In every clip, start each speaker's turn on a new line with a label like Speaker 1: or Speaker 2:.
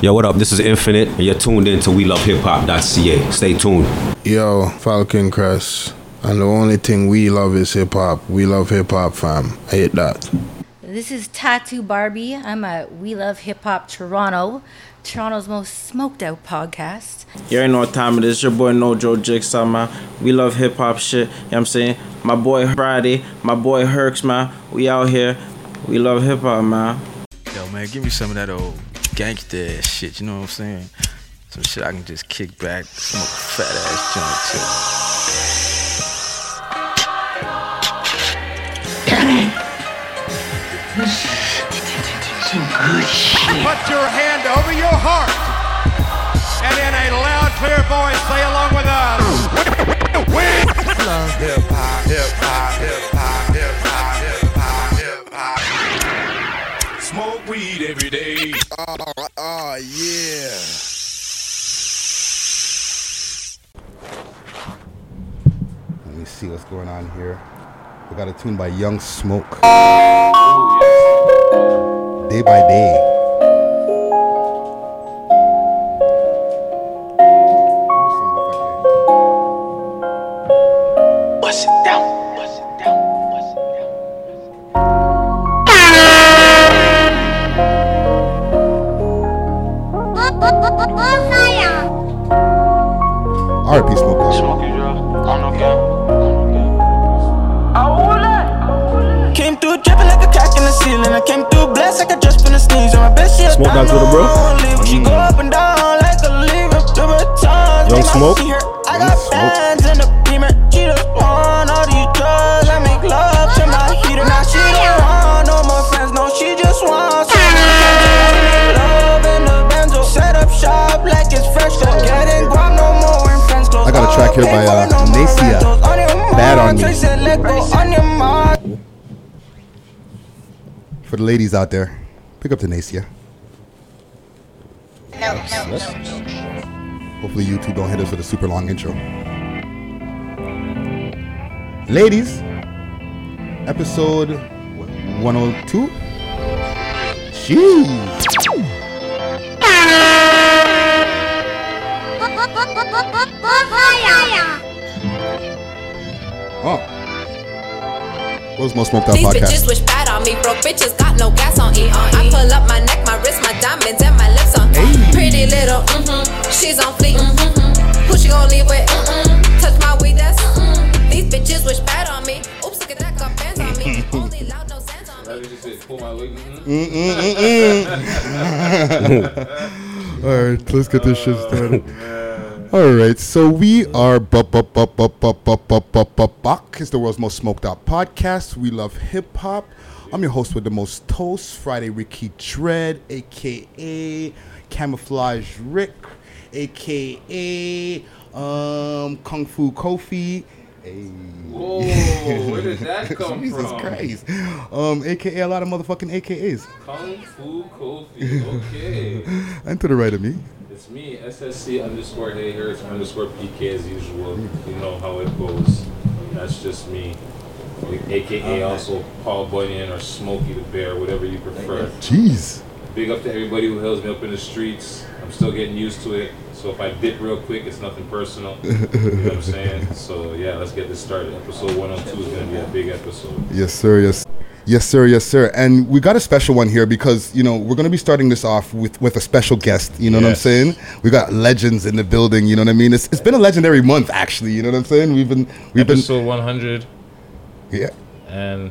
Speaker 1: Yo, what up? This is Infinite, and you're tuned in to WeLoveHipHop.ca. Stay tuned.
Speaker 2: Yo, Falcon Crest. And the only thing we love is hip hop. We love hip hop, fam. I hate that.
Speaker 3: This is Tattoo Barbie. I'm at We Love Hip Hop Toronto, Toronto's most smoked out podcast.
Speaker 4: You already know what time it is. Your boy Nojo Jigsaw, man. We love hip hop shit. You know what I'm saying? My boy Friday, my boy Herx, man. We out here. We love hip hop, man.
Speaker 5: Yo, man, give me some of that old gangster ass shit. You know what I'm saying? Some shit I can just kick back, smoke a fat ass joint too.
Speaker 6: Put your hand over your heart. And in a loud, clear voice, say along with us.
Speaker 7: Hip hop, hip hop, hip hop, hip hop,
Speaker 6: every day.
Speaker 7: Oh, oh yeah.
Speaker 8: Let me see what's going on here. We got a tune by Young Smoke. Oh, day by day. RP Smoke. Dog.
Speaker 4: Came through dripping like a crack in the ceiling. I came through blessed like I just finna sneeze. On my best shit.
Speaker 1: Smoke Dogs with a bro?
Speaker 4: She go up and down like a lever. The batons.
Speaker 1: Young Smoke?
Speaker 4: I
Speaker 8: Young
Speaker 4: got
Speaker 8: Smoke. here by uh, Nacia. Bad on
Speaker 4: you.
Speaker 8: For the ladies out there, pick up the Nacia. No. Hopefully, you two don't hit us with a super long intro. Ladies, episode 102. Jeez. What's most smoked out
Speaker 9: These
Speaker 8: podcast?
Speaker 9: bitches wish bad on me. Broke bitches got no gas on E. I pull up my neck, my wrist, my diamonds, and my lips on. Pretty little, mm-hmm. She's on fleek, mm-hmm. Who she gon' leave with? Mm-mm. Touch my weed, that's mm-mm. These bitches wish bad on me. Oops, look at that, got bands on me. Only loud, no sense on me.
Speaker 8: All right, let's get this shit started. All right, so we are Buck It's the world's most smoked out podcast. We love hip hop. I'm your host with the most toast, Friday Ricky Dread, aka Camouflage Rick, aka um, Kung Fu Kofi. Hey.
Speaker 10: Whoa, where did that come
Speaker 8: Jesus
Speaker 10: from?
Speaker 8: Jesus Christ. Um, AKA a lot of motherfucking AKAs.
Speaker 10: Kung Fu Kofi, okay.
Speaker 8: and to the right of me,
Speaker 10: it's me, SSC underscore Hey Hertz underscore PK as usual. You know how it goes. That's just me. AKA also Paul Bunyan or Smokey the Bear, whatever you prefer.
Speaker 8: Jeez.
Speaker 10: Big up to everybody who hails me up in the streets. I'm still getting used to it. So if I dip real quick, it's nothing personal. You know what I'm saying? So yeah, let's get this started. Episode 102 is going to be a big episode.
Speaker 8: Yes, sir. Yes. Yes, sir. Yes, sir. And we got a special one here because you know we're gonna be starting this off with with a special guest. You know what I'm saying? We got legends in the building. You know what I mean? It's, it's been a legendary month actually. You know what I'm saying? We've been we've been
Speaker 10: Episode 100
Speaker 8: yeah.
Speaker 10: and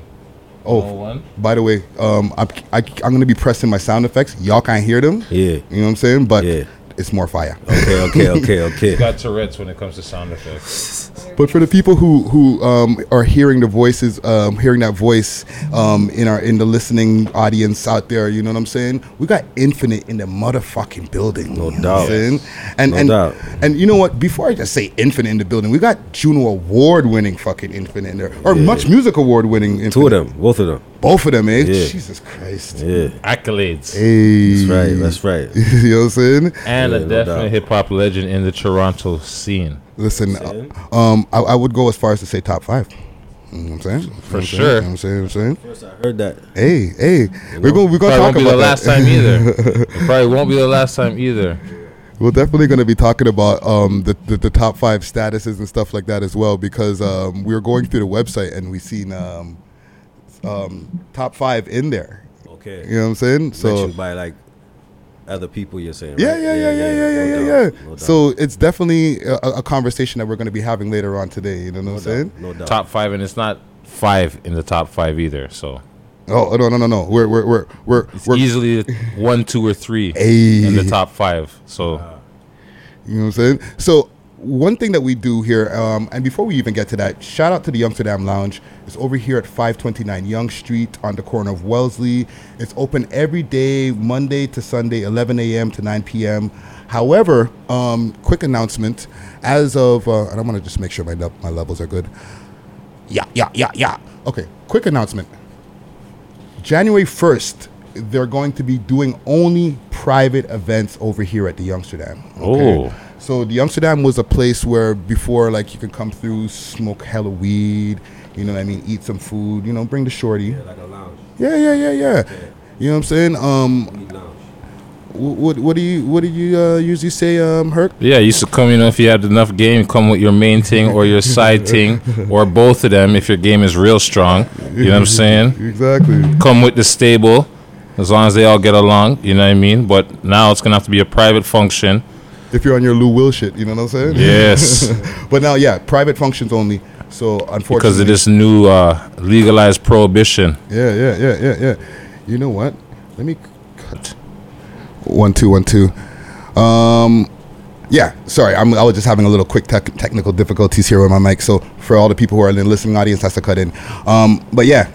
Speaker 8: Oh, by the way, um, I'm I, I'm gonna be pressing my sound effects. Y'all can't hear them.
Speaker 1: Yeah.
Speaker 8: You know what I'm saying? But
Speaker 1: Yeah.
Speaker 8: It's more fire.
Speaker 1: Okay, okay, okay, okay.
Speaker 10: got Tourette's when it comes to sound effects.
Speaker 8: But for the people who who um, are hearing the voices, um, hearing that voice um, in our in the listening audience out there, you know what I'm saying? We got Infinite in the motherfucking building.
Speaker 1: No
Speaker 8: you know what I'm
Speaker 1: doubt.
Speaker 8: And
Speaker 1: No
Speaker 8: and
Speaker 1: doubt.
Speaker 8: and you know what? Before I just say Infinite in the building, we got Juno Award winning fucking Infinite in there, or
Speaker 1: Yeah.
Speaker 8: Much Music Award winning. Infinite.
Speaker 1: Two of them, both of them.
Speaker 8: Both of them, eh?
Speaker 1: Yeah.
Speaker 8: Jesus Christ.
Speaker 1: Yeah.
Speaker 10: Accolades.
Speaker 8: Hey.
Speaker 1: That's right, that's right.
Speaker 8: you know what I'm saying?
Speaker 10: And
Speaker 1: Yeah,
Speaker 10: a
Speaker 1: no
Speaker 10: definite
Speaker 1: doubt.
Speaker 10: hip hop legend in the Toronto scene.
Speaker 8: Listen, uh, um, I, I would go as far as to say top five. You know what I'm saying?
Speaker 10: For
Speaker 8: You know what
Speaker 10: sure.
Speaker 8: saying? You know what I'm saying? You know I'm saying?
Speaker 4: First I heard that.
Speaker 8: Hey, hey, we're gonna we're gonna
Speaker 10: Probably
Speaker 8: talk
Speaker 10: won't be
Speaker 8: about
Speaker 10: the last
Speaker 8: that.
Speaker 10: time either. It probably won't be the last time either.
Speaker 8: We're definitely going to be talking about um, the, the the top five statuses and stuff like that as well because um, we were going through the website and we seen um, um, top five in there.
Speaker 4: Okay.
Speaker 8: You know what I'm saying? So
Speaker 4: Mentioned by like other people you're saying.
Speaker 8: yeah,
Speaker 4: right?
Speaker 8: yeah, yeah, yeah, yeah, yeah,
Speaker 4: no
Speaker 8: yeah,
Speaker 4: doubt,
Speaker 8: yeah.
Speaker 4: no doubt.
Speaker 8: So it's definitely a, a conversation that we're going to be having later on today. You know what I'm saying?
Speaker 4: no doubt.
Speaker 10: Top five, and it's not five in the top five either. So
Speaker 8: Oh no, no, no, no. We're we're we're we're,
Speaker 10: it's
Speaker 8: we're
Speaker 10: easily one, two, or three
Speaker 8: Hey.
Speaker 10: in the top five. So
Speaker 8: You know what I'm saying? So one thing that we do here, um, and before we even get to that, shout out to the Amsterdam Lounge. It's over here at 529 Yonge Street on the corner of Wellesley. It's open every day, Monday to Sunday, 11 a.m. to 9 p.m. However, um, quick announcement: as of, uh, and I'm gonna just make sure my my levels are good. Yeah, yeah, yeah, yeah. Okay, quick announcement. January 1st, they're going to be doing only private events over here at the Amsterdam.
Speaker 10: Oh.
Speaker 8: So the Amsterdam was a place where before, like, you could come through, smoke hella weed, you know what I mean, eat some food, you know, bring the shorty.
Speaker 4: Yeah, like a lounge.
Speaker 8: Yeah, yeah, yeah, yeah. You know what I'm saying? Um,
Speaker 4: Weed lounge.
Speaker 8: what what do you what do you uh, usually say, um, Herc?
Speaker 10: yeah, you used to come. You know, if you had enough game, come with your main thing or your side thing, or both of them. If your game is real strong, you know what I'm saying.
Speaker 8: Exactly.
Speaker 10: Come with the stable, as long as they all get along. You know what I mean. But now it's gonna have to be a private function.
Speaker 8: If you're on your Lou Will shit, you know what I'm saying?
Speaker 10: Yes.
Speaker 8: but now, yeah, private functions only. So unfortunately,
Speaker 10: because of this new uh, legalized prohibition.
Speaker 8: Yeah, yeah, yeah, yeah, yeah. You know what? Let me cut. One, two, one, two. Um, yeah, sorry, I'm, I was just having a little quick tech technical difficulties here with my mic. So for all the people who are in the listening audience, that's to cut in. Um, but yeah,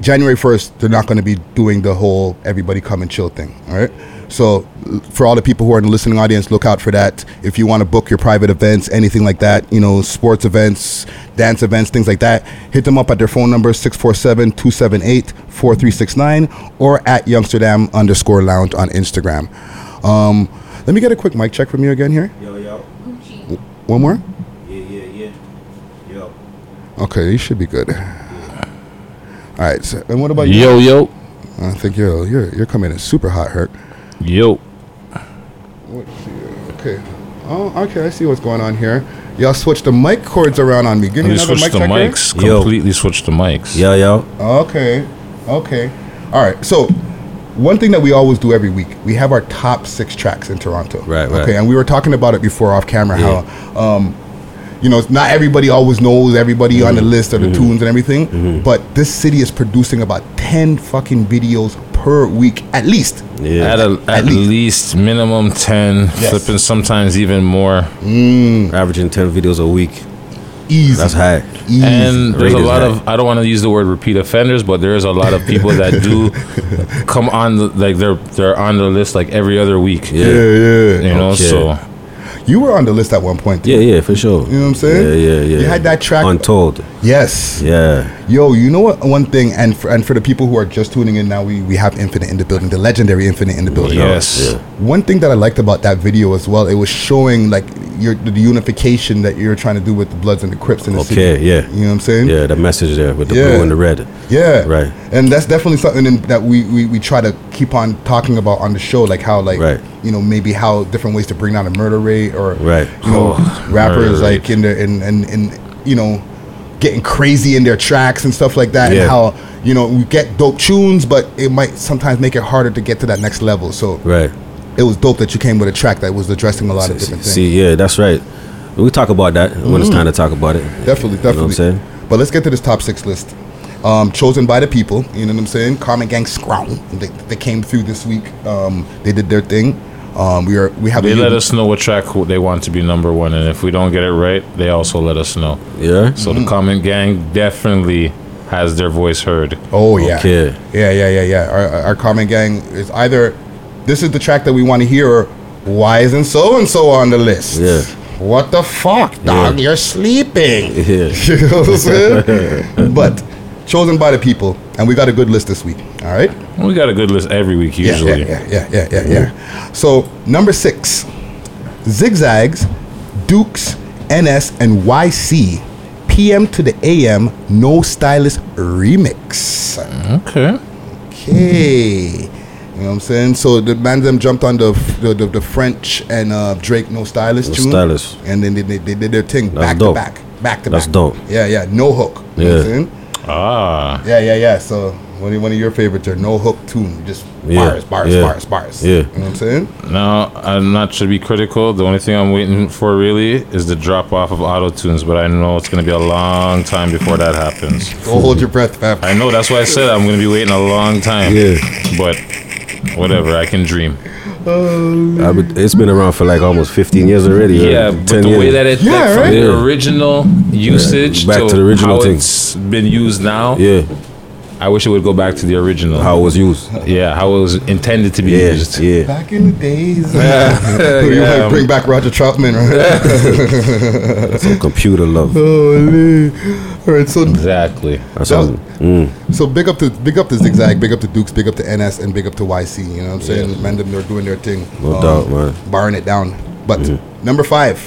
Speaker 8: January 1st, they're not going to be doing the whole everybody come and chill thing. All right. So for all the people who are in the listening audience, look out for that. If you want to book your private events, anything like that, you know, sports events, dance events, things like that, hit them up at their phone number 647-278-4369 or at Youngsterdam underscore lounge on Instagram. Um, let me get a quick mic check from you again here.
Speaker 4: Yo, yo.
Speaker 8: One more?
Speaker 4: Yeah, yeah, yeah. Yo.
Speaker 8: Okay, you should be good. All right. So, and what about you?
Speaker 10: Yo, yo,
Speaker 8: I think you're you're you're coming in super hot, Hurt.
Speaker 10: Yo.
Speaker 8: Let's see. Okay. Oh, okay. I see what's going on here. Y'all switched the mic cords around on me. Give me
Speaker 10: We
Speaker 8: another
Speaker 10: switched
Speaker 8: mic
Speaker 10: the
Speaker 8: check here.
Speaker 10: mics.
Speaker 4: Yo.
Speaker 10: Completely switched the mics.
Speaker 4: Yo, yo.
Speaker 8: Okay. Okay. All right. So, one thing that we always do every week, we have our top six tracks in Toronto.
Speaker 4: Right, right.
Speaker 8: Okay. And we were talking about it before off camera
Speaker 4: Yeah.
Speaker 8: how, um, you know, not everybody always knows everybody on the
Speaker 4: Mm-hmm.
Speaker 8: list or the tunes and everything, but this city is producing about 10 fucking videos per week at least.
Speaker 4: Yeah.
Speaker 10: At, a, at,
Speaker 8: At
Speaker 10: least.
Speaker 8: least.
Speaker 10: minimum 10,
Speaker 8: Yes.
Speaker 10: flipping sometimes even more. Mm.
Speaker 4: Averaging 10 videos a week.
Speaker 8: Easy.
Speaker 4: That's high.
Speaker 8: Easy.
Speaker 10: And there's a
Speaker 4: Rate is
Speaker 10: lot
Speaker 4: high.
Speaker 10: of I don't want to use the word repeat offenders, but there is a lot of people that do come on the, like they're they're on the list like every other week.
Speaker 4: Yeah.
Speaker 8: yeah, yeah.
Speaker 10: You know,
Speaker 4: Okay.
Speaker 10: so
Speaker 8: You were on the list at one point. too.
Speaker 4: Yeah, yeah, for sure.
Speaker 8: You know what I'm saying?
Speaker 4: Yeah, yeah, yeah.
Speaker 8: You had that track.
Speaker 4: Untold.
Speaker 8: yes.
Speaker 4: Yeah.
Speaker 8: Yo, you know what? One thing, and for, and for the people who are just tuning in now, we, we have Infinite in the building, the legendary Infinite in the building.
Speaker 10: yes.
Speaker 4: Yeah.
Speaker 8: One thing that I liked about that video as well, it was showing like your the unification that you're trying to do with the Bloods and the Crips in the city.
Speaker 4: Okay, yeah.
Speaker 8: You know what I'm saying?
Speaker 4: Yeah, the message there with the
Speaker 8: Yeah.
Speaker 4: blue and the red.
Speaker 8: Yeah.
Speaker 4: Right.
Speaker 8: And that's definitely something in, that we, we, we try to keep on talking about on the show, like how like
Speaker 4: Right.
Speaker 8: you know maybe how different ways to bring down the murder rate or
Speaker 4: Right.
Speaker 8: you know
Speaker 10: Oh,
Speaker 8: rappers like
Speaker 10: rate.
Speaker 8: in their in, in in you know getting crazy in their tracks and stuff like that,
Speaker 4: Yeah.
Speaker 8: and how you know we get dope tunes, but it might sometimes make it harder to get to that next level. So
Speaker 4: Right.
Speaker 8: it was dope that you came with a track that was addressing a lot of different
Speaker 4: see,
Speaker 8: things.
Speaker 4: See, yeah, that's right. We talk about that when it's mm-hmm. time to talk about it.
Speaker 8: Definitely,
Speaker 4: You know what I'm
Speaker 8: definitely.
Speaker 4: saying?
Speaker 8: But let's get to this top six list. Um, chosen by the people, you know what I'm saying? Common Gang Scrum. They, they came through this week. Um, they did their thing. Um, we are we have
Speaker 10: They
Speaker 8: a
Speaker 10: let us know what track they want to be number one, and if we don't get it right, they also let us know.
Speaker 4: Yeah.
Speaker 10: So the Common Gang definitely has their voice heard.
Speaker 8: Oh yeah,
Speaker 4: Okay.
Speaker 8: yeah, yeah, yeah, yeah. Our, our Common Gang is either this is the track that we want to hear, or why isn't so and so on the list?
Speaker 4: Yeah.
Speaker 8: What the fuck, dog?
Speaker 4: Yeah.
Speaker 8: You're sleeping.
Speaker 4: Yeah.
Speaker 8: you know what I'm saying? but chosen by the people, and we got a good list this week. All right.
Speaker 10: We got a good list every week
Speaker 8: Yeah,
Speaker 10: usually.
Speaker 8: Yeah, yeah, yeah, yeah, yeah, yeah. So number six, zigzags, Dukes, NS, and YC, PM to the AM No Stylist remix.
Speaker 10: Okay.
Speaker 8: Okay. You know what I'm saying? So the band them jumped on the the, the, the French and uh, Drake No Stylist
Speaker 1: No
Speaker 8: tune.
Speaker 1: Stylist.
Speaker 8: And then they, they, they did their thing
Speaker 1: That's
Speaker 8: back
Speaker 1: dope.
Speaker 8: to back. Back to
Speaker 1: That's
Speaker 8: back.
Speaker 1: That's dope.
Speaker 8: Yeah, yeah. No hook. You know what I'm
Speaker 1: Yeah.
Speaker 10: Ah.
Speaker 8: Yeah, yeah, yeah. So one of, one of your favorites are no hook tune. Just
Speaker 1: Yeah,
Speaker 8: bars, bars,
Speaker 1: yeah,
Speaker 8: bars, bars.
Speaker 1: yeah.
Speaker 8: You know what I'm saying?
Speaker 10: Now, I'm not to be critical. The only thing I'm waiting for really is the drop off of auto tunes, but I know it's going to be a long time before that happens.
Speaker 8: Don't hold your breath, fam.
Speaker 10: I know that's why I said I'm going to be waiting a long time.
Speaker 1: Yeah.
Speaker 10: But whatever, I can dream.
Speaker 1: Oh. I it's been around for like almost 15 years already.
Speaker 10: Yeah,
Speaker 1: right?
Speaker 10: but the way that it like, from the original usage
Speaker 1: Back to the original
Speaker 10: how
Speaker 1: thing.
Speaker 10: it's been used now.
Speaker 1: Yeah.
Speaker 10: I wish it would go back to the original.
Speaker 1: How it was used.
Speaker 10: Yeah, how it was intended to be
Speaker 1: Yeah,
Speaker 10: used.
Speaker 1: yeah.
Speaker 8: Back in the days.
Speaker 10: Yeah.
Speaker 8: you
Speaker 10: Yeah.
Speaker 8: might bring back Roger Troutman, right?
Speaker 1: Some computer love.
Speaker 8: Holy. All right, so
Speaker 10: Exactly.
Speaker 1: That's
Speaker 8: That-
Speaker 1: all. Mm.
Speaker 8: So big up to big up to Zigzag, big up to Dukes, big up to NS, and big up to YC. You know what I'm saying? Man, them they're doing their thing.
Speaker 1: No
Speaker 8: um,
Speaker 1: doubt, man.
Speaker 8: Barring it down. But
Speaker 1: Mm-hmm.
Speaker 8: number five,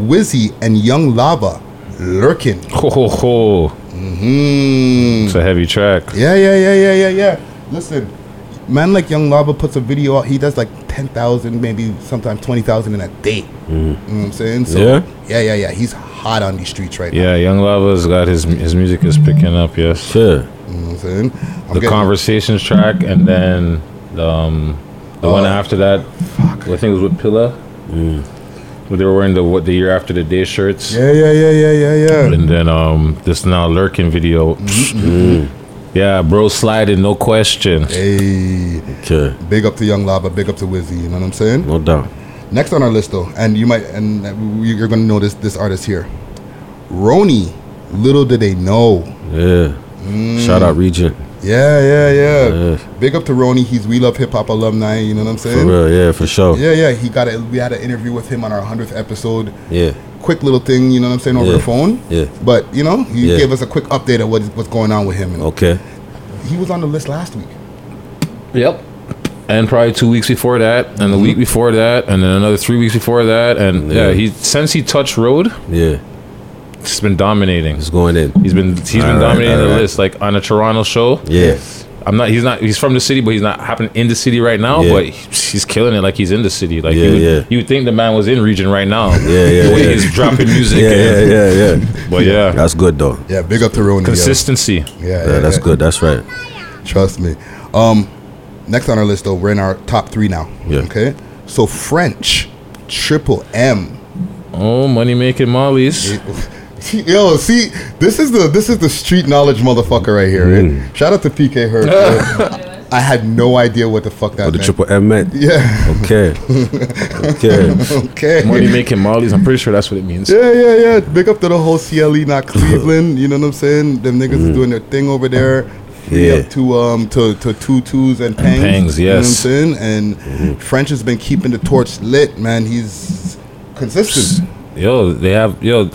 Speaker 8: Wizzy and Young Lava, lurking.
Speaker 10: Ho ho ho.
Speaker 8: Mm-hmm.
Speaker 10: It's a heavy track.
Speaker 8: Yeah, yeah, yeah, yeah, yeah, yeah. Listen, man, like Young Lava puts a video out. He does like ten thousand, maybe sometimes twenty thousand in a day. You know what I'm saying? So,
Speaker 1: Yeah?
Speaker 8: yeah, yeah, yeah. He's hot on these streets right now.
Speaker 10: Yeah, Young Lava's got his his music is picking up. Yes.
Speaker 1: Sure.
Speaker 8: You know what I'm saying? I'm
Speaker 10: the
Speaker 8: getting-
Speaker 10: conversations track and then the, um, the one
Speaker 8: Uh,
Speaker 10: after that. fuck. I think it was with Pilla. Where they were wearing the what the year after the day shirts.
Speaker 8: Yeah, yeah, yeah, yeah, yeah, yeah.
Speaker 10: And then um this now lurking video. Yeah, bro sliding, no question.
Speaker 8: Hey,
Speaker 1: Okay.
Speaker 8: big up to Young Lava, big up to Wizzy. You know what I'm saying?
Speaker 1: No doubt.
Speaker 8: Next on our list, though, and you might, and you're gonna know this this artist here, Roni. Little did they know.
Speaker 1: Yeah. Shout out Regent.
Speaker 8: Yeah, yeah, yeah.
Speaker 1: Yeah.
Speaker 8: Big up to Roni. He's We Love Hip Hop alumni. You know what I'm saying?
Speaker 1: For
Speaker 8: saying?
Speaker 1: real, yeah, for sure.
Speaker 8: Yeah, yeah. He got a. We had an interview with him on our hundredth episode.
Speaker 1: Yeah.
Speaker 8: Quick little thing, you know what I'm saying, over
Speaker 1: Yeah.
Speaker 8: the phone.
Speaker 1: Yeah.
Speaker 8: But you know, he
Speaker 1: Yeah.
Speaker 8: gave us a quick update of what, what's going on with him. And
Speaker 1: Okay.
Speaker 8: He was on the list last week.
Speaker 10: Yep. And probably two weeks before that, and the mm-hmm. week before that, and then another three weeks before that, and yeah,
Speaker 1: Yeah.
Speaker 10: he since he touched road,
Speaker 1: Yeah.
Speaker 10: He's been dominating.
Speaker 1: He's going in.
Speaker 10: He's been he's been
Speaker 1: Alright,
Speaker 10: dominating the
Speaker 1: alright.
Speaker 10: list like on a Toronto show.
Speaker 1: Yeah.
Speaker 10: I'm not. He's not. He's from the city, but he's not happening in the city right now.
Speaker 1: Yeah.
Speaker 10: But he's killing it like he's in the city. Like
Speaker 1: Yeah,
Speaker 10: you, would,
Speaker 1: yeah.
Speaker 10: you would think the man was in region right now.
Speaker 1: Yeah, yeah,
Speaker 10: The way
Speaker 1: yeah.
Speaker 10: he's dropping music.
Speaker 1: Yeah, yeah,
Speaker 10: and-
Speaker 1: yeah, yeah.
Speaker 10: But yeah,
Speaker 1: That's good though.
Speaker 8: Yeah, big up to Roni.
Speaker 10: consistency.
Speaker 8: Yeah,
Speaker 1: Yeah,
Speaker 8: yeah,
Speaker 1: that's good. That's right.
Speaker 8: Trust me. Um, next on our list, though, we're in our top three now.
Speaker 1: Yeah.
Speaker 8: Okay. So French, Triple M.
Speaker 10: Oh, money making mollies.
Speaker 8: Yo, see, this is the this is the street knowledge motherfucker right here. right?
Speaker 1: Mm.
Speaker 8: Shout out to PK Hurd. right? I had no idea what the fuck that
Speaker 1: Oh, the
Speaker 8: meant.
Speaker 1: triple M meant.
Speaker 8: Yeah.
Speaker 1: Okay. Okay.
Speaker 8: okay.
Speaker 10: Money making mollies. I'm pretty sure that's what it means.
Speaker 8: Yeah, yeah, yeah. Big up to the whole CLE, not Cleveland. You know what I'm saying? Them niggas is doing their thing over there.
Speaker 1: Mm. Yeah.
Speaker 8: up to um to to two twos and pangs.
Speaker 10: pangs, yes.
Speaker 8: You know what I'm saying? And French has been keeping the torch lit, man. He's consistent.
Speaker 10: Yo, they have yo.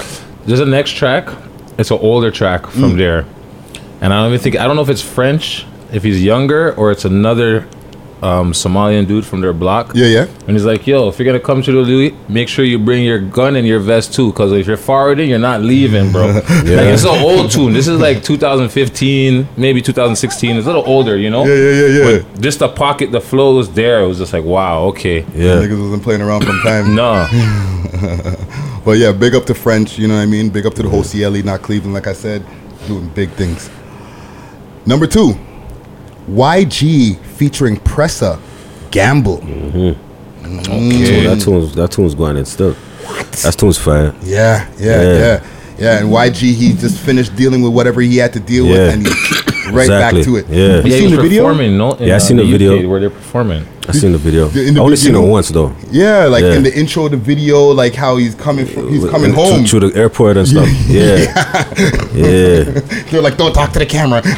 Speaker 10: There's a next track. It's an older track from
Speaker 8: Mm.
Speaker 10: there, and I don't even think I don't know if it's French, if he's younger, or it's another um, Somalian dude from their block.
Speaker 8: Yeah, yeah.
Speaker 10: And he's like, "Yo, if you're gonna come to the Louis, make sure you bring your gun and your vest too, because if you're forwarding, you're not leaving, bro. Like it's an old tune. This is like 2015, maybe 2016. It's a little older, you know.
Speaker 8: Yeah, yeah, yeah, yeah.
Speaker 10: But just the pocket, the flow was there. It was just like, wow, okay.
Speaker 1: Yeah.
Speaker 8: Niggas wasn't playing around from time.
Speaker 10: No,
Speaker 8: But yeah, big up to French, you know what I mean? Big up to the whole CLE, not Cleveland, like I said, doing big things. Number two, YG featuring Pressa, Gamble.
Speaker 1: So that tune's that tune's going in still. What? That tune's fire.
Speaker 8: Yeah, yeah,
Speaker 1: Yeah.
Speaker 8: yeah, yeah. And YG, he just finished dealing with whatever he had to deal
Speaker 1: Yeah.
Speaker 8: with, and he's right
Speaker 1: Exactly.
Speaker 8: back to it.
Speaker 1: Yeah.
Speaker 8: you
Speaker 10: yeah, he
Speaker 8: seen the video?
Speaker 10: No, in,
Speaker 1: Yeah, I
Speaker 10: uh,
Speaker 1: seen the
Speaker 10: UK
Speaker 1: video.
Speaker 10: where they're performing.
Speaker 1: I seen the video.
Speaker 8: in the
Speaker 1: I only seen it once though.
Speaker 8: Yeah, like
Speaker 1: Yeah.
Speaker 8: in the intro of the video, like how he's coming, from, he's coming
Speaker 1: And
Speaker 8: home.
Speaker 1: to, to the airport and stuff. Yeah, yeah.
Speaker 8: They're like, don't talk to the camera.
Speaker 1: I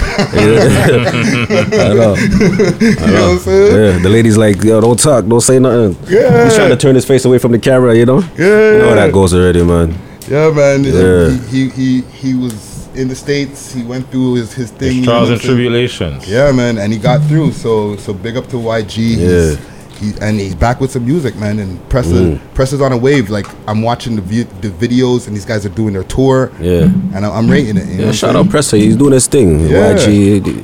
Speaker 1: know.
Speaker 8: you know what I'm saying?
Speaker 1: Yeah, the lady's like, yo, don't talk, don't say nothing.
Speaker 8: Yeah.
Speaker 1: He's trying to turn his face away from the camera, you know.
Speaker 8: Yeah.
Speaker 1: You know how that goes already, man.
Speaker 8: Yeah, man.
Speaker 1: Yeah.
Speaker 8: He, he he he was in the states. He went through his his thing. you know
Speaker 10: Trials and
Speaker 8: I'm
Speaker 10: tribulations.
Speaker 8: Yeah, man, and he got through. So so big up to YG.
Speaker 1: Yeah.
Speaker 8: he, and he's back with some music, man. And Pressa,
Speaker 1: Mm.
Speaker 8: Pressa's on a wave. Like I'm watching the vi- the videos, and these guys are doing their tour.
Speaker 1: Yeah.
Speaker 8: and I'm, I'm rating it. You know
Speaker 1: Yeah,
Speaker 8: what
Speaker 1: shout out
Speaker 8: saying?
Speaker 1: Pressa. He's doing his thing.
Speaker 8: Yeah.
Speaker 1: YG,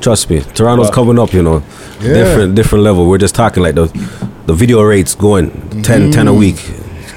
Speaker 1: trust me, Toronto's
Speaker 8: Wow.
Speaker 1: coming up. You know,
Speaker 8: Yeah.
Speaker 1: different different level. We're just talking like the the video rates going 10, 10 a week.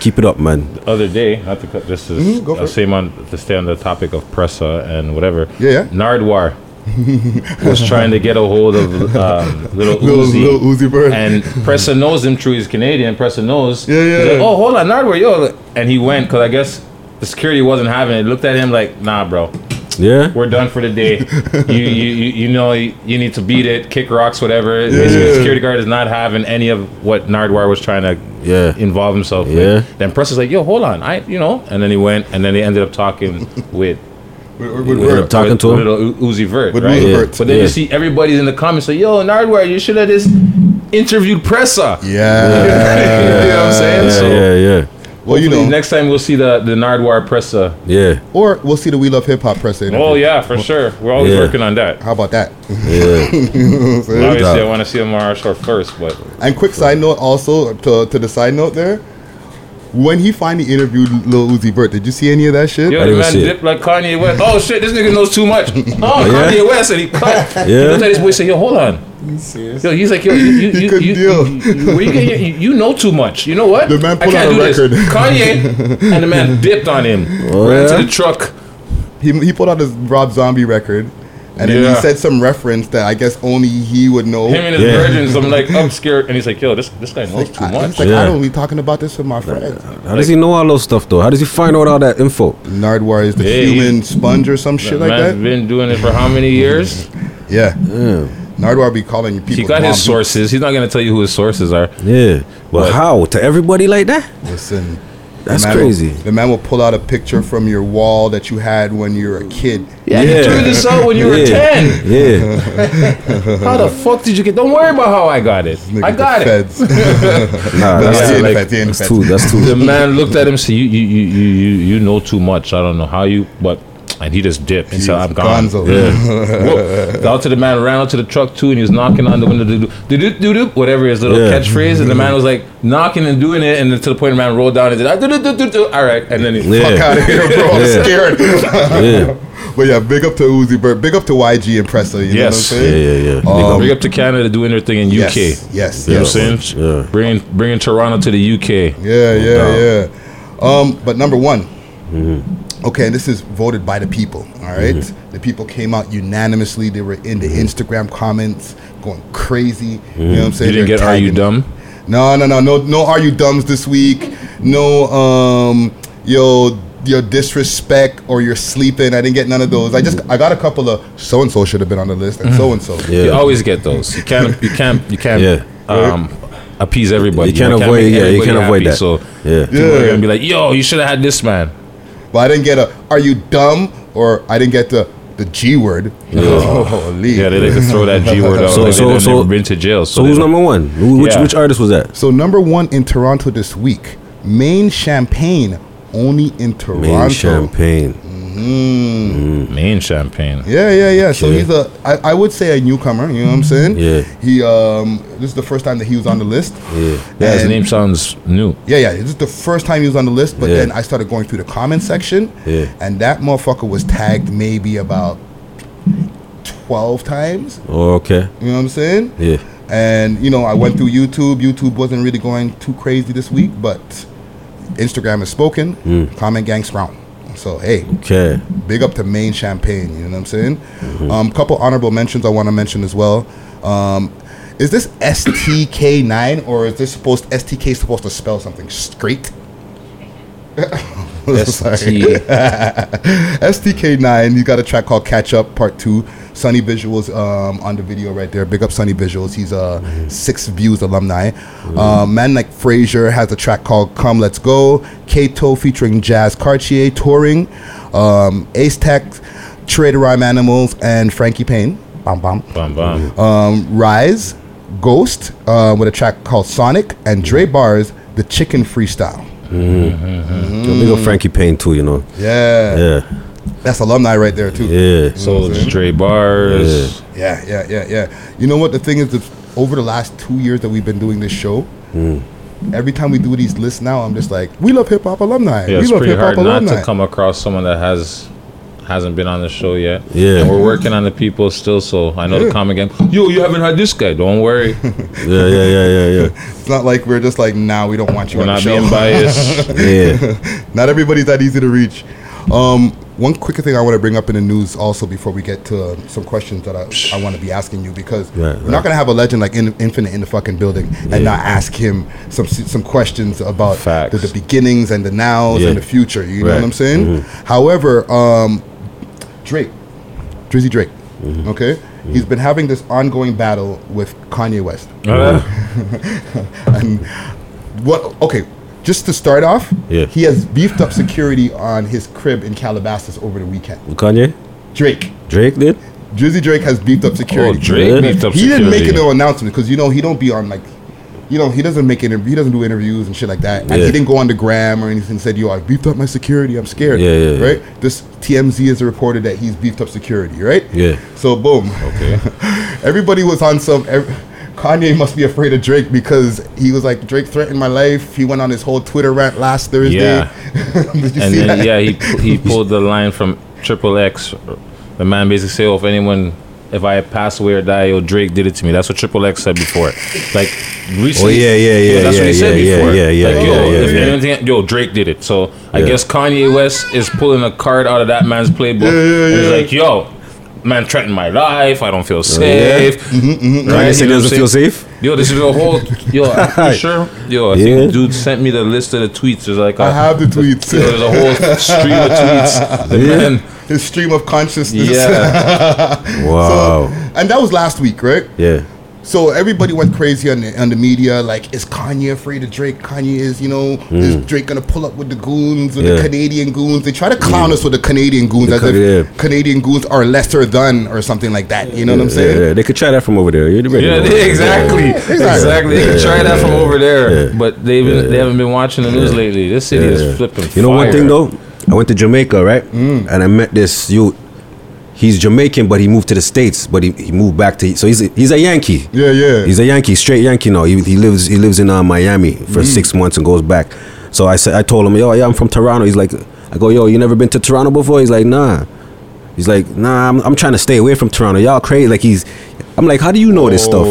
Speaker 1: Keep it up, man.
Speaker 10: The other day, not to cut this is
Speaker 8: Mhm, go
Speaker 10: uh, same on to stay on the topic of Pressa and whatever.
Speaker 8: Yeah, yeah.
Speaker 10: Nardwuar was trying to get a hold of um, little
Speaker 8: Lil-
Speaker 10: Uzi.
Speaker 8: Lil Uzi Vert.
Speaker 10: And Pressa knows him through his Canadian. Pressa knows.
Speaker 8: Yeah, yeah.
Speaker 10: He's like, oh, hold on, Nardwuar, yo. And he went because I guess the security wasn't having it. Looked at him like, nah, bro.
Speaker 1: Yeah.
Speaker 10: We're done for the day. you, you, you, you know, you, you need to beat it, kick rocks, whatever. Basically, the
Speaker 1: Yeah.
Speaker 10: security guard is not having any of what Nardwuar was trying to
Speaker 1: Yeah.
Speaker 10: involve himself
Speaker 1: Yeah.
Speaker 10: with. Then Press is like, yo, hold on. I, you know, and then he went, and then they ended up talking with.
Speaker 8: with
Speaker 1: Ended up Vert. talking to him?
Speaker 10: Little U- Uzi Vert,
Speaker 8: With
Speaker 10: right?
Speaker 8: Uzi Vert.
Speaker 10: But then
Speaker 1: Yeah.
Speaker 10: you see everybody's in the comments like, "Yo, Nardwuar, you should have just interviewed Pressa."
Speaker 8: Yeah.
Speaker 10: you know what I'm saying?
Speaker 1: Yeah,
Speaker 10: so,
Speaker 1: yeah, yeah.
Speaker 8: Well, you know,
Speaker 10: next time we'll see the the Nardwuar Pressa.
Speaker 1: Yeah.
Speaker 8: or we'll see the We Love Hip Hop press interview.
Speaker 10: Oh yeah, for sure. We're always
Speaker 1: Yeah.
Speaker 10: working on that.
Speaker 8: How about that?
Speaker 1: Yeah.
Speaker 8: You know I'm?
Speaker 10: Obviously, I want to see Amara Shore first, but
Speaker 8: And quick side note also to, to the side note there. When he finally interviewed Lil Uzi Vert, did you see any of that shit?
Speaker 10: Yo,
Speaker 1: I
Speaker 10: the
Speaker 1: didn't
Speaker 10: man
Speaker 1: see
Speaker 10: dipped like Kanye West. Oh shit, this nigga knows too much. Oh,
Speaker 1: yeah?
Speaker 10: Kanye West, and he cut. He looked at his boy, and said, "Yo, hold on." Yo, he's like, yo, you, you, you, you, you, you- you, you, you know too much. You know what?
Speaker 8: The man
Speaker 10: I
Speaker 8: put
Speaker 10: can't
Speaker 8: out a
Speaker 10: do this.
Speaker 8: record.
Speaker 10: Kanye and the man dipped on him,
Speaker 1: Oh,
Speaker 10: ran
Speaker 1: yeah?
Speaker 10: to the truck.
Speaker 8: He, he put out his Rob Zombie record, and then
Speaker 10: Yeah.
Speaker 8: he said some reference that I guess only he would know.
Speaker 10: Him and his
Speaker 1: Yeah.
Speaker 10: virgins. I'm like, I'm scared, and he's like, yo, this this guy knows too
Speaker 8: I,
Speaker 10: much.
Speaker 8: it's like
Speaker 1: Yeah.
Speaker 8: I don't be talking about this with my friends.
Speaker 1: How does he know all those stuff though? How does he find out all that info?
Speaker 8: Nardwuar is the
Speaker 10: Yeah,
Speaker 8: human sponge or some shit like
Speaker 10: Man's
Speaker 8: that.
Speaker 10: been doing it for how many mm. years?
Speaker 8: Yeah,
Speaker 1: Yeah.
Speaker 8: Nardwuar be calling people.
Speaker 10: He got his sources. He's not gonna tell you who his sources are.
Speaker 1: Yeah. Well,
Speaker 10: But-
Speaker 1: how to everybody like that?
Speaker 8: Listen,
Speaker 1: That's
Speaker 8: the man
Speaker 1: crazy.
Speaker 8: Will, the man will pull out a picture from your wall that you had when you were a kid.
Speaker 10: Yeah, you threw this out when you were ten.
Speaker 1: Yeah.
Speaker 10: How the fuck did you get? Don't worry about how I got it.
Speaker 8: Nigga,
Speaker 10: I
Speaker 8: the
Speaker 10: got it.
Speaker 8: feds.
Speaker 1: Nah, that's,
Speaker 8: yeah,
Speaker 10: too-
Speaker 8: the
Speaker 10: like,
Speaker 8: the
Speaker 1: that's
Speaker 8: feds.
Speaker 1: too. That's too.
Speaker 10: The man looked at him, said, "You, you, you, you, you, you know too much. I don't know how you, but." And he just dipped. He said, "I'm gone." Whoa. Got to the man, ran out to the truck too, and he was knocking on the window, do do do do do, whatever his little
Speaker 1: Yeah.
Speaker 10: catchphrase, and the man was like knocking and doing it, and then to the point the man rolled down and did, "Ah, do do do do do. All right, and then he,
Speaker 1: Yeah.
Speaker 8: Fuck out of here, bro. I'm
Speaker 1: Yeah.
Speaker 8: scared.
Speaker 1: Yeah.
Speaker 8: But yeah, big up to Uzi Vert. Big up to YG and Pressa. You
Speaker 10: Yes.
Speaker 8: know what I'm
Speaker 1: Yeah,
Speaker 8: saying?
Speaker 1: yeah, yeah.
Speaker 8: Um,
Speaker 10: bring up to Canada doing their thing in UK.
Speaker 8: Yes, yes.
Speaker 10: You know
Speaker 8: yes.
Speaker 10: what I'm saying?
Speaker 1: Yeah.
Speaker 10: Bringing bringing Toronto to the UK.
Speaker 8: Yeah, yeah, yeah. Um, but number one,
Speaker 1: Mm-hmm.
Speaker 8: Okay, and this is voted by the people. All right? the people came out unanimously. They were in the
Speaker 1: Mm-hmm.
Speaker 8: Instagram comments, going crazy. You know what I'm saying?
Speaker 10: You didn't
Speaker 8: They're
Speaker 10: get Are You
Speaker 8: tagging-
Speaker 10: Dumb?
Speaker 8: No, no, no, no, no. Are you dumbs this week? No, um, yo, your disrespect or you're sleeping. I didn't get none of those. I just I got a couple of so and so should have been on the list and so and so.
Speaker 1: Mm-hmm. Yeah.
Speaker 10: You always get those. You can't. You can't. You can't.
Speaker 1: Yeah.
Speaker 10: Um, appease everybody.
Speaker 1: You can't
Speaker 10: know,
Speaker 1: avoid-
Speaker 10: make
Speaker 1: yeah, you can't avoid
Speaker 10: happy.
Speaker 1: that.
Speaker 10: So
Speaker 1: Yeah.
Speaker 10: people are gonna be like, "Yo, you should have had this man."
Speaker 8: But I didn't get a are you dumb or I didn't get the the G word. Holy.
Speaker 10: Yeah, they like to throw that G word out.
Speaker 1: So-
Speaker 10: like
Speaker 1: so-
Speaker 10: they have
Speaker 1: so-
Speaker 10: never been to jail.
Speaker 1: So
Speaker 10: they
Speaker 1: who's number one? Who, which
Speaker 10: Yeah.
Speaker 1: which artist was that?
Speaker 8: So number one in Toronto this week, Maine Champagne, only in Toronto.
Speaker 1: Main Champagne.
Speaker 8: Mm.
Speaker 10: Main champagne.
Speaker 8: Yeah, yeah, yeah. So he's a, I, I would say a newcomer. You know what I'm saying?
Speaker 1: Yeah.
Speaker 8: He, um, this is the first time that he was on the list.
Speaker 1: Yeah.
Speaker 10: Yeah, his name sounds new.
Speaker 8: Yeah, yeah. This is the first time he was on the list. But
Speaker 1: Yeah.
Speaker 8: then I started going through the comment section,
Speaker 1: Yeah.
Speaker 8: and that motherfucker was tagged maybe about twelve times.
Speaker 1: Oh, okay.
Speaker 8: You know what I'm saying?
Speaker 1: Yeah.
Speaker 8: And you know, I went through YouTube. YouTube wasn't really going too crazy this week, but Instagram has spoken.
Speaker 1: Mm.
Speaker 8: Comment gang sprout. So hey,
Speaker 1: Okay.
Speaker 8: big up to Maine Champagne. You know what I'm saying? Um, couple honorable mentions I want to mention as well. Um, is this STK9 or is this supposed STK supposed to spell something straight? STK9, you got a track called Catch Up Part 2. Sunny Visuals um, on the video right there. Big up Sunny Visuals. He's a Six Views alumni. Um, Man Like Frazier has a track called Come Let's Go. Kato featuring Jazz Cartier touring. Um, Ace Tech, Trader Rhyme Animals, and Frankie Payne. Bam, bam.
Speaker 10: Bam bam.
Speaker 8: Um, Rise, Ghost uh, with a track called Sonic, and Dre Bars, The Chicken Freestyle.
Speaker 1: Mm-hmm. Big up Frankie Payne too. You know.
Speaker 8: Yeah.
Speaker 1: Yeah.
Speaker 8: That's alumni right there, too.
Speaker 1: Yeah.
Speaker 10: So Stray bars.
Speaker 8: Yeah, yeah, yeah, yeah. You know what the thing is? The, over the last two years that we've been doing this show,
Speaker 1: Hmm.
Speaker 8: every time we do these lists now, I'm just like, we love hip hop alumni.
Speaker 10: Yeah,
Speaker 8: we
Speaker 10: it's
Speaker 8: love
Speaker 10: pretty
Speaker 8: hip hop
Speaker 10: hard not to come across someone that has hasn't been on the show yet.
Speaker 1: Yeah.
Speaker 10: and we're working on the people still. So I know
Speaker 8: Yeah.
Speaker 10: the comment again. Yo, you haven't had this guy. Don't worry.
Speaker 1: Yeah, yeah, yeah, yeah, yeah.
Speaker 8: It's not like we're just like, nah, we don't want you
Speaker 10: We're
Speaker 8: on the show.
Speaker 10: Not being biased.
Speaker 1: Yeah.
Speaker 8: not everybody's that easy to reach. Um, one quick thing I want to bring up in the news also before we get to uh, some questions that I, I want to be asking you because
Speaker 1: Right,
Speaker 8: we're
Speaker 1: right.
Speaker 8: not gonna have a legend like in, Infinite in the fucking building and
Speaker 1: Yeah.
Speaker 8: not ask him some some questions about the,
Speaker 10: Facts.
Speaker 8: the beginnings and the nows
Speaker 1: Yeah.
Speaker 8: and the future. You know what I'm saying?
Speaker 1: Mhm.
Speaker 8: However, um, Drake, Drizzy Drake,
Speaker 1: Mm-hmm.
Speaker 8: okay, he's been having this ongoing battle with Kanye West.
Speaker 10: Uh,
Speaker 8: and what? Okay, just to start off,
Speaker 1: Yeah.
Speaker 8: he has beefed up security on his crib in Calabasas over the weekend.
Speaker 1: Kanye?
Speaker 8: Drake,
Speaker 1: Drake did?
Speaker 8: Drizzy Drake has beefed up oh, security.
Speaker 10: Oh, Drake beefed up
Speaker 8: he didn't make no announcement because you know he don't be on like, you know he doesn't make it. He doesn't do interviews and shit like that. And
Speaker 1: Yeah.
Speaker 8: he didn't go on the gram or anything. and Said yo, I beefed up my security. I'm scared.
Speaker 1: Yeah, yeah, yeah.
Speaker 8: Right. This TMZ has reported that he's beefed up security. Right.
Speaker 1: Yeah.
Speaker 8: So boom.
Speaker 10: Okay.
Speaker 8: Everybody was on some. Ev- Kanye must be afraid of Drake because he was like Drake threatened my life. He went on his whole Twitter rant last Thursday.
Speaker 10: Yeah.
Speaker 8: Did you
Speaker 10: and
Speaker 8: see
Speaker 10: then
Speaker 8: that?
Speaker 10: yeah, he he pulled the line from Triple X. The man basically said, "Oh, if anyone, if I pass away or die, yo, Drake did it to me." That's what Triple X said before. Like recently.
Speaker 1: Oh, yeah, yeah, yeah,
Speaker 10: That's what he
Speaker 1: yeah,
Speaker 10: said
Speaker 1: yeah,
Speaker 10: before.
Speaker 1: yeah, yeah,
Speaker 10: Like,
Speaker 1: yeah,
Speaker 10: yo,
Speaker 1: yeah,
Speaker 10: if
Speaker 1: yeah.
Speaker 10: anything, yo, Drake did it. So I guess Kanye West is pulling a card out of that man's playbook.
Speaker 8: Yeah, yeah,
Speaker 10: and he's
Speaker 8: yeah.
Speaker 10: like, yo. Man threatened my life. I don't feel
Speaker 1: yeah?
Speaker 10: safe.
Speaker 8: mm-hmm.
Speaker 10: Right? You say
Speaker 1: he doesn't feel safe?
Speaker 10: Yo, this is a whole. Yo, I'm sure. Yo, I
Speaker 1: Yeah.
Speaker 10: think dude sent me the list of the tweets. There's like a,
Speaker 8: I have the tweets.
Speaker 10: Yo, there's a whole stream of tweets. The
Speaker 1: Yeah.
Speaker 10: man,
Speaker 8: His stream of consciousness.
Speaker 10: yeah,
Speaker 1: Wow.
Speaker 8: And that was last week, right?
Speaker 1: yeah.
Speaker 8: So everybody went crazy on the, on the media. Like, is Kanye afraid of Drake? Kanye is, you know, is Drake gonna pull up with the goons or the
Speaker 1: Mm.
Speaker 8: Canadian goons? They try to clown us with the Canadian goons
Speaker 1: The
Speaker 8: as
Speaker 1: Ca-
Speaker 8: if
Speaker 1: yeah.
Speaker 8: Canadian goons are lesser than or something like that. You know what I'm saying?
Speaker 1: yeah, They could try that from over there. You already
Speaker 10: yeah, they- exactly, exactly. They can try that from over there,
Speaker 1: Yeah.
Speaker 10: but they've been, they haven't been watching the news lately. This city
Speaker 1: Yeah.
Speaker 10: is flipping.
Speaker 1: You know one thing though? I went to Jamaica, right?
Speaker 8: Mm.
Speaker 1: And I met this youth. He's Jamaican, but he moved to the States. But he, he moved back to so he's a, he's a Yankee.
Speaker 8: Yeah, yeah.
Speaker 1: He's a Yankee, straight Yankee now. He, he lives he lives in uh, Miami for
Speaker 8: Mm.
Speaker 1: six months and goes back. So I said I told him, yo, yeah, I'm from Toronto. He's like, I go, yo, you never been to Toronto before? He's like, nah. He's like, nah, I'm, I'm trying to stay away from Toronto. Y'all crazy. Like he's, I'm like, how do you know this stuff?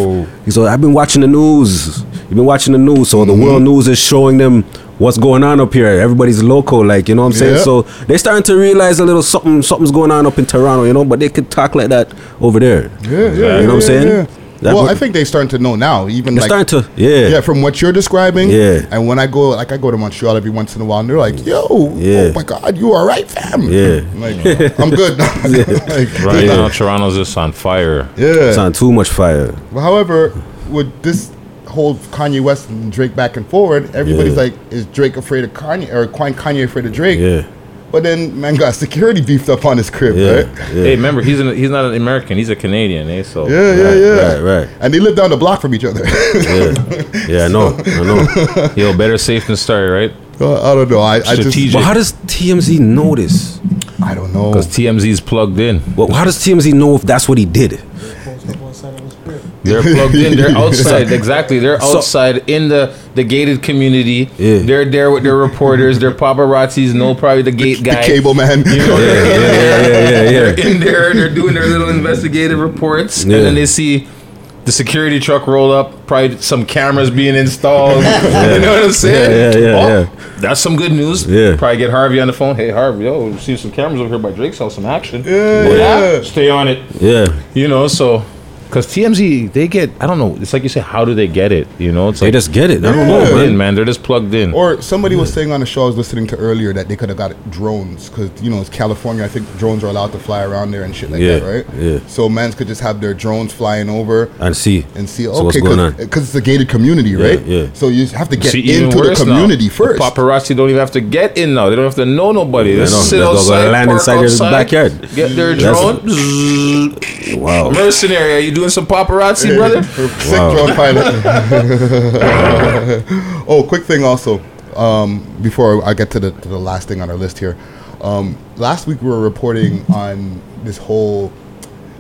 Speaker 1: He's like, I've been watching the news. You've been watching the news, so
Speaker 8: Mm-hmm.
Speaker 1: the world news is showing them what's going on up here. Everybody's local, like you know what I'm saying.
Speaker 8: Yeah.
Speaker 1: So they're starting to realize a little something, something's going on up in Toronto, you know. But they could talk like that over there.
Speaker 8: Yeah, yeah,
Speaker 1: You know
Speaker 8: yeah,
Speaker 1: what I'm saying?
Speaker 8: yeah.
Speaker 1: That
Speaker 8: well,
Speaker 1: would-
Speaker 8: I think they're starting to know now. Even
Speaker 1: They're
Speaker 8: like
Speaker 1: starting to, yeah.
Speaker 8: yeah, from what you're describing.
Speaker 1: Yeah.
Speaker 8: And when I go, like I go to Montreal every once in a while, and they're like, "Yo, oh
Speaker 1: Yeah.
Speaker 8: oh my God, you all right, fam?"
Speaker 1: Yeah.
Speaker 8: I'm like, I'm good. like,
Speaker 10: Right now, Toronto's just on fire.
Speaker 8: Yeah.
Speaker 1: It's on too much fire.
Speaker 8: Well, however, with this whole Kanye West and Drake back and forward, everybody's
Speaker 1: Yeah.
Speaker 8: like, "Is Drake afraid of Kanye or Kanye Kanye afraid of Drake?"
Speaker 1: Yeah.
Speaker 8: But then man got security beefed up on his crib,
Speaker 1: Yeah.
Speaker 8: right?
Speaker 10: Hey, remember he's an, he's not an American. He's a Canadian. Eh? So
Speaker 8: Yeah, yeah,
Speaker 1: Right,
Speaker 8: yeah.
Speaker 1: right, right.
Speaker 8: And they live down the block from each other.
Speaker 1: Yeah, yeah, I know, I know.
Speaker 10: yo, better safe than sorry, right?
Speaker 8: Uh, I don't know. I, I just
Speaker 10: Strategic.
Speaker 1: But how does TMZ know this?
Speaker 8: I don't know.
Speaker 10: Because TMZ's plugged in.
Speaker 1: Well, how does TMZ know if that's what he did?
Speaker 10: They're plugged in. They're outside. Exactly. They're outside in the, the gated community.
Speaker 1: Yeah.
Speaker 10: They're there with their reporters. Their paparazzis know probably the gate
Speaker 8: the
Speaker 10: guy.
Speaker 8: cable man.
Speaker 10: You know,
Speaker 1: Yeah,
Speaker 10: they're,
Speaker 1: yeah, yeah, yeah, yeah, yeah.
Speaker 10: they're in there. They're doing their little investigative reports,
Speaker 1: Yeah.
Speaker 10: and then they see the security truck roll up. Probably some cameras being installed. You know what I'm saying?
Speaker 1: Yeah, yeah, yeah,
Speaker 10: Oh,
Speaker 1: yeah.
Speaker 10: That's some good news.
Speaker 1: Yeah.
Speaker 10: Probably get Harvey on the phone. Hey Harvey, yo, we see some cameras over here by Drake's house. Some action.
Speaker 8: Yeah, yeah.
Speaker 10: Stay on it.
Speaker 1: Yeah,
Speaker 10: You know, so because TMZ, they get, I don't know, it's like you say, how do they get it? You know, it's
Speaker 1: they
Speaker 10: like
Speaker 1: just get it. I don't
Speaker 10: plugged
Speaker 1: know,
Speaker 10: in,
Speaker 1: man.
Speaker 10: man. They're just plugged in.
Speaker 8: Or somebody was saying on the show I was listening to earlier that they could have got drones because you know it's California. I think drones are allowed to fly around there and shit like
Speaker 1: Yeah,
Speaker 8: that, right?
Speaker 1: yeah.
Speaker 8: So mans could just have their drones flying over
Speaker 1: And see,
Speaker 8: and see.
Speaker 1: So what's
Speaker 8: okay,
Speaker 1: going on?
Speaker 8: because it's a gated community, right?
Speaker 1: yeah.
Speaker 8: So you have to get
Speaker 10: See, even
Speaker 8: into the
Speaker 10: worse now.
Speaker 8: community
Speaker 10: The
Speaker 8: first.
Speaker 10: paparazzi don't even have to get in now. They don't have to know nobody. They
Speaker 1: Yeah,
Speaker 10: just
Speaker 1: no,
Speaker 10: sit
Speaker 1: they go- go
Speaker 10: outside,
Speaker 1: land
Speaker 10: park
Speaker 1: inside your
Speaker 10: outside,
Speaker 1: backyard.
Speaker 10: Get their
Speaker 1: That's-
Speaker 10: drone.
Speaker 1: wow.
Speaker 10: Mercenary, are you doing some paparazzi, brother?
Speaker 8: Sick drone pilot. oh, quick thing also. Um, before I get to the, to the last thing on our list here, um, last week we were reporting on this whole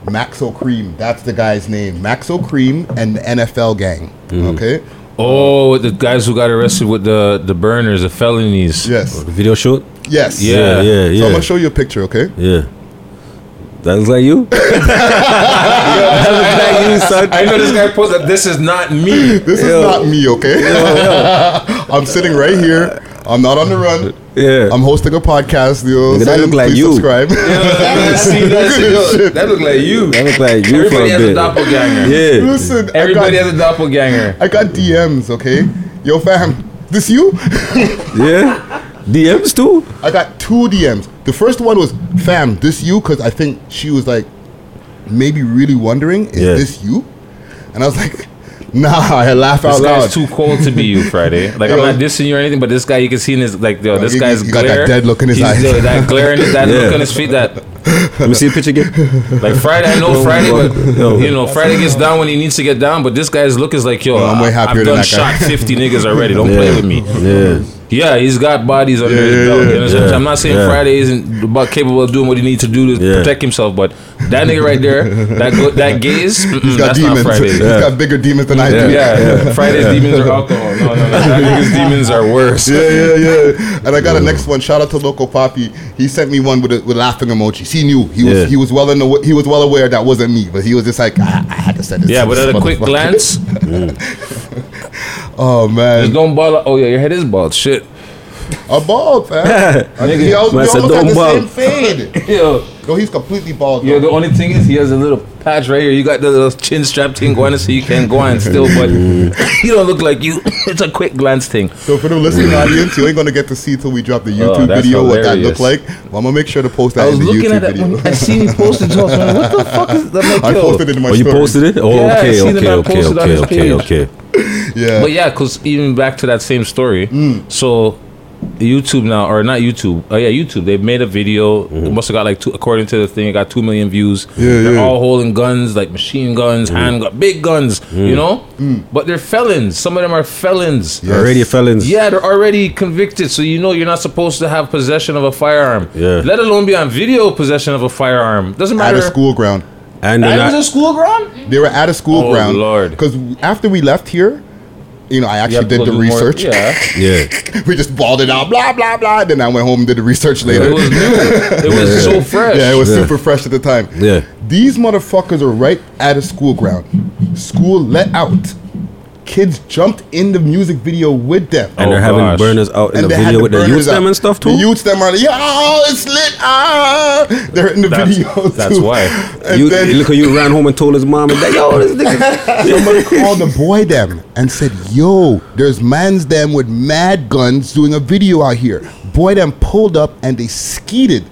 Speaker 8: Maxo Kream. That's the guy's name. Maxo Kream and the NFL gang.
Speaker 10: Mm.
Speaker 8: Okay.
Speaker 10: Oh, the guys who got arrested with the the burners, the felonies.
Speaker 8: Yes.
Speaker 1: The video shoot.
Speaker 8: Yes.
Speaker 10: Yeah.
Speaker 1: yeah, yeah.
Speaker 8: So I'm gonna show you a picture. Okay.
Speaker 1: Yeah. That looks like you. that looks like you, son.
Speaker 10: I know this guy posted. This is not me.
Speaker 8: This is not me. Okay. I'm sitting right here. I'm not on the run.
Speaker 1: Yeah.
Speaker 8: I'm hosting a podcast. You know, what
Speaker 1: that look like
Speaker 8: Please
Speaker 1: you.
Speaker 8: Subscribe.
Speaker 10: See, that's yo, that look like you.
Speaker 1: That look like you
Speaker 10: Everybody
Speaker 1: a
Speaker 10: has a
Speaker 1: bit.
Speaker 10: doppelganger.
Speaker 1: Yeah.
Speaker 8: Listen,
Speaker 10: Everybody
Speaker 8: got,
Speaker 10: has a doppelganger.
Speaker 8: I got DMs. Okay. Yo, fam, this you?
Speaker 1: Yeah. DMs too.
Speaker 8: I got two DMs. The first one was, fam, this you? Because I think she was like, maybe really wondering, is
Speaker 1: Yeah.
Speaker 8: this you? And I was like, nah, I laugh
Speaker 10: This
Speaker 8: out loud.
Speaker 10: guy's too cold to be you, Friday. Like I'm not dissing you or anything, but this guy you can see in his like yo, this
Speaker 8: he-
Speaker 10: guy's
Speaker 8: he got
Speaker 10: glare.
Speaker 8: that dead look in his eyes.
Speaker 10: yo, that glare in his that
Speaker 1: Yeah.
Speaker 10: look on his feet. That
Speaker 1: Let me see the picture again.
Speaker 10: like Friday. I know oh, Friday, but you know Friday gets down when he needs to get down. But this guy's look is like yo,
Speaker 8: I'm way happier
Speaker 10: I've
Speaker 8: than
Speaker 10: done
Speaker 8: that guy.
Speaker 10: shot 50 niggas already. Don't play with me.
Speaker 1: Yeah.
Speaker 10: Yeah, he's got bodies under his belt. You what I'm saying?
Speaker 1: Yeah.
Speaker 10: I'm not saying. Friday isn't about capable of doing what he needs to do to protect himself, but that nigga right there, that go, that gaze, mm-mm,
Speaker 8: He's got
Speaker 10: that's
Speaker 8: demons.
Speaker 10: not Friday.
Speaker 8: He's got bigger demons than I do.
Speaker 10: yeah. Friday's demons are alcohol. No, no, no. That nigga's demons are worse.
Speaker 8: Yeah, yeah, yeah. And I got a next one. Shout out to Local Poppy. He sent me one with a, with laughing emojis. He knew he was
Speaker 1: Yeah.
Speaker 8: he was well in the, he was well aware that wasn't me, but he was just like I, I had to send this.
Speaker 10: Yeah,
Speaker 8: to
Speaker 10: but
Speaker 8: this
Speaker 10: at a quick
Speaker 8: motherfucker.
Speaker 10: glance,
Speaker 8: oh
Speaker 10: just
Speaker 8: man,
Speaker 10: don't bother. Oh yeah, your head is bald. Shit.
Speaker 8: A bald fam. I he always, we
Speaker 1: Man said,
Speaker 8: almost had
Speaker 1: "Don't
Speaker 8: the
Speaker 1: bald."
Speaker 8: same fade.
Speaker 10: Yo,
Speaker 8: No, he's completely bald.
Speaker 10: yo.
Speaker 8: though.
Speaker 10: The only thing is, he has a little patch right here. You got the little chin strap thing going, so you can go on still, but you don't look like you. It's a quick glance thing.
Speaker 8: So for the listening audience, you ain't gonna get to see till we drop the YouTube
Speaker 10: Oh, that's
Speaker 8: video what that
Speaker 10: hilarious.
Speaker 8: look like. Well, I'm gonna make sure to post that
Speaker 10: I was
Speaker 8: in the
Speaker 10: looking
Speaker 8: YouTube
Speaker 10: at it
Speaker 8: video.
Speaker 10: when I seen you posted. I'm like, what the fuck is that? Like,
Speaker 8: I
Speaker 10: yo.
Speaker 8: posted it in my
Speaker 1: Oh, you posted it? Oh,
Speaker 10: Yeah, I
Speaker 1: okay,
Speaker 10: seen the
Speaker 1: okay,
Speaker 10: man
Speaker 1: okay,
Speaker 10: posted on
Speaker 1: okay,
Speaker 10: his
Speaker 1: okay,
Speaker 10: page.
Speaker 1: okay.
Speaker 8: Yeah.
Speaker 10: But yeah, because even back to that same story.
Speaker 8: Mm.
Speaker 10: So YouTube now, or not YouTube? Oh yeah, YouTube. They made a video. It must have got like two, according to the thing, it got two million views.
Speaker 8: Mm-hmm. Yeah,
Speaker 10: they're
Speaker 8: yeah. Mm.
Speaker 10: all holding guns, like machine guns, hand gun, big guns. You know, but they're felons. Some of them are felons.
Speaker 8: Yes.
Speaker 1: Already felons.
Speaker 10: Yeah, they're already convicted, so you know you're not supposed to have possession of a firearm.
Speaker 1: Yeah.
Speaker 10: Let alone be on video possession of a firearm. Doesn't matter.
Speaker 8: At a school ground.
Speaker 1: And
Speaker 10: That
Speaker 1: they're
Speaker 10: was
Speaker 1: not,
Speaker 10: a school ground.
Speaker 8: They were at a school
Speaker 10: Oh,
Speaker 8: ground.
Speaker 10: Lord.
Speaker 8: Because after we left here, you know, I actually did the
Speaker 10: do more-
Speaker 8: research.
Speaker 10: yeah.
Speaker 1: yeah.
Speaker 8: we just balled it out, blah blah blah. Then I went home and did the research later.
Speaker 10: It was new. It was so fresh.
Speaker 8: yeah, it was
Speaker 1: Yeah.
Speaker 8: super fresh at the time.
Speaker 1: Yeah.
Speaker 8: These motherfuckers are right at a school ground. School let out. Kids jumped in the music video with them.
Speaker 1: And
Speaker 10: Oh,
Speaker 1: they're having
Speaker 10: gosh.
Speaker 1: burners out in
Speaker 8: And
Speaker 1: the
Speaker 8: they had
Speaker 1: video with the
Speaker 8: burners
Speaker 1: youth them and stuff too.
Speaker 8: The youth them are like, yo, it's lit. Ah, they're in the
Speaker 10: That's-
Speaker 8: video.
Speaker 10: that's
Speaker 8: too.
Speaker 10: why.
Speaker 8: And
Speaker 1: you,
Speaker 8: then
Speaker 1: look how you ran home and told his mom and dad, yo, this nigga.
Speaker 8: somebody called the boy them and said, yo, there's mans them with mad guns doing a video out here. Boy them pulled up and they skeeted.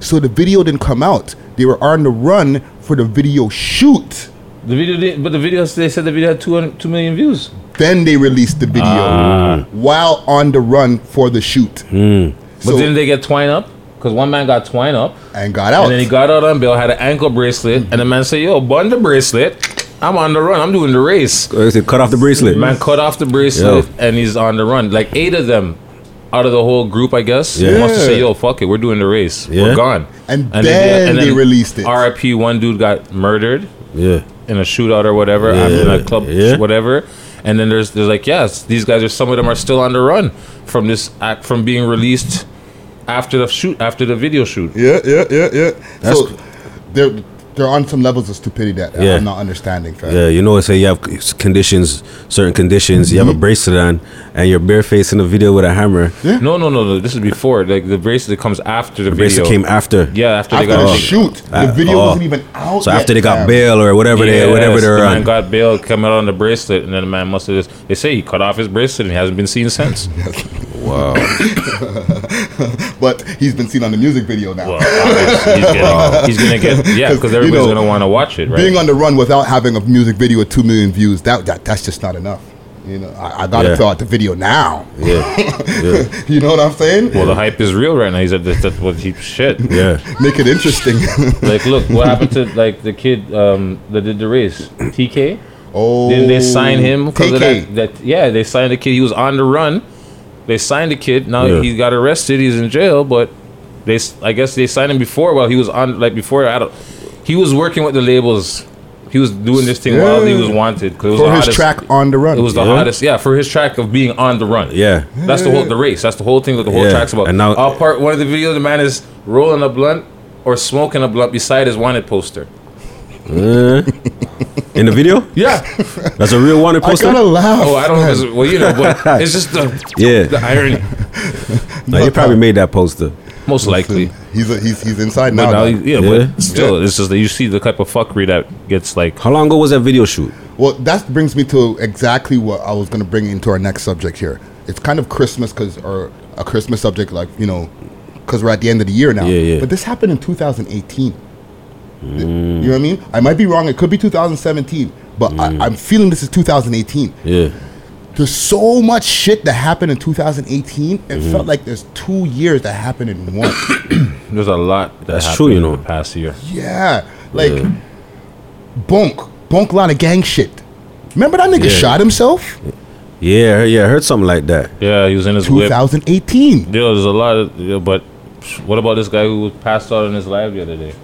Speaker 8: So the video didn't come out. They were on the run for the video shoot.
Speaker 10: The video, did, but the video they said the video had 200, 2 million views.
Speaker 8: Then they released the video
Speaker 10: Ah.
Speaker 8: while on the run for the shoot.
Speaker 10: But
Speaker 8: So-
Speaker 10: didn't they get twine up? Because one man got twine up,
Speaker 8: And got out.
Speaker 10: and then he got out on bail, had an ankle bracelet, and the man said, "Yo, bun the bracelet. I'm on the run. I'm doing the race."
Speaker 1: Or is it cut off the bracelet?
Speaker 10: Man cut off the bracelet, and he's on the run. Like eight of them out of the whole group, I guess.
Speaker 1: Yeah.
Speaker 10: Must have said, "Yo, fuck it, we're doing the race.
Speaker 1: Yeah.
Speaker 10: We're gone."
Speaker 8: And then they released it.
Speaker 10: R.I.P. One dude got murdered.
Speaker 1: Yeah.
Speaker 10: In a shootout or whatever,
Speaker 1: Yeah.
Speaker 10: in a club,
Speaker 1: Yeah.
Speaker 10: whatever. And then there's there's like yes, these guys are some of them are still on the run from this act from being released after the shoot after the video shoot.
Speaker 8: Yeah, yeah, yeah, yeah.
Speaker 1: That's-
Speaker 8: so they're they're on some levels of stupidity that
Speaker 1: Yeah.
Speaker 8: I'm not understanding, fam.
Speaker 1: Yeah, you know, say you have conditions, certain conditions. You have
Speaker 8: Mm-hmm.
Speaker 1: a bracelet on, and you're barefaced in a video with a hammer.
Speaker 10: No, no, no, no. This is before like the bracelet comes after the,
Speaker 1: The
Speaker 10: video.
Speaker 1: bracelet came after.
Speaker 10: Yeah, after,
Speaker 8: After
Speaker 10: they got
Speaker 8: the
Speaker 10: they-
Speaker 8: shoot, the
Speaker 1: Uh,
Speaker 8: video
Speaker 1: oh.
Speaker 8: wasn't even out.
Speaker 1: So
Speaker 8: yet,
Speaker 1: after they got
Speaker 8: fam.
Speaker 1: bail or whatever they whatever
Speaker 10: Yes,
Speaker 1: they're
Speaker 10: the man
Speaker 1: on.
Speaker 10: got bail, come out on the bracelet, and then the man must have just. They say he cut off his bracelet and he hasn't been seen since.
Speaker 1: Wow.
Speaker 8: but he's been seen on the music video now.
Speaker 10: Well, he's, getting, he's gonna get yeah,
Speaker 8: 'Cause,
Speaker 10: because
Speaker 8: you
Speaker 10: everybody's
Speaker 8: know,
Speaker 10: gonna want to watch it, right?
Speaker 8: Being on the run without having a music video with two million views, that, that that's just not enough. You know, I, I gotta
Speaker 1: Yeah.
Speaker 8: throw out the video now.
Speaker 1: Yeah. Yeah.
Speaker 8: You know what I'm saying?
Speaker 10: well, the hype is real right now. He's at that, that's what he shit.
Speaker 1: Yeah.
Speaker 8: Make it interesting.
Speaker 10: Like, look, what happened to like the kid um, that did the race? Tay-K.
Speaker 8: oh,
Speaker 10: Didn't they sign him because of that, that? Yeah, they signed the kid. He was on the run. They signed the kid. Now
Speaker 1: Yeah.
Speaker 10: he got arrested. He's in jail, but they I guess they signed him before while he was on, like before. I don't. he was working with the labels. He was doing this thing while he
Speaker 8: Yeah.
Speaker 10: was wanted. was
Speaker 8: For
Speaker 10: the
Speaker 8: his
Speaker 10: hottest-
Speaker 8: track on the run.
Speaker 10: It was the
Speaker 1: Yeah.
Speaker 10: hottest, yeah, for his track of being on the run.
Speaker 1: Yeah.
Speaker 10: That's the whole the race. That's the whole thing that the whole
Speaker 1: Yeah.
Speaker 10: track's about.
Speaker 1: And now-
Speaker 10: I'll part one of the videos. The man is rolling a blunt or smoking a blunt beside his wanted poster.
Speaker 1: in the video?
Speaker 10: Yeah.
Speaker 1: That's a real wanted
Speaker 8: I
Speaker 1: poster?
Speaker 8: gotta laugh.
Speaker 10: Oh, I don't know. It's, well, you know, but it's just the
Speaker 1: Yeah.
Speaker 10: the irony.
Speaker 1: No, you probably made that poster.
Speaker 10: Most likely.
Speaker 8: He's a, he's he's inside
Speaker 10: But
Speaker 8: now.
Speaker 10: now,
Speaker 8: dog.
Speaker 10: yeah,
Speaker 1: Yeah.
Speaker 10: but still, it's just that you see the type of fuckery that gets like.
Speaker 1: How long ago was that video shoot?
Speaker 8: Well, that brings me to exactly what I was going to bring into our next subject here. It's kind of Christmas because, or a Christmas subject, like you know, because we're at the end of the year now.
Speaker 1: Yeah, yeah.
Speaker 8: But this happened in 2018.
Speaker 1: Mm.
Speaker 8: You know what I mean? I might be wrong. It could be 2017, but
Speaker 1: Mm.
Speaker 8: I, I'm feeling this is 2018.
Speaker 1: Yeah.
Speaker 8: There's so much shit that happened in 2018. It
Speaker 1: Mm-hmm.
Speaker 8: felt like there's two years that happened in one.
Speaker 10: There's a lot that
Speaker 1: That's
Speaker 10: happened
Speaker 1: true, you
Speaker 10: in
Speaker 1: know.
Speaker 10: the past year.
Speaker 8: yeah, like
Speaker 1: Yeah.
Speaker 8: bunk, bunk, lot of gang shit. Remember that nigga
Speaker 1: Yeah.
Speaker 8: shot himself?
Speaker 1: Yeah, yeah, I heard something like that.
Speaker 10: Yeah, he was in his whip.
Speaker 8: 2018.
Speaker 10: Yeah, there's a lot of. Yeah, but what about this guy who was passed out in his lab the other day?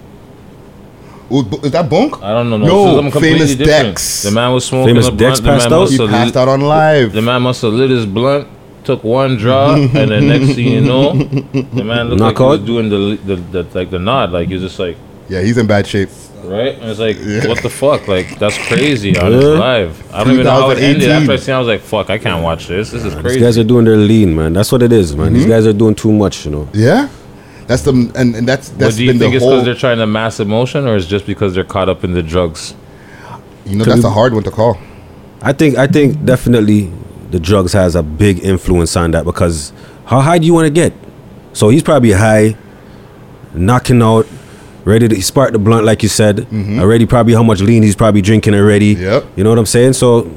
Speaker 8: Oh, bu- Is that bunk?
Speaker 10: I don't know. No,
Speaker 8: No,
Speaker 10: this is something completely
Speaker 8: famous
Speaker 10: different.
Speaker 8: Dex.
Speaker 10: The man was smoking
Speaker 1: Famous
Speaker 10: a blunt.
Speaker 1: Dex passed out?
Speaker 10: must
Speaker 8: He passed out on live.
Speaker 10: The man must have lit his blunt, took one draw, and then next thing you know, the man looked like he was doing the, the, the like the nod, like he was just like
Speaker 8: Yeah, he's in bad shape.
Speaker 10: right, and it's like what the fuck, like that's crazy on his
Speaker 1: Yeah.
Speaker 10: live. I don't even know how it ended. After I seen, I was like, fuck, I can't watch this. This is
Speaker 1: These
Speaker 10: crazy.
Speaker 1: guys are doing their lean, man. That's what it is, man.
Speaker 8: Mm-hmm.
Speaker 1: These guys are doing too much, you know.
Speaker 8: Yeah, that's the and, and that's
Speaker 10: But
Speaker 8: that's
Speaker 10: do you
Speaker 8: been
Speaker 10: think
Speaker 8: the
Speaker 10: it's because they're trying to mass emotion, or is just because they're caught up in the drugs?
Speaker 8: You know, that's a hard one to call.
Speaker 1: I think I think definitely the drugs has a big influence on that because how high do you want to get? So he's probably high, knocking out, ready to spark the blunt like you said. Already probably how much lean he's probably drinking already.
Speaker 8: Mm-hmm. Yep.
Speaker 1: You know what I'm saying? So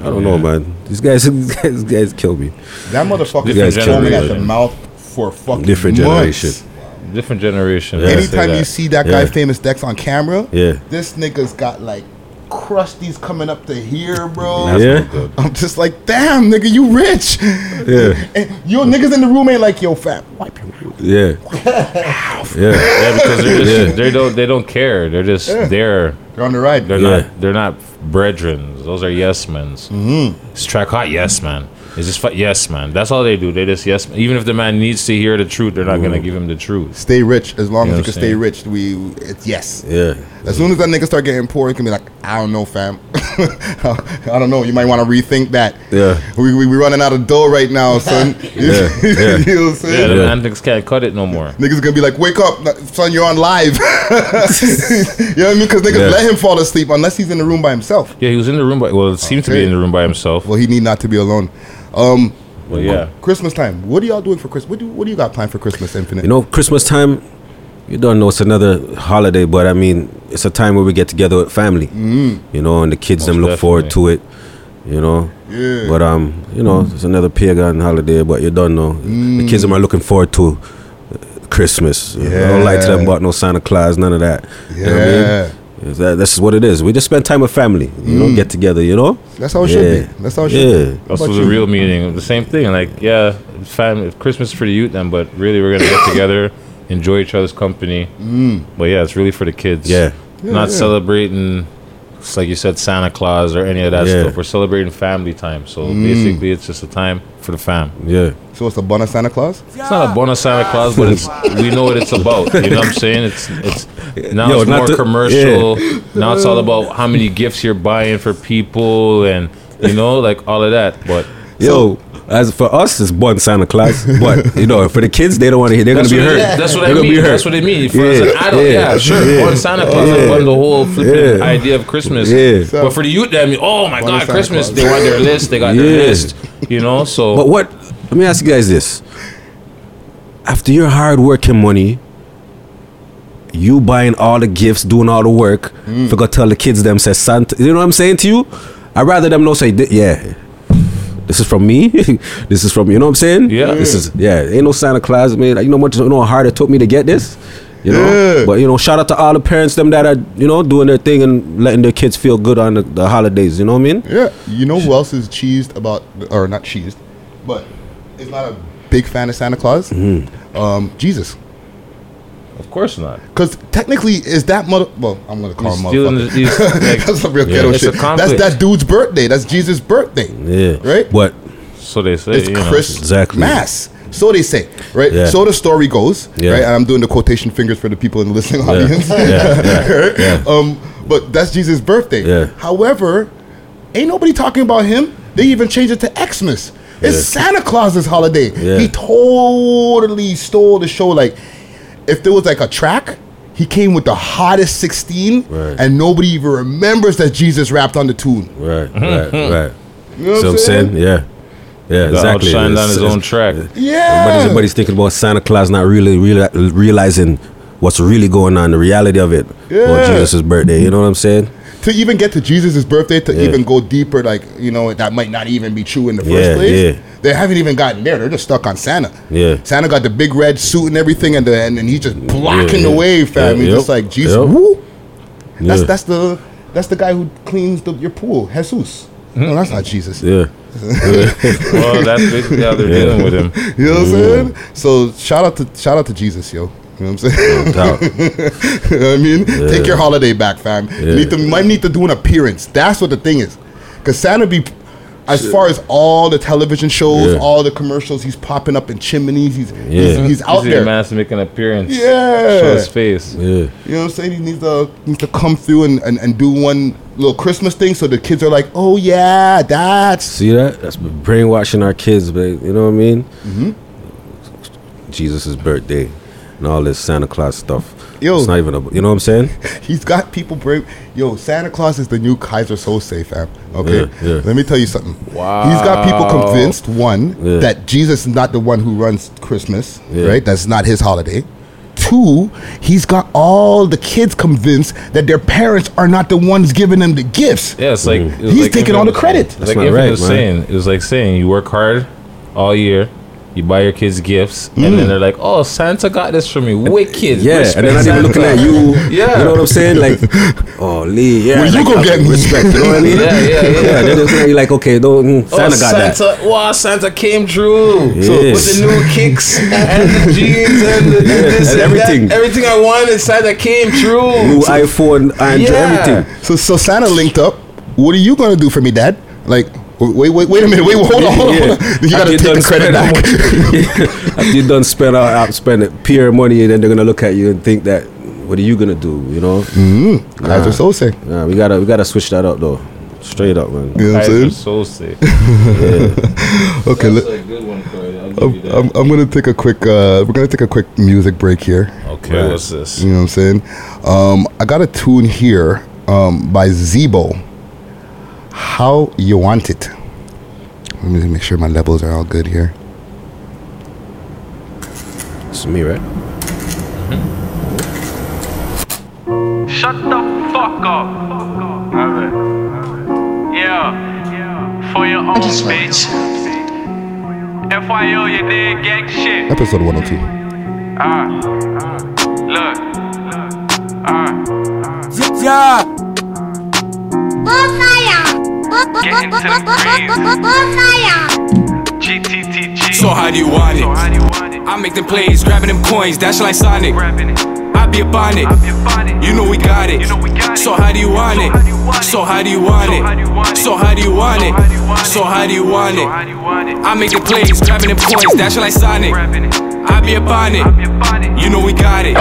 Speaker 1: I don't know, man. These guys, these guys, these guys kill me.
Speaker 8: That motherfucker
Speaker 1: Different
Speaker 8: is foaming at the mouth for a fucking
Speaker 1: Different
Speaker 8: months.
Speaker 1: generation.
Speaker 10: Different generation.
Speaker 1: Yeah.
Speaker 10: let's
Speaker 8: Anytime you see that guy
Speaker 1: Yeah.
Speaker 8: famous Dex on camera,
Speaker 1: Yeah.
Speaker 8: this nigga's got like crusties coming up to here, bro.
Speaker 10: That's
Speaker 1: Yeah.
Speaker 10: good.
Speaker 8: I'm just like, damn, nigga, you rich.
Speaker 1: Yeah.
Speaker 8: And your niggas in the room ain't like, yo, fam, wipe your mouth.
Speaker 1: Yeah. yeah.
Speaker 10: Yeah, because they're just,
Speaker 1: Yeah.
Speaker 10: they don't they don't care. They're just
Speaker 8: Yeah.
Speaker 10: there.
Speaker 8: They're on the ride.
Speaker 10: They're
Speaker 1: Yeah.
Speaker 10: not they're not brethren. Those are yes men's. Mm-hmm. It's track hot yes man. It's just fu- yes man. That's all they do. They just yes. Even if the man needs to hear the truth, they're not gonna give him the truth.
Speaker 8: Stay rich as long
Speaker 10: You know
Speaker 8: as you
Speaker 10: what
Speaker 8: can
Speaker 10: I'm
Speaker 8: stay
Speaker 10: saying?
Speaker 8: rich. We, it's yes.
Speaker 1: Yeah.
Speaker 8: As soon as that nigga start getting poor, he can be like, I don't know, fam. I don't know. You might want to rethink that.
Speaker 1: Yeah.
Speaker 8: We we we running out of dough right now, son.
Speaker 1: Yeah, yeah.
Speaker 8: you know what I'm
Speaker 10: Yeah,
Speaker 8: saying?
Speaker 10: the
Speaker 1: Yeah.
Speaker 10: man niggas can't cut it no more.
Speaker 8: Niggas gonna be like, wake up, son, you're on live. you know what I mean? Because niggas
Speaker 1: Yeah.
Speaker 8: let him fall asleep unless he's in the room by himself.
Speaker 10: Yeah, he was in the room by well, it seemed to be
Speaker 8: Okay.
Speaker 10: in the room by himself.
Speaker 8: Well, he need not to be alone. Um,
Speaker 10: Well, yeah.
Speaker 8: Christmas time. What are y'all doing for Christmas? What do what do you got planned for Christmas, Infinite?
Speaker 1: You know, Christmas time, you don't know it's another holiday, but I mean, it's a time where we get together with family.
Speaker 8: Mm.
Speaker 1: You know, and the kids
Speaker 10: Most
Speaker 1: them look forward to it. You know.
Speaker 8: Yeah.
Speaker 1: But um, you know, it's another pagan holiday, but you don't know. The kids them are looking forward to uh, Christmas. I don't lie to them
Speaker 8: Yeah.
Speaker 1: about no Santa Claus, none of that. You know what I mean?
Speaker 8: Yeah.
Speaker 1: Is That, that's what it is. We just spend time with family. You know, get together. You know.
Speaker 8: That's how it should be. That's how it should
Speaker 1: yeah.
Speaker 8: be.
Speaker 10: That's
Speaker 8: What
Speaker 10: was
Speaker 8: about
Speaker 10: the real meaning. The same thing. Like, yeah, family, Christmas is for the youth then, but really we're gonna get together, enjoy each other's company. Mm. But yeah, it's really for the kids.
Speaker 1: Yeah.
Speaker 10: Not
Speaker 8: yeah.
Speaker 10: celebrating, it's like you said, Santa Claus or any of that
Speaker 1: Yeah.
Speaker 10: stuff. We're celebrating family time. So
Speaker 8: Mm.
Speaker 10: basically, it's just a time for the fam.
Speaker 1: Yeah.
Speaker 8: So it's a bonus Santa Claus?
Speaker 10: It's not a bonus Santa Claus, but it's we know what it's about. You know what I'm saying? It's it's now
Speaker 1: Yo,
Speaker 10: it's
Speaker 1: not
Speaker 10: more
Speaker 1: to-
Speaker 10: commercial. Now it's all about how many gifts you're buying for people and you know, like all of that. But
Speaker 1: Yo, as for us, it's born Santa Claus, but you know, for the kids, they don't want to hear. They're gonna be hurt.
Speaker 10: it- that's what I
Speaker 1: They're gonna
Speaker 10: mean.
Speaker 1: be hurt.
Speaker 10: That's what I mean. For as an
Speaker 1: Yeah,
Speaker 10: adult, yeah,
Speaker 1: yeah,
Speaker 10: sure.
Speaker 1: yeah,
Speaker 10: One Santa Claus
Speaker 1: yeah,
Speaker 10: and one the whole flipping
Speaker 1: yeah.
Speaker 10: idea of Christmas.
Speaker 1: Yeah.
Speaker 10: But for the youth, I mean, oh my God,
Speaker 8: Santa
Speaker 10: Christmas!
Speaker 8: Claus.
Speaker 10: They want their list. They got their list. You know, so
Speaker 1: But what? Let me ask you guys this: After your hard working money, you buying all the gifts, doing all the work,
Speaker 10: Mm.
Speaker 1: for go tell the kids them say Santa. You know what I'm saying to you? I'd rather them know say, yeah, this is from me. this is from you know what I'm saying?
Speaker 10: Yeah.
Speaker 1: This is yeah. Ain't no Santa Claus, man. Like, you know how much you know how hard it took me to get this. You know,
Speaker 8: Yeah.
Speaker 1: but you know, shout out to all the parents them that are you know doing their thing and letting their kids feel good on the, the holidays. You know what I mean?
Speaker 8: Yeah. You know who else is cheesed about, or not cheesed, but is not a big fan of Santa Claus?
Speaker 1: Mm-hmm.
Speaker 8: Um, Jesus.
Speaker 10: Of course not.
Speaker 8: Because technically, is that mother? Well, I'm gonna call
Speaker 10: He's
Speaker 8: him
Speaker 10: stealing
Speaker 8: motherfucker.
Speaker 10: like-
Speaker 8: That's some real
Speaker 10: Yeah.
Speaker 8: ghetto
Speaker 10: It's a
Speaker 8: shit. That's that dude's birthday. That's Jesus' birthday.
Speaker 1: Yeah.
Speaker 8: Right.
Speaker 1: What?
Speaker 10: So they say.
Speaker 8: It's
Speaker 10: you know.
Speaker 8: Chris
Speaker 1: Exactly.
Speaker 8: Mass. So they say, right?
Speaker 1: Yeah.
Speaker 8: So the story goes,
Speaker 1: Yeah.
Speaker 8: right? And I'm doing the quotation fingers for the people in the listening
Speaker 1: Yeah.
Speaker 8: audience.
Speaker 1: Yeah, yeah,
Speaker 8: Right?
Speaker 1: yeah.
Speaker 8: Um, but that's Jesus' birthday.
Speaker 1: Yeah.
Speaker 8: However, ain't nobody talking about him. They even changed it to Xmas. It's
Speaker 1: Yeah.
Speaker 8: Santa Claus's holiday.
Speaker 1: Yeah.
Speaker 8: He totally stole the show. Like, if there was like a track, he came with the hottest 16,
Speaker 1: Right.
Speaker 8: and nobody even remembers that Jesus rapped on the tune.
Speaker 1: Right, right, right.
Speaker 8: You know
Speaker 1: See what I'm saying? Yeah. Yeah,
Speaker 10: Got
Speaker 1: exactly.
Speaker 10: outshined on his
Speaker 1: it's-
Speaker 10: own track.
Speaker 8: Yeah.
Speaker 1: Everybody's, everybody's thinking about Santa Claus not really, really realizing what's really going on, the reality of it.
Speaker 8: Yeah.
Speaker 1: Or Jesus' birthday. You know what I'm saying?
Speaker 8: To even get to Jesus' birthday, to
Speaker 1: Yeah.
Speaker 8: even go deeper, like you know, that might not even be true in the first
Speaker 1: Yeah,
Speaker 8: place.
Speaker 1: yeah.
Speaker 8: They haven't even gotten there. They're just stuck on Santa.
Speaker 1: Yeah.
Speaker 8: Santa got the big red suit and everything, and the, and, and he's just blocking
Speaker 1: yeah.
Speaker 8: the way, fam.
Speaker 1: Yeah,
Speaker 8: he's
Speaker 1: yep,
Speaker 8: just like Jesus.
Speaker 1: yep.
Speaker 8: Woo. That's
Speaker 1: Yeah.
Speaker 8: that's the that's the guy who cleans the, your pool, Jesus. No, that's not Jesus.
Speaker 1: Yeah.
Speaker 10: well, that's basically how they're
Speaker 1: Yeah.
Speaker 10: dealing with him.
Speaker 8: You know what I'm saying? So shout out to shout out to Jesus, yo. You know what I'm saying?
Speaker 1: No doubt.
Speaker 8: you know what I mean? Take your holiday back, fam. You
Speaker 1: Yeah.
Speaker 8: need to might need to do an appearance. That's what the thing is. Cause Santa be as far as all the television shows,
Speaker 1: Yeah.
Speaker 8: all the commercials, he's popping up in chimneys. He's
Speaker 1: Yeah.
Speaker 8: he's, he's out
Speaker 10: Easy
Speaker 8: there.
Speaker 10: man to make an appearance.
Speaker 8: Yeah.
Speaker 10: Show his face.
Speaker 1: Yeah.
Speaker 8: You know what I'm saying? He needs to needs to come through and, and, and do one little Christmas thing so the kids are like, oh yeah, that's
Speaker 1: See that? That's brainwashing our kids, babe. You know what I mean?
Speaker 8: Mm-hmm.
Speaker 1: Jesus' birthday and all this Santa Claus stuff.
Speaker 8: Yo.
Speaker 1: It's not even, a, you know what I'm saying?
Speaker 8: He's got people brave. Yo, Santa Claus is the new Keyser Söze, fam. Okay,
Speaker 1: Yeah, yeah.
Speaker 8: let me tell you something.
Speaker 10: Wow.
Speaker 8: He's got people convinced one
Speaker 1: Yeah.
Speaker 8: that Jesus is not the one who runs Christmas,
Speaker 1: Yeah.
Speaker 8: right? That's not his holiday. Two, he's got all the kids convinced that their parents are not the ones giving them the gifts.
Speaker 10: Yeah, it's like it
Speaker 8: He's
Speaker 10: like
Speaker 8: taking all the credit.
Speaker 10: It's
Speaker 1: That's
Speaker 10: like
Speaker 1: not
Speaker 10: Infant
Speaker 1: right,
Speaker 10: was
Speaker 1: man.
Speaker 10: saying. It was like saying you work hard all year, you buy your kids gifts, and
Speaker 8: Mm.
Speaker 10: then they're like, "Oh, Santa got this for me. Wicked."
Speaker 1: Yeah,
Speaker 10: Respect
Speaker 1: and they're not even looking at you.
Speaker 10: Yeah.
Speaker 1: You know what I'm saying? Like, oh, Lee, yeah.
Speaker 8: What you
Speaker 1: like,
Speaker 8: gonna
Speaker 1: uh,
Speaker 8: get me?
Speaker 1: Respect, you know what I mean?
Speaker 10: Yeah, yeah, yeah.
Speaker 1: yeah they're looking at you like, okay, don't, mm,
Speaker 10: Oh,
Speaker 1: Santa got that.
Speaker 10: Santa, Wow, Santa came through
Speaker 1: Yeah.
Speaker 10: so with the new kicks and the jeans and, the, and this
Speaker 1: and
Speaker 10: and
Speaker 1: everything.
Speaker 10: That. Everything I wanted, Santa came through.
Speaker 1: New iPhone, and
Speaker 10: Yeah.
Speaker 1: everything.
Speaker 8: So, so Santa linked up. What are you gonna do for me, Dad? Like, wait, wait, wait a minute. Wait, hold on, hold on. Hold on. You gotta take the credit back.
Speaker 1: much- After you done spend out, out spend it, pure money, and then they're gonna look at you and think that, what are you gonna do? You know?
Speaker 8: Mm-hmm. Keyser Söze.
Speaker 1: Nah, we gotta we gotta switch that up though, straight up, man.
Speaker 8: You know what I'm
Speaker 10: Kaiser
Speaker 8: saying?
Speaker 10: so sick.
Speaker 8: Okay,
Speaker 10: That's
Speaker 8: let,
Speaker 10: a good one, Corey. I'll give
Speaker 8: I'm. I'm, I'm gonna take a quick. Uh, we're gonna take a quick music break here.
Speaker 10: okay, what's this?
Speaker 8: You know what I'm saying? Um, I got a tune here um, by Zebo. How you want it? Let me make sure my levels are all good here.
Speaker 1: It's me, right?
Speaker 11: Shut the fuck up. Yeah. For your own bitch. FYO, you did gang shit.
Speaker 8: Episode 102.
Speaker 11: Ah. Look. Ah.
Speaker 12: Yeah.
Speaker 11: Get into the green. GTTG.
Speaker 13: So how do you want it? I make them plays, grabbing them coins, dash like Sonic. I be up on it. You know we got it. So how do you want it? So how do you want it? So how do you want it? So how do you want it? I make them plays, grabbing them coins, dash like Sonic. I be up on it. You know we got it.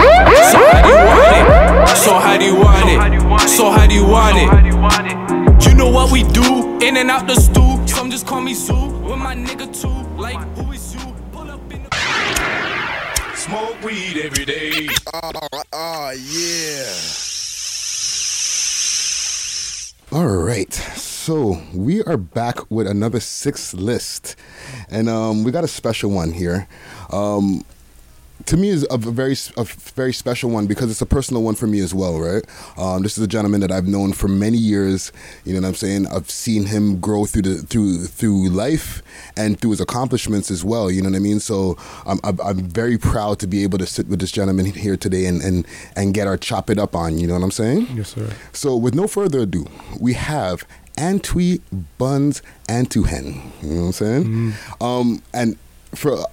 Speaker 13: So how do you want it? So how do you want it? So how do you want it? You know what we do? In and out the stool. Some just call me Sue. With my nigga too. Like who is you? Pull up in the
Speaker 14: Smoke weed every day.
Speaker 7: Oh, yeah.
Speaker 8: All right, so we are back with another six list, and um, we got a special one here. Um, to me, is a very a very special one because it's a personal one for me as well, right? Um, this is a gentleman that I've known for many years. You know what I'm saying? I've seen him grow through the through through life and through his accomplishments as well. You know what I mean? So I'm I'm, I'm very proud to be able to sit with this gentleman here today and and and get our chop it up on. You know what I'm saying?
Speaker 2: Yes, sir.
Speaker 8: So, with no further ado, we have Antwi Buns Atuahene. You know what I'm saying? Um, and for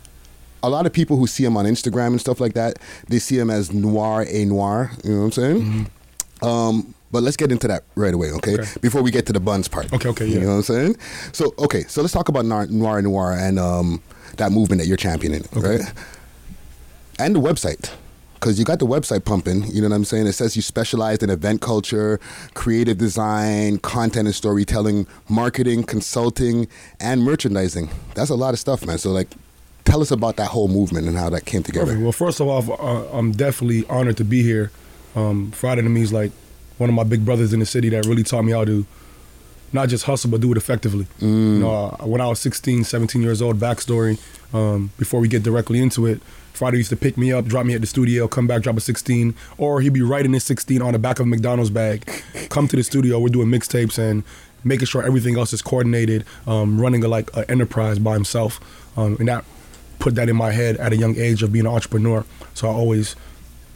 Speaker 8: a lot of people who see him on Instagram and stuff like that, they see him as Noir A Noir. You know what I'm saying? Um, but let's get into that right away, okay?
Speaker 15: Okay.
Speaker 8: Before we get to the buns part.
Speaker 15: Okay, okay,
Speaker 8: You know what I'm saying? So, okay, so let's talk about Noir Noir, Noir and um, that movement that you're championing, right? And the website. Because you got the website pumping, you know what I'm saying? It says you specialized in event culture, creative design, content and storytelling, marketing, consulting, and merchandising. That's a lot of stuff, man. So, like, tell us about that whole movement and how that came together.
Speaker 15: Perfect. Well, first of all, uh, I'm definitely honored to be here. Um, Friday to me is like one of my big brothers in the city that really taught me how to not just hustle but do it effectively. You know, uh, when I was 16, 17 years old, backstory. Um, before we get directly into it, Friday used to pick me up, drop me at the studio, come back, drop a 16, or he'd be writing his 16 on the back of a McDonald's bag. Come to the studio, we're doing mixtapes and making sure everything else is coordinated, um, running a, like an enterprise by himself, um, and that put that in my head at a young age of being an entrepreneur. So I always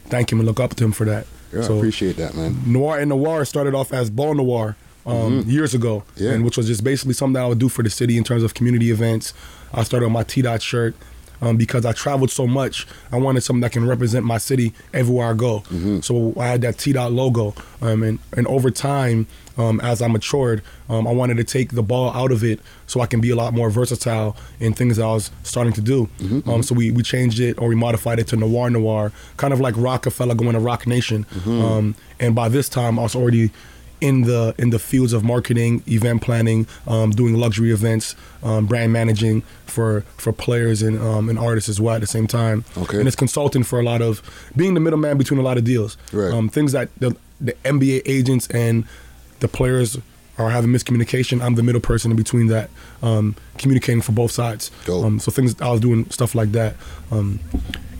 Speaker 15: thank him and look up to him for that.
Speaker 8: Yeah, I
Speaker 15: so
Speaker 8: appreciate that, man.
Speaker 15: Noir and Noir started off as Ball Noir um,
Speaker 8: Mhm.
Speaker 15: years ago,
Speaker 8: Yeah.
Speaker 15: and which was just basically something I would do for the city in terms of community events. I started on my T Dot shirt um, because I traveled so much. I wanted something that can represent my city everywhere I go. So I had that T Dot logo, um, and and over time, um, as I matured, um, I wanted to take the ball out of it so I can be a lot more versatile in things that I was starting to do. Um, so we we changed it or we modified it to Noir Noir, kind of like Roc-A-Fella going to Roc Nation. Um, and by this time, I was already in the in the fields of marketing, event planning, um, doing luxury events, um, brand managing for for players and um, and artists as well at the same time.
Speaker 8: Okay.
Speaker 15: And it's consulting for a lot of being the middleman between a lot of deals.
Speaker 8: Right.
Speaker 15: Um, things that the the NBA agents and the players are having miscommunication. I'm the middle person in between that, um, communicating for both sides. Um, so things I was doing stuff like that, um,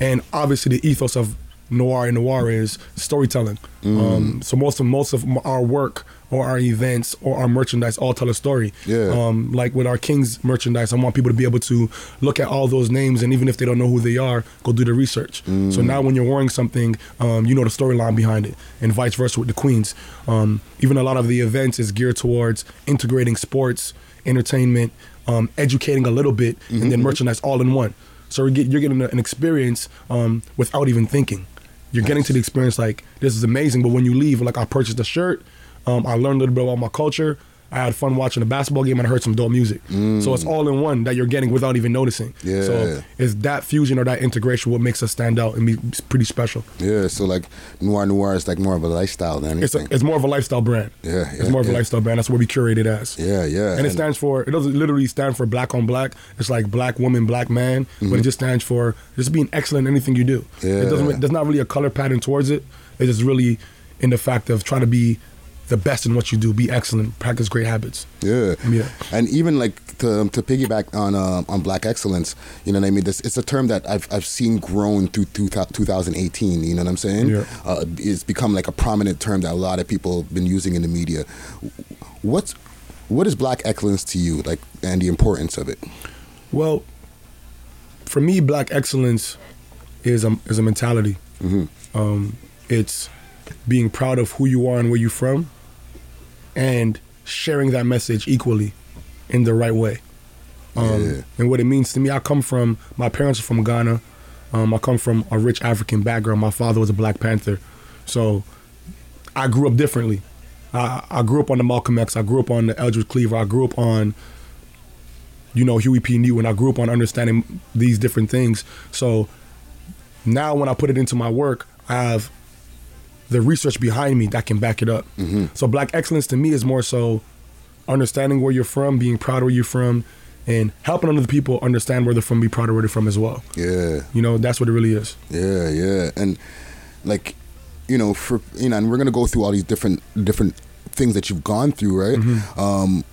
Speaker 15: and obviously the ethos of noir and noir is storytelling.
Speaker 8: Mm.
Speaker 15: Um, so most of most of our work or our events or our merchandise all tell a story.
Speaker 8: Yeah.
Speaker 15: Um, like with our Kings merchandise, I want people to be able to look at all those names and even if they don't know who they are, go do the research. So now when you're wearing something, um, you know the storyline behind it, and vice versa with the Queens. Um, even a lot of the events is geared towards integrating sports, entertainment, um, educating a little bit, and then merchandise all in one. So you're getting an experience um, without even thinking. You're getting to the experience like this is amazing, but when you leave, like I purchased a shirt, um, I learned a little bit about my culture. I had fun watching a basketball game and I heard some dope music. So it's all in one that you're getting without even noticing.
Speaker 8: Yeah.
Speaker 15: So it's that fusion or that integration what makes us stand out and be pretty special.
Speaker 8: Yeah, so like Noir Noir is like more of a lifestyle than
Speaker 15: It's, a,
Speaker 8: anything.
Speaker 15: it's more of a lifestyle brand.
Speaker 8: yeah, yeah.
Speaker 15: It's more of a lifestyle brand. That's what we curate it as.
Speaker 8: Yeah, yeah.
Speaker 15: And it stands for, it doesn't literally stand for black on black. It's like black woman, black man, but
Speaker 8: Mhm.
Speaker 15: it just stands for just being excellent in anything you do. Yeah. It doesn't, there's not really a color pattern towards it. It's just really in the fact of trying to be the best in what you do, be excellent, practice great habits.
Speaker 8: Yeah.
Speaker 15: Yeah.
Speaker 8: And even like to, to piggyback on uh, on black excellence, you know what I mean? This it's a term that I've I've seen grown through, through 2018. You know what I'm saying?
Speaker 15: Yeah.
Speaker 8: Uh, it's become like a prominent term that a lot of people have been using in the media. What's what is black excellence to you, like, and the importance of it?
Speaker 15: Well, for me, black excellence is a is a mentality. Um, it's being proud of who you are and where you're from, and sharing that message equally in the right way. Um, And what it means to me, I come from my parents are from Ghana. Um, I come from a rich African background. My father was a Black Panther, so I grew up differently. I, I grew up on the Malcolm X. I grew up on the Eldridge Cleaver. I grew up on you know Huey P. Newton. And I grew up on understanding these different things. So now when I put it into my work, I have the research behind me that can back it up. So black excellence to me is more so understanding where you're from, being proud of where you're from, and helping other people understand where they're from, be proud of where they're from as well.
Speaker 8: Yeah.
Speaker 15: You know, that's what it really is.
Speaker 8: Yeah, yeah, and like you know, for you know, and we're gonna go through all these different different things that you've gone through, right?
Speaker 15: Mm-hmm.
Speaker 8: Um,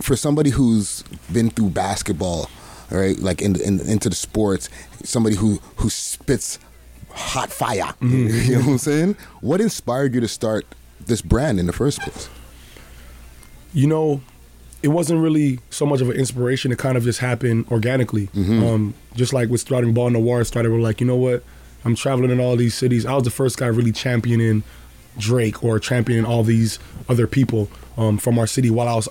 Speaker 8: for somebody who's been through basketball, right, like in, in into the sports, somebody who who spits hot fire,
Speaker 15: Mhm.
Speaker 8: you know what I'm saying? What inspired you to start this brand in the first place?
Speaker 15: you know, it wasn't really so much of an inspiration. It kind of just happened organically. Um, just like with starting Ball Noir started, we're like, you know what? I'm traveling in all these cities. I was the first guy really championing Drake or championing all these other people um, from our city while I was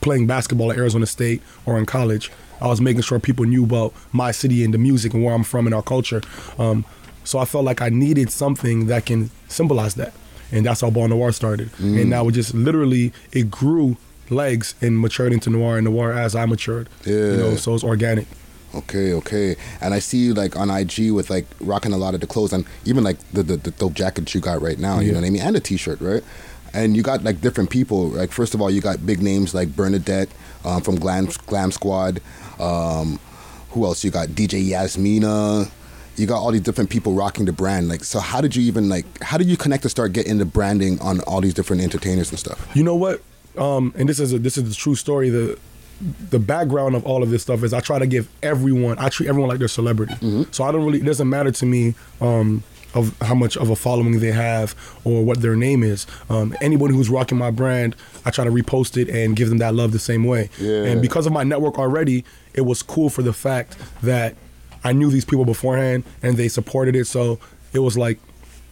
Speaker 15: playing basketball at Arizona State or in college. I was making sure people knew about my city and the music and where I'm from and our culture. Um, so I felt like I needed something that can symbolize that, and that's how Ball Noir started.
Speaker 8: Mm.
Speaker 15: And now it just literally it grew legs and matured into noir and noir as I matured.
Speaker 8: Yeah.
Speaker 15: You know, so it's organic.
Speaker 8: Okay, okay. And I see you like on IG with like rocking a lot of the clothes and even like the the, the dope jackets you got right now. You know what I mean? And a t-shirt, right? And you got like different people. Like first of all, you got big names like Bernadette um, from Glam Glam Squad. Um, who else? You got DJ Yasmina. You got all these different people rocking the brand. Like, so how did you even like? How did you connect to start getting the branding on all these different entertainers and stuff?
Speaker 15: You know what? Um, and this is a, this is the true story. The the background of all of this stuff is I try to give everyone. I treat everyone like they're celebrity. So I don't really. It doesn't matter to me. Um, of how much of a following they have or what their name is. Um, anybody who's rocking my brand, I try to repost it and give them that love the same way.
Speaker 8: Yeah.
Speaker 15: And because of my network already, it was cool for the fact that I knew these people beforehand and they supported it. So it was like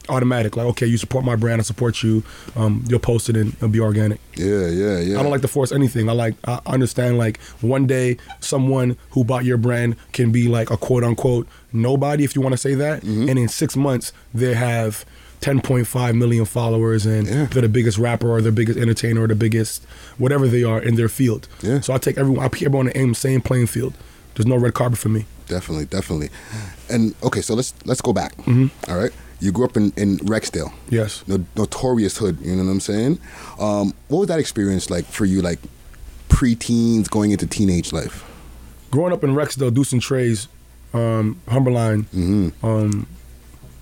Speaker 15: automatic. Like, okay, you support my brand, I support you. Um, you'll post it and it'll be organic.
Speaker 8: Yeah, yeah, yeah.
Speaker 15: I don't like to force anything. I like I understand like one day someone who bought your brand can be like a quote unquote nobody if you want to say that,
Speaker 8: Mm-hmm.
Speaker 15: and in six months they have. 10.5 million followers and they're the biggest rapper or the biggest entertainer or the biggest whatever they are in their field.
Speaker 8: Yeah.
Speaker 15: So I take everyone I put everyone on the same playing field. There's no red carpet for me.
Speaker 8: Definitely, definitely. And okay, so let's let's go back.
Speaker 15: Mhm.
Speaker 8: All right, you grew up in in Rexdale.
Speaker 15: Yes.
Speaker 8: No, notorious hood. You know what I'm saying? Um, what was that experience like for you? Like pre-teens going into teenage life.
Speaker 15: growing up in Rexdale, Deuce and Trey's, um, Humberline, um,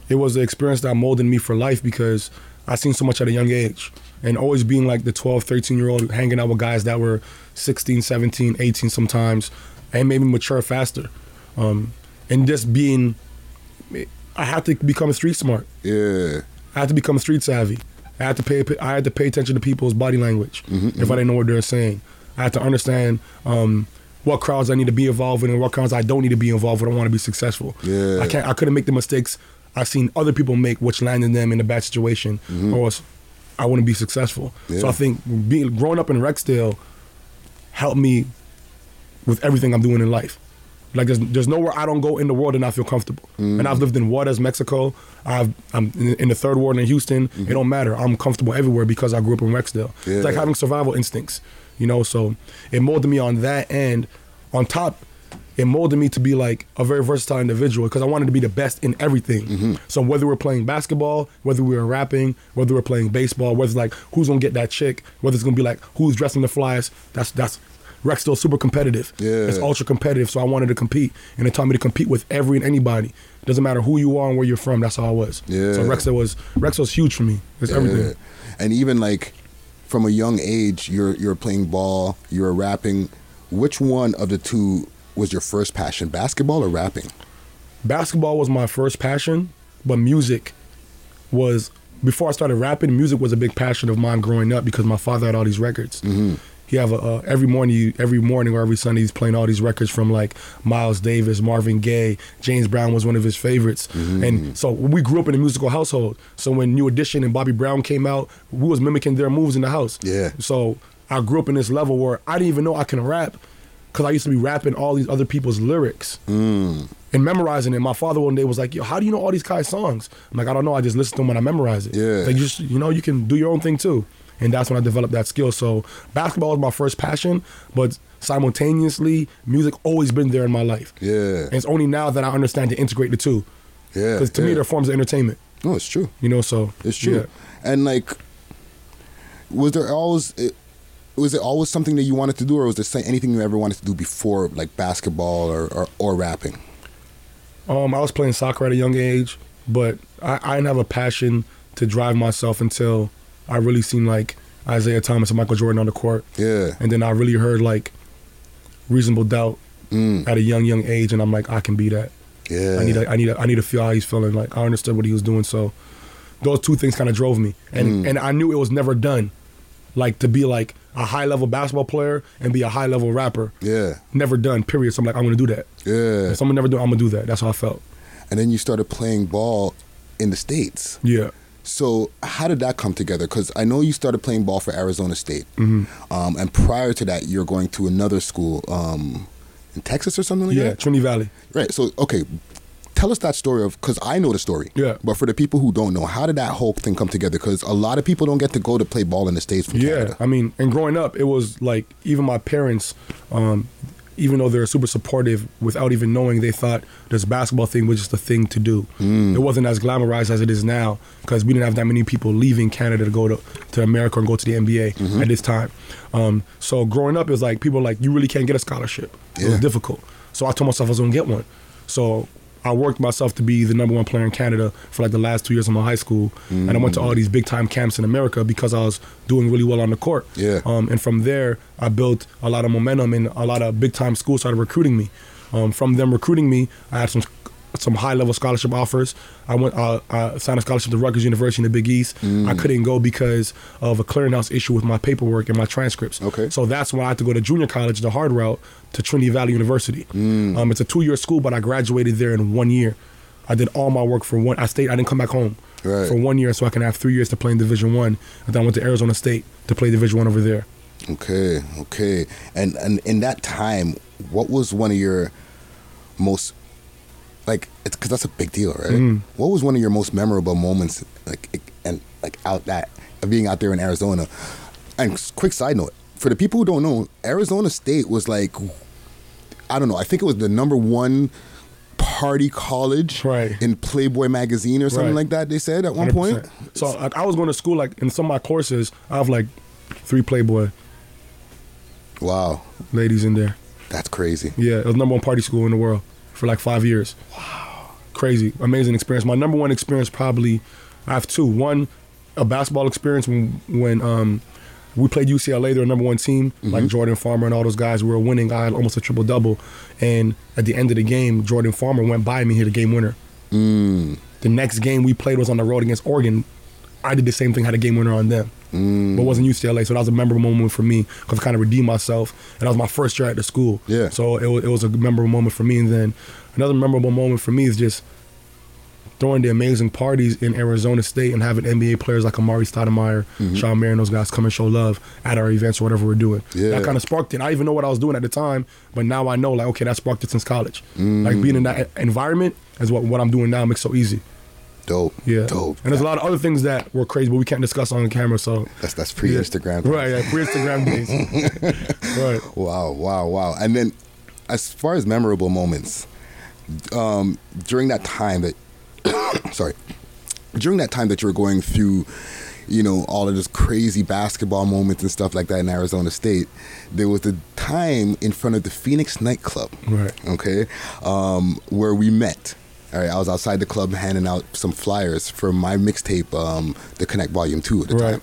Speaker 15: it was an experience that molded me for life because I seen so much at a young age. And always being like the 12, 13 year old, hanging out with guys that were 16, 17, 18 sometimes, and maybe mature faster. Um, and just being, I had to become street smart.
Speaker 8: Yeah.
Speaker 15: I had to become street savvy. I had to pay. I had to pay attention to people's body language
Speaker 8: Mm-hmm,
Speaker 15: if I didn't know what they're saying. I had to understand um, what crowds I need to be involved in and what crowds I don't need to be involved with. I want to be successful.
Speaker 8: Yeah.
Speaker 15: I can't. I couldn't make the mistakes I've seen other people make, which landed them in a bad situation, or else I wouldn't be successful. So
Speaker 8: Mm-hmm.
Speaker 15: I think being growing up in Rexdale helped me with everything I'm doing in life. Like there's there's nowhere I don't go in the world and I feel comfortable. Mm-hmm. And I've lived in Juarez, Mexico. I've I'm in, in the third ward in Houston. It mm-hmm. don't matter. I'm comfortable everywhere because I grew up in Rexdale.
Speaker 8: Yeah.
Speaker 15: It's like having survival instincts, you know. So it molded me on that, and on top, it molded me to be like a very versatile individual because I wanted to be the best in everything. Mm-hmm. So whether we're playing basketball, whether we were rapping, whether we're playing baseball, whether it's like who's gonna get that chick, whether it's gonna be like who's dressing the flyers, that's that's Rexdale's super competitive.
Speaker 8: Yeah.
Speaker 15: It's ultra competitive. So I wanted to compete. And it taught me to compete with every and anybody. Doesn't matter who you are and where you're from, that's how I was.
Speaker 8: Yeah.
Speaker 15: So Rexdale was Rexdale's huge for me. It's everything.
Speaker 8: And even like from a young age, you're you're playing ball, you're rapping. Which one of the two was your first passion, basketball or rapping?
Speaker 15: basketball was my first passion, but music was before I started rapping. Music was a big passion of mine growing up because my father had all these records.
Speaker 8: Mm-hmm.
Speaker 15: He have a uh, every morning, you- every morning or every Sunday, he's playing all these records from like Miles Davis, Marvin Gaye, James Brown was one of his favorites, and so we grew up in a musical household. So when New Edition and Bobby Brown came out, we was mimicking their moves in the house.
Speaker 8: Yeah.
Speaker 15: So I grew up in this level where I didn't even know I can rap because I used to be rapping all these other people's lyrics
Speaker 8: Mm.
Speaker 15: and memorizing it. My father one day was like, "Yo, how do you know all these guys' songs?" I'm like, "I don't know. I just listen to them when I memorize it."
Speaker 8: Yeah.
Speaker 15: Like, just you know, you can do your own thing too, and that's when I developed that skill. So basketball was my first passion, but simultaneously, music always been there in my life.
Speaker 8: Yeah.
Speaker 15: And it's only now that I understand to integrate the two.
Speaker 8: Yeah.
Speaker 15: Because to me, they're forms of entertainment.
Speaker 8: No, it's true.
Speaker 15: You know, so
Speaker 8: It's true.
Speaker 15: yeah.
Speaker 8: And like, was there always it, was it always something that you wanted to do, or was there anything you ever wanted to do before, like basketball or or, or rapping?
Speaker 15: Um, I was playing soccer at a young age, but I, I didn't have a passion to drive myself until I really seen like Isiah Thomas and Michael Jordan on the court.
Speaker 8: Yeah.
Speaker 15: And then I really heard like reasonable doubt
Speaker 8: Mm.
Speaker 15: at a young, young age, and I'm like, I can be that.
Speaker 8: Yeah.
Speaker 15: I need, to, I need, to, I need to feel how he's feeling. Like I understood what he was doing, so those two things kind of drove me, and
Speaker 8: Mm.
Speaker 15: and I knew it was never done. Like to be like a high level basketball player and be a high level rapper,
Speaker 8: Yeah.
Speaker 15: never done. Period. So I'm like, I'm gonna do that.
Speaker 8: Yeah.
Speaker 15: If someone never do, I'm gonna do that. That's how I felt.
Speaker 8: And then you started playing ball in the states.
Speaker 15: Yeah.
Speaker 8: So how did that come together? Because I know you started playing ball for Arizona State,
Speaker 15: Mhm.
Speaker 8: um, and prior to that, you're going to another school. Um, in Texas or something like
Speaker 15: Yeah,
Speaker 8: that.
Speaker 15: Yeah, Trinity Valley.
Speaker 8: Right. So okay, tell us that story of because I know the story.
Speaker 15: Yeah.
Speaker 8: But for the people who don't know, how did that whole thing come together? Because a lot of people don't get to go to play ball in the states from
Speaker 15: Yeah,
Speaker 8: Canada.
Speaker 15: I mean, and growing up, it was like even my parents, um, even though they're super supportive, without even knowing, they thought this basketball thing was just a thing to do.
Speaker 8: Mm.
Speaker 15: It wasn't as glamorized as it is now because we didn't have that many people leaving Canada to go to, to America and go to the NBA
Speaker 8: Mm-hmm.
Speaker 15: at this time. Um, so growing up, it was like people were like, you really can't get a scholarship. It was difficult. So I told myself I was gonna get one. So I worked myself to be the number one player in Canada for like the last two years of my high school, and I went to all these big time camps in America because I was doing really well on the court.
Speaker 8: Yeah.
Speaker 15: Um, and from there, I built a lot of momentum, and a lot of big time schools started recruiting me. Um, from them recruiting me, I had some some high level scholarship offers. I went uh, I signed a scholarship to Rutgers University in the Big East. I couldn't go because of a clearinghouse issue with my paperwork and my transcripts. Okay. So that's why I had to go to junior college, the hard route, to Trinity Valley University. Um, it's a two year school, but I graduated there in one year. I did all my work for one. I stayed. I didn't come back home
Speaker 8: Right.
Speaker 15: for one year, so I can have three years to play in Division One. And then I went to Arizona State to play Division One over there.
Speaker 8: Okay, okay. And and in that time, what was one of your most like? It's because that's a big deal, right?
Speaker 15: Mhm.
Speaker 8: What was one of your most memorable moments, like and like out that of being out there in Arizona? And quick side note for the people who don't know, Arizona State was like, I don't know. I think it was the number one party college in Playboy magazine or something
Speaker 15: Right.
Speaker 8: like that. They said at one point.
Speaker 15: 100%. So like, I was going to school like in some of my courses, I have like three Playboy.
Speaker 8: Wow,
Speaker 15: ladies in there.
Speaker 8: That's crazy.
Speaker 15: Yeah, it was number one party school in the world for like five years. Wow, crazy, amazing experience. My number one experience probably, I have two. One, a basketball experience when when um we played UCLA, they're number one team, like Jordan Farmar and all those guys. We were winning. I had almost a triple double, and at the end of the game, Jordan Farmar went by me, hit a game winner.
Speaker 8: Mm.
Speaker 15: The next game we played was on the road against Oregon. I did the same thing, had a game winner on them.
Speaker 8: Mm.
Speaker 15: But it wasn't UCLA, so that was a memorable moment for me because I kind of redeemed myself. And that was my first year at the school.
Speaker 8: Yeah.
Speaker 15: So it was, it was a memorable moment for me. And then another memorable moment for me is just throwing the amazing parties in Arizona State and having NBA players like Amar'e Stoudemire,
Speaker 8: Mhm.
Speaker 15: Sean Mayer, and those guys come and show love at our events or whatever we're doing.
Speaker 8: Yeah.
Speaker 15: That kind of sparked it. I didn't even know what I was doing at the time, but now I know, like, okay, that sparked it since college.
Speaker 8: Mm.
Speaker 15: Like being in that environment is what, what I'm doing now makes so easy.
Speaker 8: Dope.
Speaker 15: Yeah.
Speaker 8: Dope.
Speaker 15: And there's a lot of other things that were crazy, but we can't discuss on camera. So
Speaker 8: that's that's pre Instagram.
Speaker 15: Right, yeah, pre Instagram days. right.
Speaker 8: Wow, wow, wow. And then as far as memorable moments, um, during that time that sorry. During that time that you were going through, you know, all of this crazy basketball moments and stuff like that in Arizona State, there was a time in front of the Phoenix nightclub.
Speaker 15: Right.
Speaker 8: Okay. Um, where we met. All right, I was outside the club handing out some flyers for my mixtape, um, The Connect Volume 2 at the
Speaker 15: Right.
Speaker 8: time.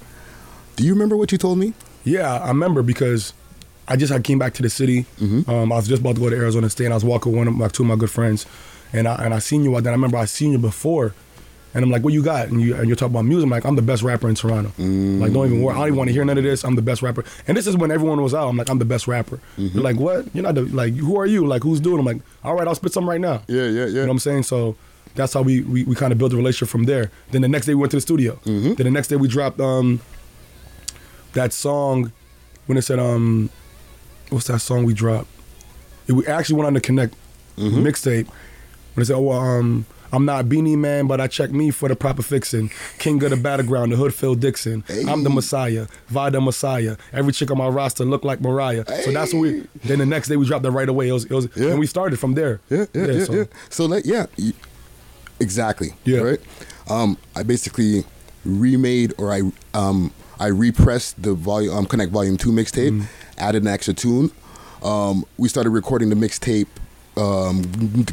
Speaker 8: Do you remember what you told me?
Speaker 15: Yeah, I remember because I just I came back to the city.
Speaker 8: Mm-hmm.
Speaker 15: Um, I was just about to go to Arizona State, and I was walking with one of my two of my good friends, and I and I seen you out there. I remember I seen you before, and I'm like, "What you got?" And you and you're talking about music. I'm like, "I'm the best rapper in Toronto." Like, don't even worry. I don't even want to hear none of this. I'm the best rapper. And this is when everyone was out. I'm like, "I'm the best rapper."
Speaker 8: Mm-hmm.
Speaker 15: You're like, "What? You're not the like. Who are you? Like, who's doing?" I'm like, "All right, I'll spit something right now."
Speaker 8: Yeah, yeah, yeah.
Speaker 15: You know what I'm saying? So that's how we we, we kind of built a relationship from there. Then the next day we went to the studio.
Speaker 8: Mm-hmm.
Speaker 15: Then the next day we dropped um that song when it said um what's that song we dropped? It, we actually went on the Connect
Speaker 8: Mm-hmm.
Speaker 15: mixtape when it said, "Oh, um, I'm not Beenie Man, but I check me for the proper fixing. King of the battleground, the hood Phil Dixon. I'm the Messiah, Vida Messiah. Every chick on my roster look like Mariah. So that's what we. Then the next day we dropped that right away. It was, it was, and we started from there.
Speaker 8: Yeah, yeah, yeah.
Speaker 15: so-
Speaker 8: yeah. So like, yeah, exactly. Yeah. Right. Um, I basically remade or I um I repressed the volume um, Connect Volume Two mixtape,
Speaker 15: Mm-hmm.
Speaker 8: added an extra tune. Um, we started recording the mixtape. Um,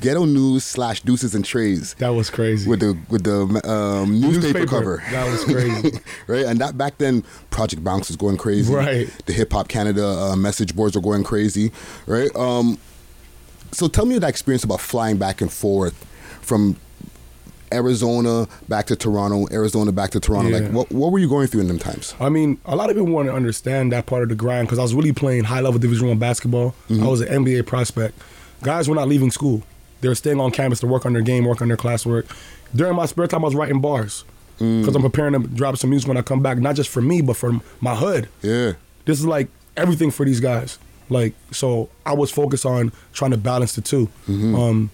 Speaker 8: ghetto news slash deuces and trays.
Speaker 15: That was crazy
Speaker 8: with the with the um, newspaper,
Speaker 15: Newspaper.
Speaker 8: cover.
Speaker 15: That was crazy.
Speaker 8: right? And that back then, Project Bounce was going crazy.
Speaker 15: Right.
Speaker 8: The Hip Hop Canada uh, message boards were going crazy. Right. Um, so tell me that experience about flying back and forth from Arizona back to Toronto, Arizona back to Toronto.
Speaker 15: Yeah.
Speaker 8: Like, what what were you going through in them times?
Speaker 15: I mean, a lot of people want to understand that part of the grind because I was really playing high level Division One basketball.
Speaker 8: Mhm.
Speaker 15: I was an NBA prospect. Guys were not leaving school; they were staying on campus to work on their game, work on their classwork. During my spare time, I was writing bars
Speaker 8: Mm.
Speaker 15: because I'm preparing to drop some music when I come back, not just for me, but for my hood.
Speaker 8: Yeah,
Speaker 15: this is like everything for these guys. Like so, I was focused on trying to balance the 2 um,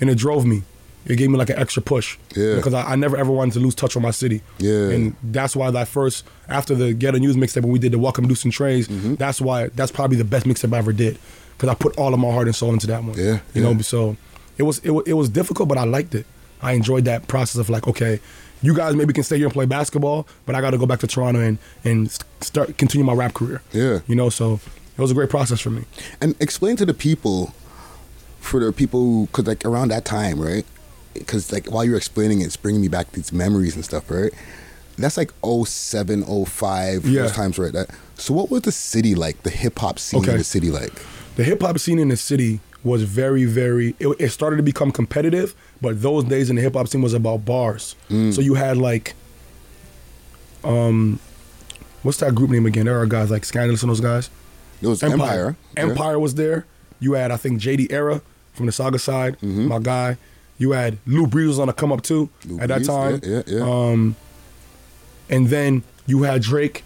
Speaker 15: and it drove me. It gave me like an extra push.
Speaker 8: Yeah.
Speaker 15: Because I, I never ever wanted to lose touch with my city.
Speaker 8: Yeah.
Speaker 15: And that's why that first after the Ghetto News mixtape when we did the Welcome Deuce and Trays,
Speaker 8: Mm-hmm.
Speaker 15: that's why that's probably the best mixtape I ever did. Because I put all of my heart and soul into that one.
Speaker 8: Yeah,
Speaker 15: You
Speaker 8: yeah.
Speaker 15: know, so it was it was it was difficult, but I liked it. I enjoyed that process of like, okay, you guys maybe can stay here and play basketball, but I got to go back to Toronto and and start continue my rap career.
Speaker 8: Yeah.
Speaker 15: You know, so it was a great process for me.
Speaker 8: And explain to the people, for the people who, because like around that time, right? Because like while you're explaining it, it's bringing me back these memories and stuff, right? That's like 07, 05,
Speaker 15: Yeah.
Speaker 8: those times, right? That. So what was the city like? The hip hop scene in the city like?
Speaker 15: The hip hop scene in the city was very, very. It, it started to become competitive, but those days in the hip hop scene was about bars.
Speaker 8: Mm.
Speaker 15: So you had like, um, what's that group name again? There are guys like Scandalous and those guys.
Speaker 8: It was Empire. Yeah.
Speaker 15: Empire was there. You had I think JD Era from the Saga side, my guy. You had Lou Breeze was on a come up too
Speaker 8: Mm-hmm. Lou
Speaker 15: at that time.
Speaker 8: yeah, yeah, yeah.
Speaker 15: Um, and then you had Drake.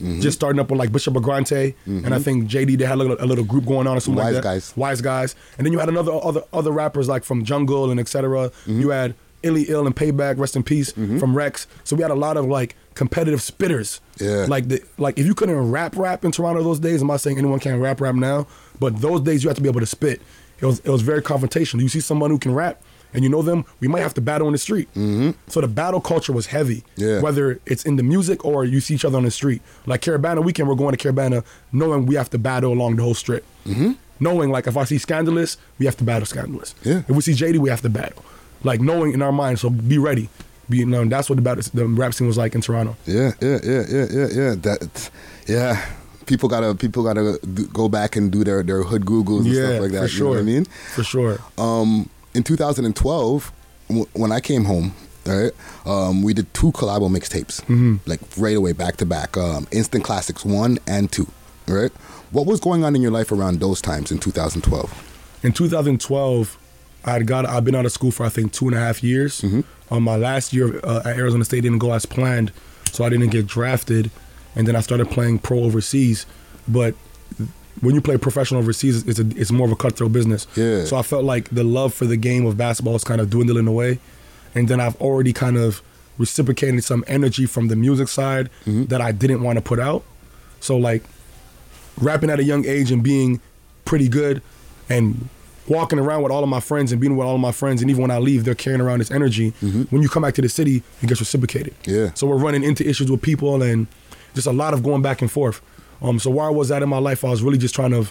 Speaker 8: Mm-hmm.
Speaker 15: Just starting up with like Bishop Brigante, and I think JD they had a little, a little group going on or something
Speaker 8: Wise
Speaker 15: like that.
Speaker 8: Wise Guys.
Speaker 15: Wise guys, and then you had another other other rappers like from Jungle and etc.
Speaker 8: Mm-hmm.
Speaker 15: You had Illy Ill and Payback, rest in peace, from Rex. So we had a lot of like competitive spitters.
Speaker 8: Yeah.
Speaker 15: Like the like if you couldn't rap rap in Toronto those days, I'm not saying anyone can rap rap now, but those days you have to be able to spit. It was it was very confrontational. You see someone who can rap and you know them, we might have to battle in the street. Mm-hmm. So the battle culture was heavy.
Speaker 8: Yeah.
Speaker 15: Whether it's in the music or you see each other on the street. Like Caribana weekend, we're going to Caribana knowing we have to battle along the whole strip. Mm-hmm. Knowing like if I see Scandalous, we have to battle Scandalous.
Speaker 8: Yeah.
Speaker 15: If we see JD, we have to battle. Like knowing in our mind, so be ready. Be you know, that's what the battle, the rap scene was like in Toronto.
Speaker 8: Yeah, yeah, yeah, yeah, yeah, yeah. That, yeah. People gotta, people gotta go back and do their their hood googles and
Speaker 15: Yeah,
Speaker 8: stuff like that.
Speaker 15: for
Speaker 8: You know what I mean?
Speaker 15: For sure.
Speaker 8: Um, in 2012, w- when I came home, right, um, we did two collabo mixtapes,
Speaker 15: Mhm.
Speaker 8: like right away, back to back. Um, Instant Classics one and two, right. What was going on in your life around those times in 2012?
Speaker 15: In 2012, I had got I've been out of school for I think two and a half years. On my last year uh, at Arizona State didn't go as planned, so I didn't get drafted, and then I started playing pro overseas. But when you play professional overseas, it's a, it's more of a cutthroat business.
Speaker 8: Yeah.
Speaker 15: So I felt like the love for the game of basketball is kind of dwindling away, and then I've already kind of reciprocated some energy from the music side mm-hmm. that I didn't want to put out. So like rapping at a young age and being pretty good and walking around with all of my friends and being with all of my friends and even when I leave they're carrying around this energy mm-hmm. when you come back to the city it gets reciprocated
Speaker 8: Yeah.
Speaker 15: so we're running into issues with people and just a lot of going back and forth um so where I was at in my life I was really just trying to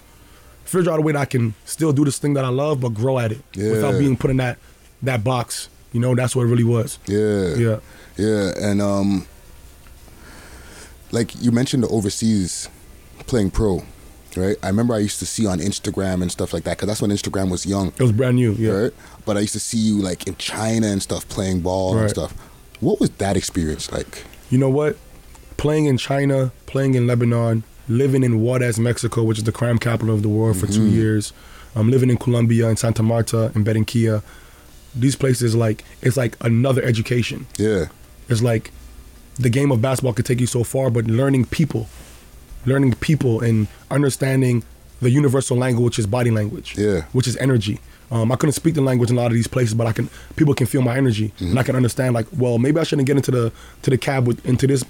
Speaker 15: figure out a way that I can still do this thing that I love but grow at it
Speaker 8: Yeah.
Speaker 15: without being put in that that box you know that's what it really was
Speaker 8: Yeah.
Speaker 15: Yeah.
Speaker 8: Yeah. And um like you mentioned the overseas playing pro, right? I remember I used to see on Instagram and stuff like that cuz that's when Instagram was young.
Speaker 15: it was brand new yeah
Speaker 8: Right? But I used to see you like in China and stuff playing ball and stuff. What was that experience like?
Speaker 15: you know what? Playing in China, playing in Lebanon, living in Juarez, Mexico, which is the crime capital of the world for two
Speaker 8: Mhm.
Speaker 15: years. I'm living in Colombia, in Santa Marta, in Barranquilla. These places, like, it's like another education.
Speaker 8: Yeah.
Speaker 15: It's like the game of basketball could take you so far, but learning people, learning people and understanding the universal language, which is body language,
Speaker 8: Yeah.
Speaker 15: which is energy. Um, I couldn't speak the language in a lot of these places, but I can. People can feel my energy, and I can understand. Like, well, maybe I shouldn't get into the to the cab with into this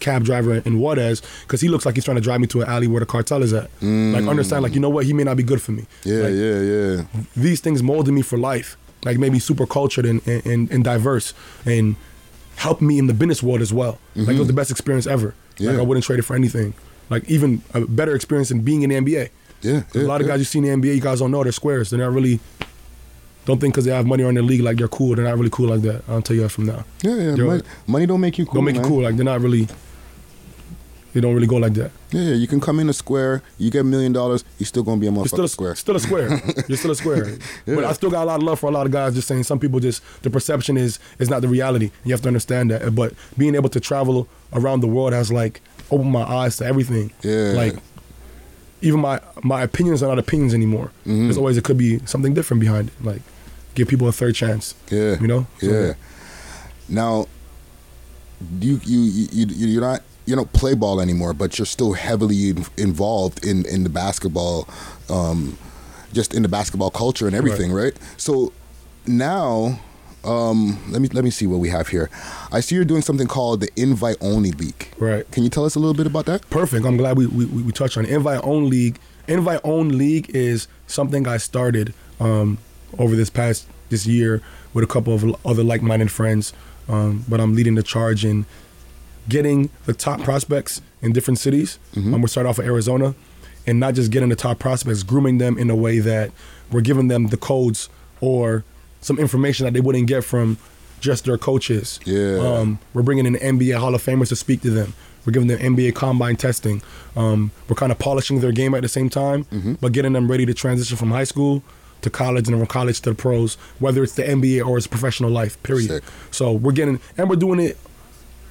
Speaker 15: cab driver in Juarez because he looks like he's trying to drive me to an alley where the cartel is at. Like, understand? Like, you know what? He may not be good for me.
Speaker 8: Yeah,
Speaker 15: Like,
Speaker 8: yeah, yeah.
Speaker 15: these things molded me for life. Like maybe super cultured and, and, and diverse and helped me in the business world as well. Like it was
Speaker 8: Mhm.
Speaker 15: the best experience ever. Like I wouldn't trade it for anything. Like even a better experience than being in the NBA.
Speaker 8: Yeah.
Speaker 15: a lot of guys you see in the NBA, you guys don't know they're squares. They're not really. Don't think because they have money or in the league like they're cool. They're not really cool like that. I'll tell you that from now.
Speaker 8: Yeah, yeah. Money, money don't make you cool.
Speaker 15: don't make
Speaker 8: man.
Speaker 15: you cool. Like they're not really. They don't really go like that.
Speaker 8: Yeah, yeah, you can come in a square, you get a million dollars, you're still gonna be a motherfucker
Speaker 15: still a,
Speaker 8: square.
Speaker 15: Still a square. You're still a square. But I still got a lot of love for a lot of guys. Just saying, some people just the perception is is not the reality. You have to understand that. But being able to travel around the world has like opened my eyes to everything.
Speaker 8: Yeah.
Speaker 15: Like even my my opinions are not opinions anymore.
Speaker 8: Mhm.
Speaker 15: There's always it could be something different behind it. Like give people a third chance.
Speaker 8: Yeah.
Speaker 15: You know. So,
Speaker 8: Yeah. Now, you you you you're not you don't play ball anymore, but you're still heavily in, involved in in the basketball, um, just in the basketball culture and everything, right? So now, um, let me let me see what we have here. I see you're doing something called the Invite Only League.
Speaker 15: Right.
Speaker 8: Can you tell us a little bit about that?
Speaker 15: Perfect. I'm glad we we, we we touched on it. Invite only League. Invite only League is something I started um, over this past this year with a couple of other like-minded friends. Um, but I'm leading the charge in getting the top prospects in different cities. Um, we're starting off with Arizona, and not just getting the top prospects, grooming them in a way that we're giving them the codes or some information that they wouldn't get from just their coaches.
Speaker 8: Yeah.
Speaker 15: Um, we're bringing in NBA Hall of Famers to speak to them. We're giving them NBA combine testing. Um, we're kind of polishing their game at the same time, but getting them ready to transition from high school to college and from college to the pros, whether it's the NBA or it's professional life, period. So we're getting, and we're doing it.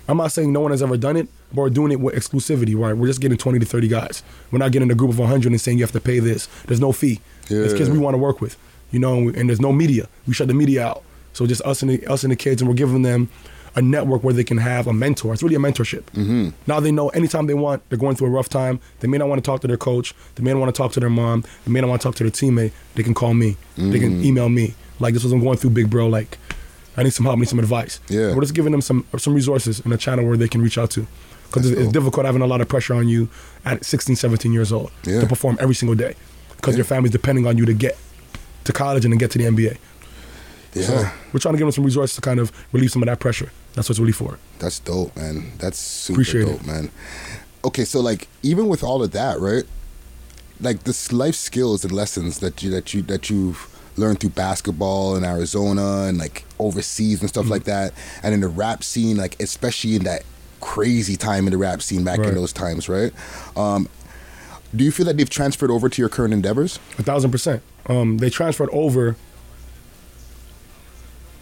Speaker 15: I'm not saying no one has ever done it, but we're doing it with exclusivity, right? We're just getting 20 to 30 guys. We're not getting a group of 100 and saying you have to pay this. There's no fee. It's kids we want to work with, you know, and, we- and there's no media. We shut the media out. So just us and the, us and the kids, and we're giving them a network where they can have a mentor. It's really a mentorship. Mm-hmm. Now they know anytime they want, they're going through a rough time. They may not want to talk to their coach. They may not want to talk to their mom. They may not want to talk to their teammate. They can call me. They can
Speaker 8: Mhm.
Speaker 15: email me. Like this was I'm going through, big bro. Like I need some help. I need some advice.
Speaker 8: Yeah.
Speaker 15: We're just giving them some some resources and a channel where they can reach out to. Because it's, it's difficult having a lot of pressure on you at 16, 17 years old
Speaker 8: Yeah.
Speaker 15: to perform every single day. Because your family's depending on you to get to college and then get to the NBA.
Speaker 8: Yeah.
Speaker 15: So we're trying to give them some resources to kind of relieve some of that pressure. That's what's really for.
Speaker 8: That's dope, man. That's super
Speaker 15: Appreciate
Speaker 8: dope,
Speaker 15: it.
Speaker 8: man. Okay, so like even with all of that, right? Like this life skills and lessons that you that you that you've learned through basketball in Arizona and like overseas and
Speaker 15: Mm-hmm.
Speaker 8: stuff like that, and in the rap scene, like especially in that crazy time in the rap scene back
Speaker 15: Right.
Speaker 8: in those times, right? Um, do you feel that they've transferred over to your current endeavors?
Speaker 15: A thousand percent. Um, they transferred over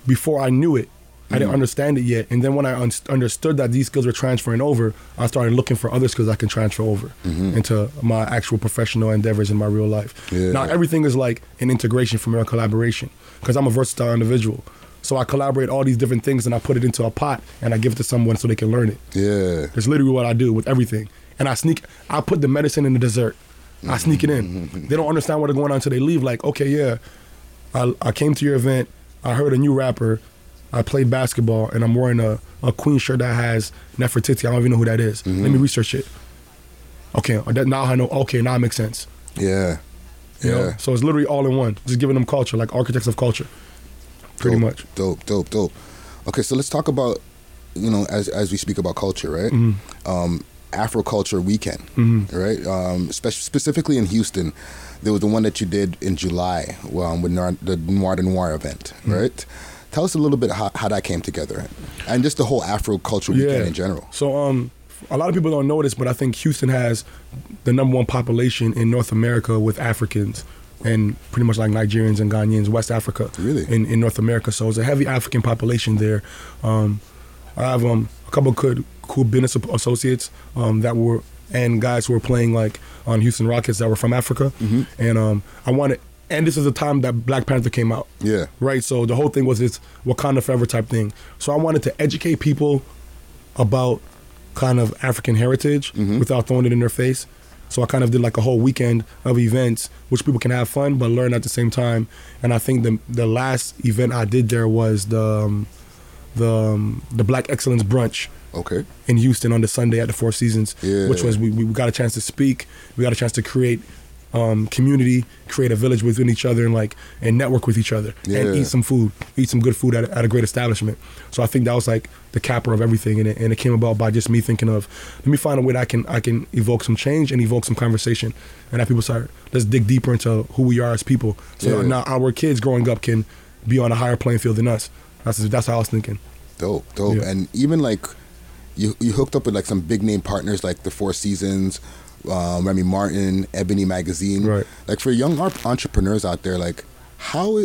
Speaker 15: before I knew it. I didn't
Speaker 8: Mhm.
Speaker 15: understand it yet, and then when I un- understood that these skills were transferring over, I started looking for other skills I can transfer over
Speaker 8: Mhm.
Speaker 15: into my actual professional endeavors in my real life.
Speaker 8: Yeah.
Speaker 15: Now everything is like an integration from a collaboration, because I'm a versatile individual. So I collaborate all these different things and I put it into a pot and I give it to someone so they can learn it.
Speaker 8: Yeah.
Speaker 15: That's literally what I do with everything. And I sneak, I put the medicine in the dessert. I sneak it in. They don't understand what's going on until they leave. Like, okay, yeah, I, I came to your event. I heard a new rapper. I played basketball and I'm wearing a, a Queen shirt that has Nefertiti. I don't even know who that is. Let me research it. Okay, that, now I know. Okay, now it makes sense.
Speaker 8: Yeah.
Speaker 15: You know?
Speaker 8: Yeah.
Speaker 15: So it's literally all in one. Just giving them culture, like architects of culture. Pretty
Speaker 8: Dope,
Speaker 15: much.
Speaker 8: Dope, dope, dope. Okay, so let's talk about, you know, as as we speak about culture, right?
Speaker 15: Mhm.
Speaker 8: Um, Afro Culture Weekend,
Speaker 15: Mhm.
Speaker 8: right? Um, spe- specifically in Houston, there was the one that you did in July um, with Noir, the Noir de Noir event,
Speaker 15: Mhm.
Speaker 8: right? Tell us a little bit how, how that came together, and just the whole Afro Culture Weekend in general.
Speaker 15: So um, a lot of people don't know this, but I think Houston has the number one population in North America with Africans and pretty much like Nigerians and Ghanaians, West Africa.
Speaker 8: Really?
Speaker 15: In, in North America. So it's a heavy African population there. Um, I have um, a couple of good, cool business associates um, that were, and guys who were playing like on Houston Rockets that were from Africa. And um, I wanted, and this is the time that Black Panther came out.
Speaker 8: Yeah.
Speaker 15: Right. So the whole thing was this Wakanda Forever type thing. So I wanted to educate people about kind of African heritage without throwing it in their face. So I kind of did like a whole weekend of events, which people can have fun but learn at the same time. And I think the the last event I did there was the um, the um, the Black Excellence Brunch.
Speaker 8: Okay.
Speaker 15: In Houston on the Sunday at the Four Seasons,
Speaker 8: Yeah.
Speaker 15: which was we, we got a chance to speak, we got a chance to create um, community, create a village within each other, and like and network with each other, and eat some food, eat some good food at, a- at a great establishment. So I think that was like the capper of everything, and it, and it came about by just me thinking of let me find a way that I can I can evoke some change and evoke some conversation, and that people start let's dig deeper into who we are as people. So
Speaker 8: Yeah.
Speaker 15: now our kids growing up can be on a higher playing field than us. That's that's how I was thinking.
Speaker 8: Dope, dope.
Speaker 15: Yeah.
Speaker 8: And even like you you hooked up with like some big name partners like the Four Seasons, um, Remy Martin, Ebony Magazine. Right. Like for young entrepreneurs out there, like how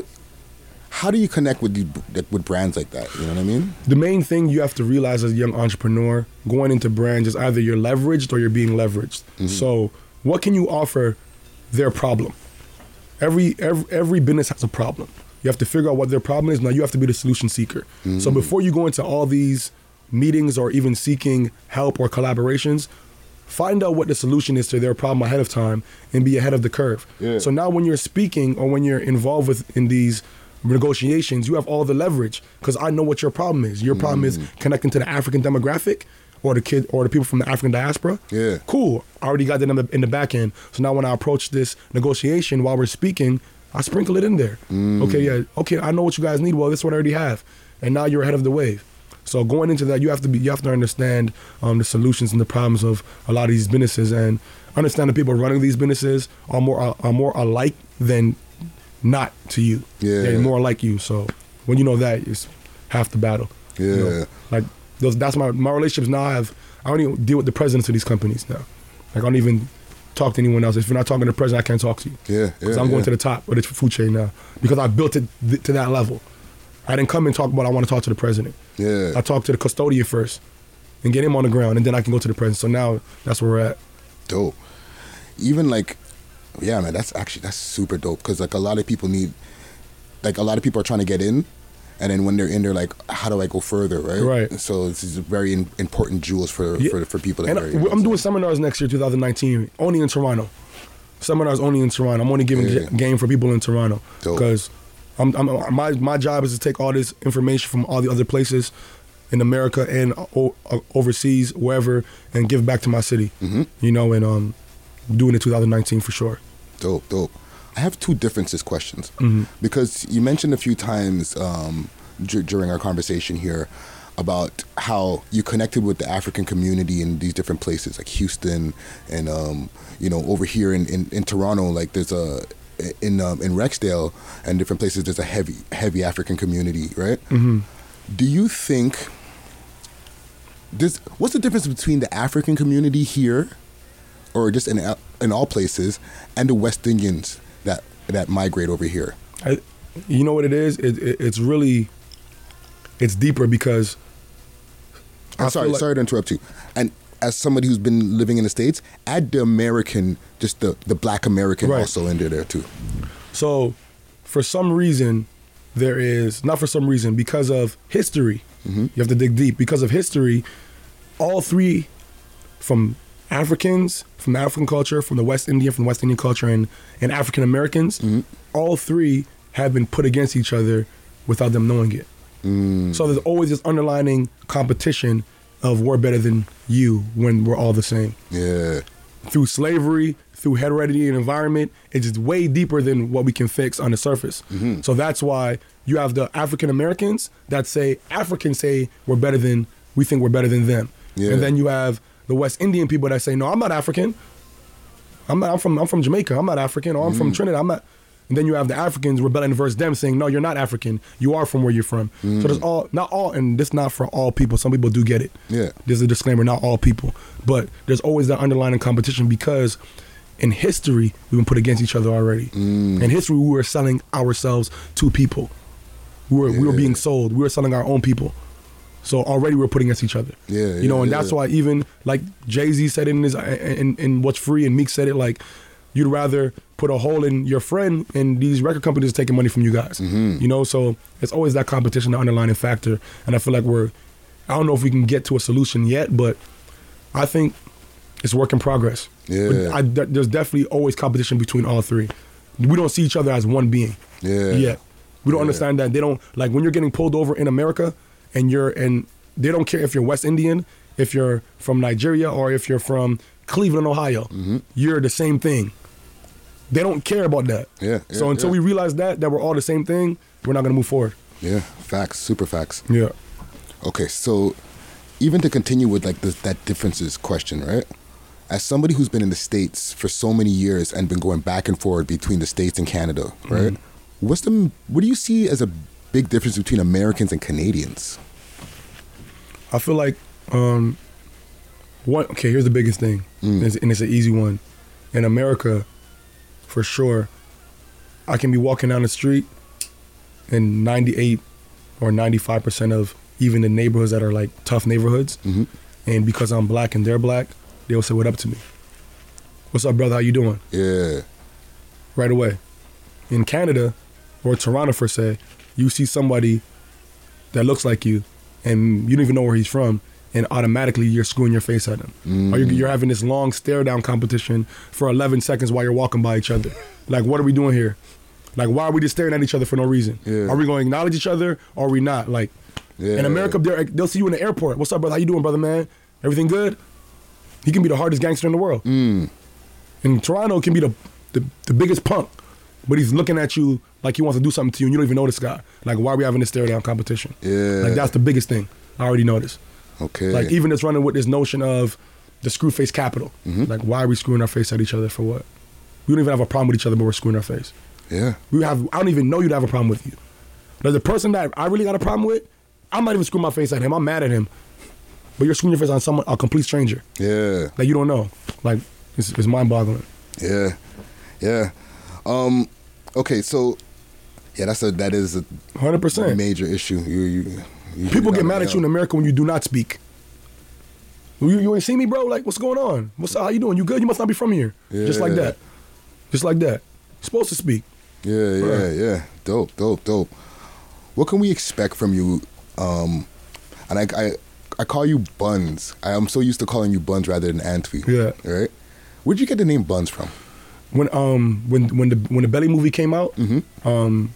Speaker 8: how do you connect with the, with brands like that? You know what I mean?
Speaker 15: The main thing you have to realize as a young entrepreneur going into brands is either you're leveraged or you're being leveraged. So, what can you offer their problem? Every, every every business has a problem. You have to figure out what their problem is. Now you have to be the solution seeker. So
Speaker 8: Mhm.
Speaker 15: before you go into all these meetings or even seeking help or collaborations, find out what the solution is to their problem ahead of time and be ahead of the curve.
Speaker 8: Yeah.
Speaker 15: So now when you're speaking or when you're involved with in these negotiations, you have all the leverage because I know what your problem is. Your problem is mm. connecting to the African demographic or the kid or the people from the African diaspora.
Speaker 8: Yeah.
Speaker 15: Cool. I already got that in the, in the back end. So now when I approach this negotiation while we're speaking, I sprinkle it in there. Mm. Okay, yeah. Okay, I know what you guys need. Well, this is what I already have. And now you're ahead of the wave. So going into that, you have to be you have to understand um, the solutions and the problems of a lot of these businesses and understand the people running these businesses are more are, are more alike than not to you.
Speaker 8: Yeah.
Speaker 15: They're more like you. So when you know that, it's half the battle. You know,
Speaker 8: Yeah.
Speaker 15: like those, that's my my relationships now. I have I don't even deal with the presidents of these companies now. Like I don't even talk to anyone else. If you're not talking to the president, I can't talk to you.
Speaker 8: Yeah,
Speaker 15: Because
Speaker 8: yeah,
Speaker 15: I'm going
Speaker 8: yeah.
Speaker 15: to the top of the food chain now because I built it th- to that level. I didn't come and talk about I want to talk to the president.
Speaker 8: Yeah.
Speaker 15: I talked to the custodian first and get him on the ground, and then I can go to the president. So now that's where we're at.
Speaker 8: dope. Even like, yeah, man, that's actually that's super dope because like a lot of people need, like a lot of people are trying to get in, and then when they're in, they're like, how do I go further, right?
Speaker 15: Right.
Speaker 8: So this is very in, important jewels for
Speaker 15: Yeah.
Speaker 8: for, for people. That
Speaker 15: And
Speaker 8: are
Speaker 15: I- I'm doing seminars next year, 2019, only in Toronto. Seminars only in Toronto. I'm only giving
Speaker 8: Yeah.
Speaker 15: game for people in Toronto because I'm, I'm, my my job is to take all this information from all the other places in America and o- o- overseas, wherever, and give back to my city.
Speaker 8: Mm-hmm.
Speaker 15: You know, and um, doing it 2019 for sure.
Speaker 8: Dope, dope. I have two differences questions
Speaker 15: Mhm.
Speaker 8: because you mentioned a few times um, dur- during our conversation here about how you connected with the African community in these different places, like Houston, and um, you know over here in, in, in Toronto, like there's a in um, in Rexdale and different places there's a heavy heavy African community, right?
Speaker 15: Mm-hmm.
Speaker 8: Do you think this? What's the difference between the African community here, or just in in all places, and the West Indians that that migrate over here?
Speaker 15: I, you know what it is? It, it, it's really, it's deeper because.
Speaker 8: I'm sorry,
Speaker 15: like-
Speaker 8: sorry to interrupt you. And as somebody who's been living in the states, add the American, just the the Black American
Speaker 15: Right.
Speaker 8: also in there too.
Speaker 15: So, for some reason, there is not for some reason because of history. Mm-hmm. You have to dig deep because of history. All three, from Africans, from the African culture, from the West Indian, from the West Indian culture, and and African Americans, mm-hmm. all three have been put against each other without them knowing it. Mm. So there's always this underlining competition of we're better than you when we're all the same
Speaker 8: Yeah.
Speaker 15: through slavery, through heredity and environment, it's just way deeper than what we can fix on the surface. So that's why you have the African Americans that say Africans say we're better than we think we're better than them,
Speaker 8: Yeah.
Speaker 15: and then you have the West Indian people that say no, I'm not African. I'm not, I'm from I'm from Jamaica. I'm not African, or I'm from
Speaker 8: Mhm.
Speaker 15: Trinidad. I'm not. And then you have the Africans rebelling versus them, saying, "No, you're not African. You are from where you're from." So mm. there's all not all, and this not for all people. Some people do get it.
Speaker 8: Yeah.
Speaker 15: There's a disclaimer, not all people, but there's always that underlying competition because in history we've been put against each other already. Mm. In history, we were selling ourselves to people. We were we were being sold. We were selling our own people. So already we're putting against each other.
Speaker 8: Yeah,
Speaker 15: you know,
Speaker 8: yeah,
Speaker 15: and that's
Speaker 8: yeah.
Speaker 15: why even like Jay Z said it in his in, in What's Free, and Meek said it like, you'd rather put a hole in your friend, and these record companies are taking money from you guys.
Speaker 8: Mm-hmm.
Speaker 15: You know, so it's always that competition, the underlying factor, and I feel like we're. I don't know if we can get to a solution yet, but I think it's work in progress.
Speaker 8: Yeah.
Speaker 15: But I, there's definitely always competition between all three. We don't see each other as one being.
Speaker 8: Yeah.
Speaker 15: Yet. We don't
Speaker 8: Yeah.
Speaker 15: understand that they don't like when you're getting pulled over in America and you're and they don't care if you're West Indian, if you're from Nigeria or if you're from Cleveland, Ohio.
Speaker 8: Mm-hmm.
Speaker 15: You're the same thing. They don't care about that.
Speaker 8: Yeah.
Speaker 15: so until
Speaker 8: yeah.
Speaker 15: we realize that that we're all the same thing, we're not gonna move forward.
Speaker 8: Yeah, facts, super facts.
Speaker 15: Yeah.
Speaker 8: Okay, so even to continue with like this, that differences question, right? As somebody who's been in the states for so many years and been going back and forth between the states and Canada, right? What's the what do you see as a big difference between Americans and Canadians?
Speaker 15: I feel like um one okay, here's the biggest thing. And it's- and it's an easy one. In America, for sure, I can be walking down the street and 98 or 95% of even the neighborhoods that are like tough neighborhoods, mm-hmm. and because I'm black and they're black, they'll say what up to me. What's up, brother? How you doing?
Speaker 8: Yeah.
Speaker 15: Right away. In Canada or Toronto, for say, you see somebody that looks like you, and you don't even know where he's from, and automatically you're screwing your face at them.
Speaker 8: Mm.
Speaker 15: Or you're, you're having this long stare down competition for 11 seconds while you're walking by each other. Like, what are we doing here? Like, why are we just staring at each other for no reason? Are we going to acknowledge each other or are we not? Like, in America, they'll see you in the airport. What's up, brother? How you doing, brother, man? Everything good? He can be the hardest gangster in the world.
Speaker 8: Mm.
Speaker 15: In Toronto, can be the, the the biggest punk, but he's looking at you like he wants to do something to you, and you don't even know this guy. Like, why are we having this stare down competition?
Speaker 8: Yeah.
Speaker 15: Like, that's the biggest thing. I already noticed.
Speaker 8: Okay.
Speaker 15: Like, even it's running with this notion of the screw face capital.
Speaker 8: Mm-hmm.
Speaker 15: Like, why are we screwing our face at each other for what? We don't even have a problem with each other, but we're screwing our face.
Speaker 8: Yeah.
Speaker 15: We have. I don't even know you'd have a problem with you. But the person that I really got a problem with, I'm not even screwing my face at him. I'm mad at him. But you're screwing your face on someone, a complete stranger.
Speaker 8: Yeah.
Speaker 15: That you don't know. Like, it's, it's mind boggling.
Speaker 8: Yeah, yeah. Um, okay, so yeah, that's a that is a
Speaker 15: hundred percent
Speaker 8: major issue. You, you, you
Speaker 15: People get mad at you in America when you do not speak. You, you ain't see me, bro? Like, what's going on? What's how you doing? You good? You must not be from here. Just like that. Just like that. You're supposed to speak.
Speaker 8: Yeah, yeah,
Speaker 15: Right.
Speaker 8: yeah. Dope, dope, dope. What can we expect from you? Um, and I, I, I call you Buns. I, am so used to calling you Buns rather than Antwi.
Speaker 15: Yeah.
Speaker 8: Right. Where'd you get the name Buns from?
Speaker 15: when um when when the when the belly movie came out um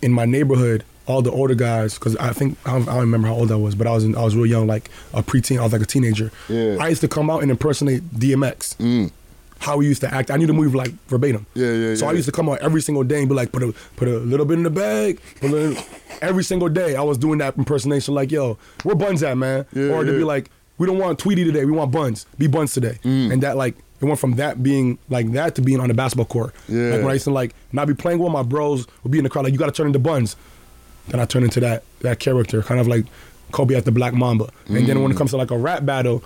Speaker 15: in my neighborhood all the older guys because i think I don't, I don't remember how old i was but i was in, i was real young like a preteen i was like a teenager
Speaker 8: Yeah.
Speaker 15: i used to come out and impersonate dmx how he used to act i knew the movie like verbatim
Speaker 8: Yeah, yeah,
Speaker 15: so i used to come out every single day and be like put a put a little bit in the bag put a little, every single day i was doing that impersonation like yo where buns at man
Speaker 8: Yeah,
Speaker 15: or to be like we don't want Tweety today. We want Buns. Be Buns today.
Speaker 8: Mm.
Speaker 15: And that like it went from that being like that to being on the basketball court.
Speaker 8: Yeah.
Speaker 15: Like when I used to like not be playing with my bros, would be in the crowd like you got to turn into Buns. Then I turn into that that character, kind of like Kobe at the Black Mamba. And then when it
Speaker 8: Mm.
Speaker 15: comes to like a rap battle,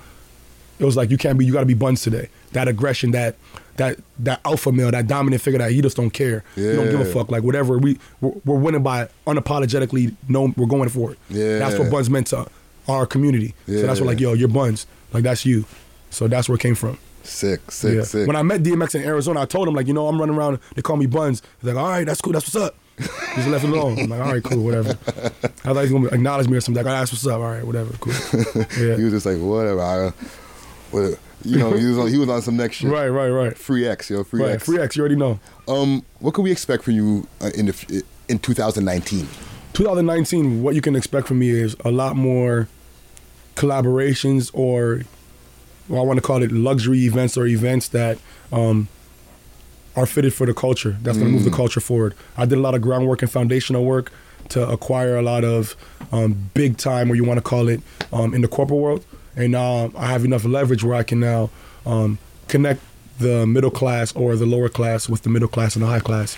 Speaker 15: it was like you can't be. You got to be Buns today. That aggression, that that that alpha male, that dominant figure that he just don't care. He don't give a fuck. Like whatever we we're, we're winning by unapologetically. No, we're going for it.
Speaker 8: Yeah.
Speaker 15: That's what Buns meant to our community. So that's what like yo, you're Buns. Like that's you. So that's where it came from.
Speaker 8: Sick, sick,
Speaker 15: Yeah.
Speaker 8: sick.
Speaker 15: When I met DMX in Arizona, I told him like, you know, I'm running around. They call me Buns. He's like, all right, that's cool. That's what's up. Just left it alone. I'm like, all right, cool, whatever. I thought he was gonna acknowledge me or something. Like, that's what's up. All right, whatever, cool. Yeah.
Speaker 8: he was just like whatever. I, what, you know, he was on he was on some next shit.
Speaker 15: Right, right, right.
Speaker 8: Free X, yo, free
Speaker 15: Right,
Speaker 8: X.
Speaker 15: free X. You already know.
Speaker 8: Um, what can we expect from you uh, in the in 2019?
Speaker 15: 2019, what you can expect from me is a lot more collaborations or, well, I want to call it luxury events or events that um, are fitted for the culture. That's going to move the
Speaker 8: Mm.
Speaker 15: culture forward. I did a lot of groundwork and foundational work to acquire a lot of um, big time, or you want to call it, um, in the corporate world. And now I have enough leverage where I can now um, connect the middle class or the lower class with the middle class and the high class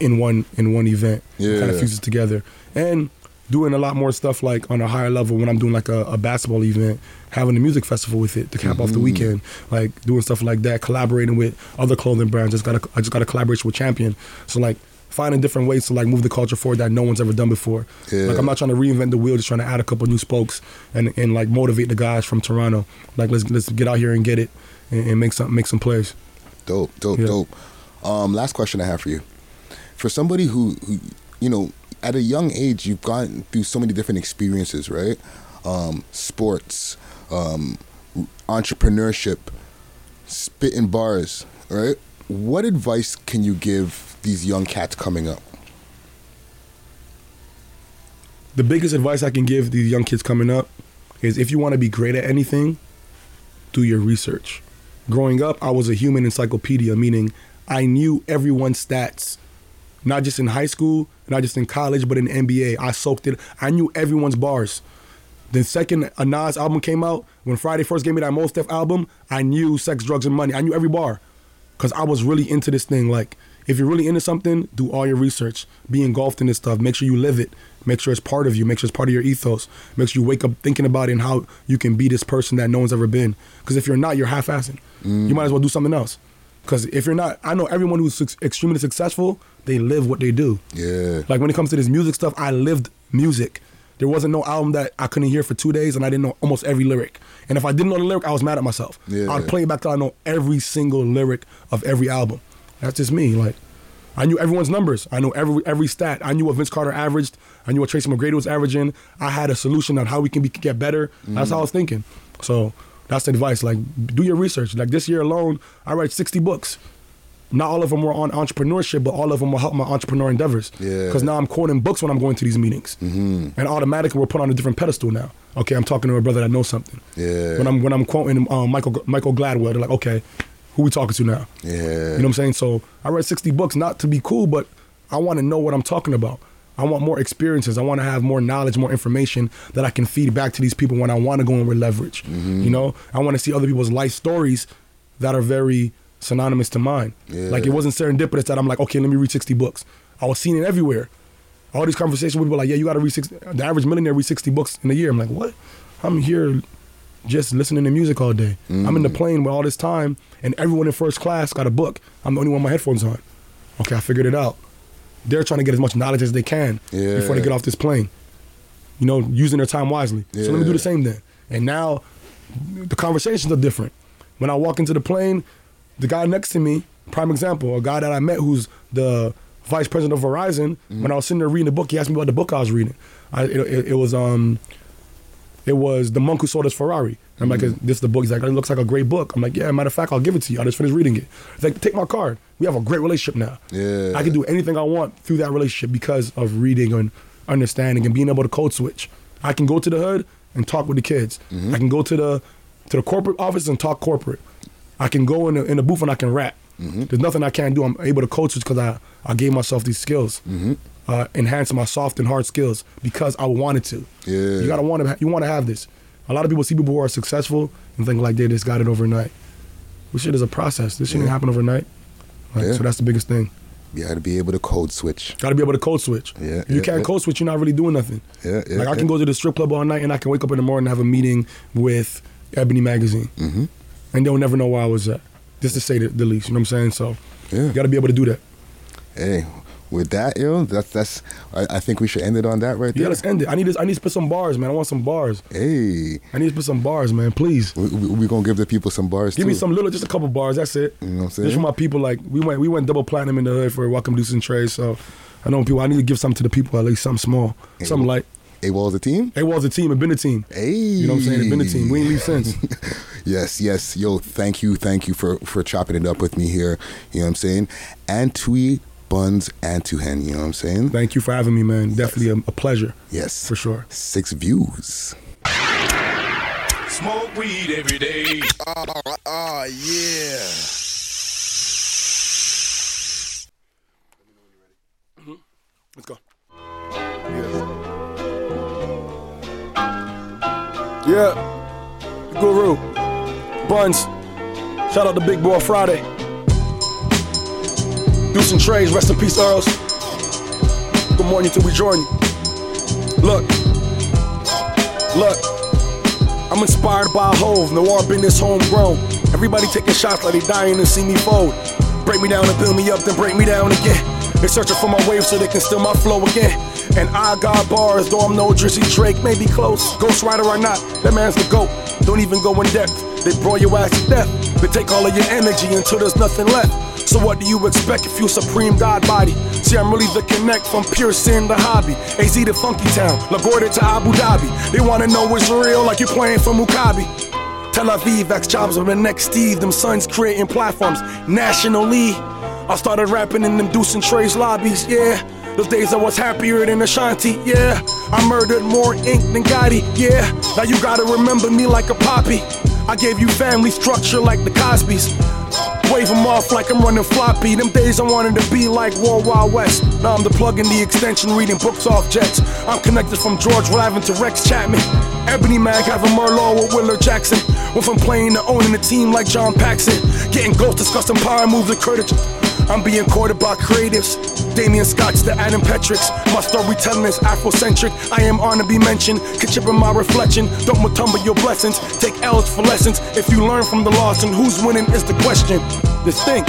Speaker 15: in one in one event.
Speaker 8: Yeah.
Speaker 15: Kind of fuses together. And doing a lot more stuff like on a higher level when I'm doing like a, a basketball event, having a music festival with it to cap off the
Speaker 8: Mhm.
Speaker 15: weekend, like doing stuff like that, collaborating with other clothing brands. Just got a, I just got a collaboration with Champion. So like finding different ways to like move the culture forward that no one's ever done before.
Speaker 8: Yeah.
Speaker 15: Like I'm not trying to reinvent the wheel, just trying to add a couple new spokes and, and like motivate the guys from Toronto. Like let's let's get out here and get it and, and make some make some plays.
Speaker 8: Dope, dope,
Speaker 15: Yeah.
Speaker 8: dope. Um, last question I have for you. For somebody who, who, you know, at a young age, you've gone through so many different experiences, right? Um, sports, um, entrepreneurship, spitting bars, right? What advice can you give these young cats coming up?
Speaker 15: the biggest advice I can give these young kids coming up is if you want to be great at anything, do your research. Growing up, I was a human encyclopedia, meaning I knew everyone's stats, not just in high school, not just in college, but in NBA. I soaked it. I knew everyone's bars. The second a Nas album came out, when Friday first gave me that Mos Def album, I knew Sex, Drugs, and Money. I knew every bar because I was really into this thing. Like, if you're really into something, do all your research. Be engulfed in this stuff. Make sure you live it. Make sure it's part of you. Make sure it's part of your ethos. Make sure you wake up thinking about it and how you can be this person that no one's ever been. Because if you're not, you're half-assing. Mm. You might as well do something else. Because if you're not, I know everyone who's suc- extremely successful, they live what they do.
Speaker 8: Yeah.
Speaker 15: Like when it comes to this music stuff, I lived music. There wasn't no album that I couldn't hear for two days, and I didn't know almost every lyric. And if I didn't know the lyric, I was mad at myself.
Speaker 8: Yeah.
Speaker 15: I'd play it back till I know every single lyric of every album. That's just me. Like, I knew everyone's numbers. I know every every stat. I knew what Vince Carter averaged. I knew what Tracy McGrady was averaging. I had a solution on how we can be, get better. That's how I mm. was thinking. So that's the advice. Like, do your research. Like this year alone, I read 60 books. Not all of them were on entrepreneurship, but all of them will help my entrepreneur endeavors.
Speaker 8: Yeah.
Speaker 15: Because now I'm quoting books when I'm going to these meetings,
Speaker 8: Mm-hmm.
Speaker 15: and automatically we're put on a different pedestal now. Okay, I'm talking to a brother that knows something.
Speaker 8: Yeah.
Speaker 15: When I'm when I'm quoting um, Michael Michael Gladwell, they're like, okay, who we talking to now?
Speaker 8: Yeah.
Speaker 15: You know what I'm saying? So I read 60 books not to be cool, but I want to know what I'm talking about. I want more experiences. I want to have more knowledge, more information that I can feed back to these people when I want to go in with leverage.
Speaker 8: Mm-hmm.
Speaker 15: You know, I want to see other people's life stories that are very synonymous to mine.
Speaker 8: Yeah.
Speaker 15: Like it wasn't serendipitous that I'm like, okay, let me read 60 books. I was seeing it everywhere. All these conversations with people like, yeah, you got to read 60. The average millionaire reads 60 books in a year. I'm like, what? I'm here just listening to music all day. I'm in the mm. plane with all this time, and everyone in first class got a book. I'm the only one with my headphones on. Okay, I figured it out. They're trying to get as much knowledge as they can
Speaker 8: Yeah.
Speaker 15: before they get off this plane. You know, using their time wisely. So let me do the same then. And now the conversations are different. When I walk into the plane, the guy next to me, prime example, a guy that I met who's the vice president of Verizon. When I was sitting there reading the book, he asked me about the book I was reading. I, it, it, it was um, it was the monk who sold his Ferrari. I'm like, this is the book. He's like, it looks like a great book. I'm like, yeah. Matter of fact, I'll give it to you. I just finished reading it. He's like, take my card. We have a great relationship now.
Speaker 8: Yeah.
Speaker 15: I can do anything I want through that relationship because of reading and understanding and being able to code switch. I can go to the hood and talk with the kids. I can go to the to the corporate office and talk corporate. I can go in the, in the booth and I can rap. There's nothing I can't do. I'm able to coach switch because I, I gave myself these skills, uh, enhance my soft and hard skills because I wanted to.
Speaker 8: Yeah.
Speaker 15: You gotta want to. You want to have this. A lot of people see people who are successful and think like they just got it overnight. This shit is a process. This shit didn't happen overnight. Like,
Speaker 8: Yeah.
Speaker 15: So that's the biggest thing.
Speaker 8: You got to be able to code switch.
Speaker 15: Got to be able to code switch.
Speaker 8: Yeah,
Speaker 15: If you
Speaker 8: yeah,
Speaker 15: can't
Speaker 8: yeah.
Speaker 15: code switch, you're not really doing nothing.
Speaker 8: Yeah, yeah.
Speaker 15: like I can
Speaker 8: yeah.
Speaker 15: go to the strip club all night and I can wake up in the morning and have a meeting with Ebony Magazine,
Speaker 8: Mhm.
Speaker 15: And they'll never know where I was at. Just to say the, the least, you know what I'm saying? So
Speaker 8: Yeah.
Speaker 15: you got to be able to do that.
Speaker 8: Hey, with that, yo, that's that's. I, I think we should end it on that right there.
Speaker 15: Yeah, let's end it. I need to, I need to put some bars, man. I want some bars.
Speaker 8: Hey,
Speaker 15: I need to put some bars, man. Please
Speaker 8: we, we, we gonna give the people some bars
Speaker 15: give
Speaker 8: too.
Speaker 15: me some little, just a couple bars. That's it.
Speaker 8: You know what I'm saying?
Speaker 15: Just for my people, like we went, we went double platinum in the hood for Welcome Deuce and Trey. So I know people. I need to give something to the people at least, something small, something light.
Speaker 8: A Wall's a team.
Speaker 15: A Wall's a team. It's been a team.
Speaker 8: Hey,
Speaker 15: You know what I'm saying? It's been a team. We ain't leave since.
Speaker 8: yes, yes, yo, thank you, thank you for for chopping it up with me here. You know what I'm saying? Antwi Buns Atuahene. You know what I'm saying?
Speaker 15: Thank you for having me, man. Definitely a, a pleasure.
Speaker 8: Yes,
Speaker 15: for sure.
Speaker 8: Six views.
Speaker 14: Smoke weed every day.
Speaker 7: Oh, yeah. Mm-hmm.
Speaker 15: Let's go. Yeah. Guru. Buns. Shout out to Big Boy Friday. Deuce and Trays, rest in peace, Earls. Good morning till we join you. Look. Look. I'm inspired by a Hove, Noir business homegrown. Everybody taking shots like they dying to see me fold. Break me down and build me up, then break me down again. They searching for my wave so they can steal my flow again. And I got bars, though I'm no Drizzy Drake, maybe close. Ghost Rider or not, that man's the GOAT. Don't even go in depth, they broil your ass to death. They take all of your energy until there's nothing left. So what do you expect if you supreme God body? See, I'm really the connect from pure sin to hobby. AZ to Funky Town, LaGuardia to Abu Dhabi. They wanna know it's real like you're playing for Maccabi. Tel Aviv, X jobs with the next Steve, them sons creating platforms nationally. I started rapping in them Deuce and Trey's lobbies, yeah. Those days I was happier than Ashanti, yeah. I murdered more ink than Gotti, yeah. Now you gotta remember me like a poppy. I gave you family structure like the Cosbys. Wave them off like I'm running floppy. Them days I wanted to be like World Wild West. Now I'm the plug in the extension, reading books off jets. I'm connected from George Lavin to Rex Chapman. Ebony Mag having Merlot with Willard Jackson. Went from playing to owning a team like John Paxson. Getting ghost discussing power moves with Curtis. I'm being courted by creatives. Damian Scott's the Adam Petricks. My storytelling is Afrocentric. I am on to be mentioned. Contribute my reflection. Don't Mutombo your blessings. Take L's for lessons. If you learn from the loss and who's winning is the question. This thing.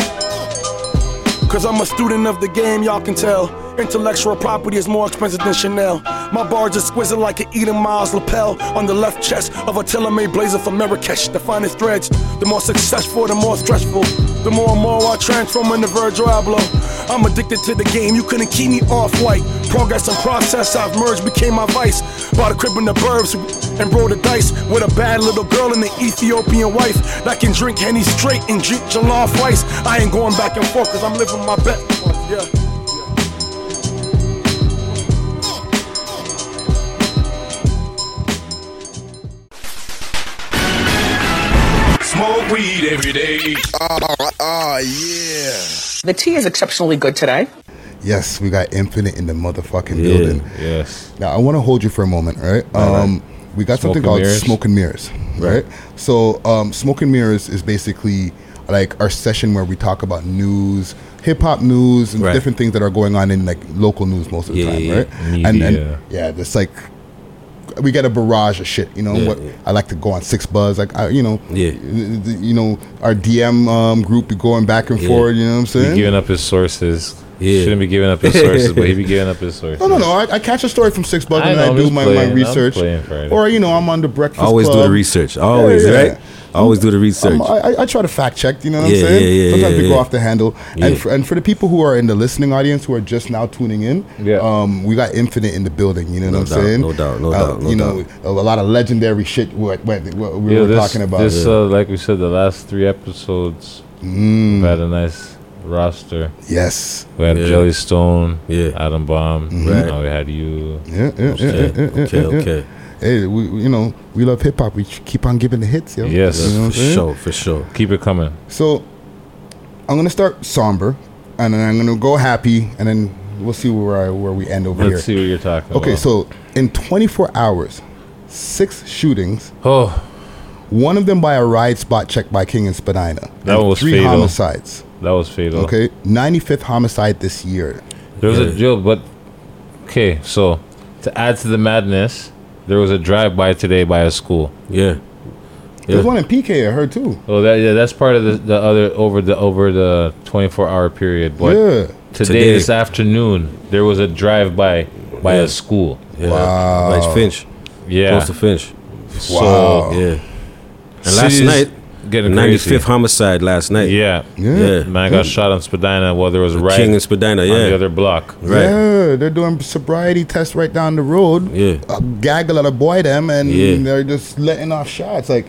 Speaker 15: Cause I'm a student of the game, y'all can tell. Intellectual property is more expensive than Chanel. My bars exquisite like an Eden Miles lapel on the left chest of a tailor-made blazer from Marrakesh. The finest threads, the more successful, the more stressful. The more and more I transform into Virgil Abloh. I'm addicted to the game, you couldn't keep me off white. Progress and process, I've merged, became my vice. Bought a crib in the burbs and rolled the dice with a bad little girl and an Ethiopian wife that can drink Henny straight and drink Jalon Weiss. I ain't going back and forth cause I'm living my best life, yeah.
Speaker 14: Weed every day.
Speaker 7: Oh, yeah.
Speaker 16: The tea is exceptionally good today.
Speaker 8: Yes, we got Infinite in the motherfucking
Speaker 10: Yeah,
Speaker 8: building.
Speaker 10: yes.
Speaker 8: Now I want to hold you for a moment, right?
Speaker 10: Right,
Speaker 8: um, we got
Speaker 10: Smoke
Speaker 8: something called
Speaker 10: mirrors?
Speaker 8: Smoke and Mirrors, right? So, um, Smoke and Mirrors is basically like our session where we talk about news, hip hop news, and
Speaker 1: Right.
Speaker 8: different things that are going on in like local news most of the
Speaker 1: Yeah,
Speaker 8: time,
Speaker 1: yeah,
Speaker 8: right?
Speaker 10: yeah.
Speaker 8: And, and yeah, just like we get a barrage of shit. You know
Speaker 1: Yeah,
Speaker 8: what?
Speaker 1: yeah.
Speaker 8: I like to go on Six Buzz, like I, you know,
Speaker 1: Yeah.
Speaker 8: you know, our DM um, group be going back and
Speaker 1: Yeah.
Speaker 8: forth. You know what I'm saying?
Speaker 10: giving up his sources.
Speaker 1: Yeah.
Speaker 10: Shouldn't be giving up his sources, but he be giving up his sources.
Speaker 8: No, no, no. I, I catch a story from Six Buzz
Speaker 10: I
Speaker 8: and
Speaker 10: know,
Speaker 8: I
Speaker 10: I'm
Speaker 8: do
Speaker 10: just
Speaker 8: my,
Speaker 10: playing.
Speaker 8: my
Speaker 10: I'm
Speaker 8: research.
Speaker 10: playing Friday.
Speaker 8: Or, you know, I'm on the Breakfast
Speaker 1: Always do
Speaker 8: Club.
Speaker 1: the research. Always,
Speaker 8: Yeah, yeah.
Speaker 1: right? Always do the research.
Speaker 8: I, I- I try to fact check, you know what
Speaker 1: Yeah,
Speaker 8: I'm saying?
Speaker 1: yeah, yeah,
Speaker 8: Sometimes
Speaker 1: yeah,
Speaker 8: we go
Speaker 1: yeah.
Speaker 8: off the handle.
Speaker 1: Yeah.
Speaker 8: And, for, and for the people who are in the listening audience who are just now tuning in,
Speaker 10: Yeah.
Speaker 8: um, we got Infinite in the building, you know
Speaker 1: No
Speaker 8: what I'm saying?
Speaker 1: no doubt, no
Speaker 8: Uh,
Speaker 1: doubt, no
Speaker 8: you know,
Speaker 1: doubt.
Speaker 8: a, a lot of legendary shit what, what, what we
Speaker 10: Yeah,
Speaker 8: were
Speaker 10: this,
Speaker 8: talking about.
Speaker 10: This, uh, like we said, the last three episodes,
Speaker 8: Mm.
Speaker 10: we had a nice roster.
Speaker 8: yes.
Speaker 10: We had
Speaker 1: Yeah.
Speaker 10: Jellystone,
Speaker 1: Yeah.
Speaker 10: Adam Bomb. Mm-hmm.
Speaker 1: Right.
Speaker 10: Now we had you.
Speaker 8: Yeah, yeah, yeah,
Speaker 1: Okay,
Speaker 8: yeah, yeah, yeah,
Speaker 1: okay,
Speaker 8: yeah, yeah.
Speaker 1: okay.
Speaker 8: Hey, we, we- you know, we love hip hop. We keep on giving the hits, yo.
Speaker 10: Yes.
Speaker 8: You know
Speaker 1: For
Speaker 8: saying?
Speaker 1: sure, for sure.
Speaker 10: Keep it coming.
Speaker 8: So I'm gonna start somber, and then I'm gonna go happy, and then we'll see where I, where we end over
Speaker 10: Let's see
Speaker 8: here.
Speaker 10: what you're talking
Speaker 8: Okay,
Speaker 10: about.
Speaker 8: so in 24 hours, six shootings.
Speaker 10: Oh,
Speaker 8: One of them by a ride spot check by King and Spadina.
Speaker 10: That
Speaker 8: and
Speaker 10: was
Speaker 8: three
Speaker 10: fatal.
Speaker 8: homicides.
Speaker 10: That was fatal.
Speaker 8: Okay, 95th homicide this year.
Speaker 10: There was
Speaker 1: Yeah.
Speaker 10: a jail, but okay. So to add to the madness, there was a drive-by today by a school.
Speaker 1: Yeah.
Speaker 8: There's one in PK I heard too.
Speaker 10: Oh, that yeah, that's part of the, the other over the over the 24-hour period. But
Speaker 8: yeah.
Speaker 10: today,
Speaker 1: Today.
Speaker 10: this afternoon, there was a drive-by by
Speaker 1: Yeah.
Speaker 10: a school.
Speaker 1: Yeah.
Speaker 8: Wow.
Speaker 1: Like Finch.
Speaker 10: Yeah.
Speaker 1: Close to Finch.
Speaker 10: So
Speaker 8: Wow.
Speaker 1: Yeah. And last
Speaker 10: city's
Speaker 1: night,
Speaker 10: getting
Speaker 1: 95th
Speaker 10: crazy.
Speaker 1: homicide last night.
Speaker 10: Yeah.
Speaker 8: Yeah.
Speaker 1: Yeah.
Speaker 10: Man got shot on Spadina while there was a riot
Speaker 1: King and Spadina,
Speaker 10: on the other block.
Speaker 1: Right.
Speaker 8: Yeah, they're doing sobriety tests right down the road.
Speaker 1: Yeah.
Speaker 8: A gaggle of the boy them, and
Speaker 1: Yeah.
Speaker 8: they're just letting off shots. Like,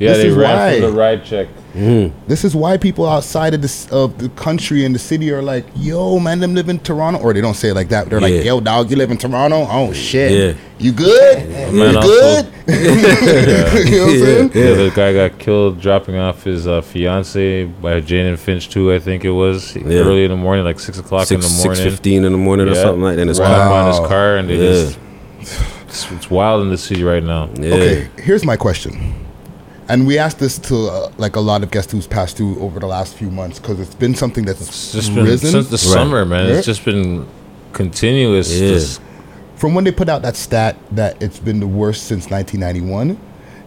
Speaker 10: Yeah,
Speaker 8: This
Speaker 10: they
Speaker 8: is
Speaker 10: ran
Speaker 8: why.
Speaker 10: for the ride check.
Speaker 8: This is why people outside of this of the country and the city are like, "Yo, man, them live in Toronto," or they don't say it like that. They're
Speaker 1: Yeah.
Speaker 8: like, "Yo, dog, you live in Toronto? Oh shit,
Speaker 1: Yeah.
Speaker 8: you good?
Speaker 10: Man,
Speaker 8: you
Speaker 10: also-
Speaker 8: good?" you know what I'm saying?
Speaker 10: Yeah. the guy got killed dropping off his uh, fiance by Jane and Finch too. I think it was
Speaker 1: Yeah.
Speaker 10: early in the morning, like six o'clock in the morning.
Speaker 1: 6.15 in the morning or something like that. And it's
Speaker 10: Cop
Speaker 8: Wow.
Speaker 10: on his car, and they
Speaker 1: Yeah.
Speaker 10: just it's, it's wild in the city right now.
Speaker 1: Yeah.
Speaker 8: Okay, here's my question. And we asked this to uh, like a lot of guests who's passed through over the last few months because it's been something that's
Speaker 10: It's just been
Speaker 8: risen
Speaker 10: since the summer, man.
Speaker 8: Right?
Speaker 10: It's just been continuous.
Speaker 1: Yeah.
Speaker 10: Just,
Speaker 8: from when they put out that stat that it's been the worst since 1991.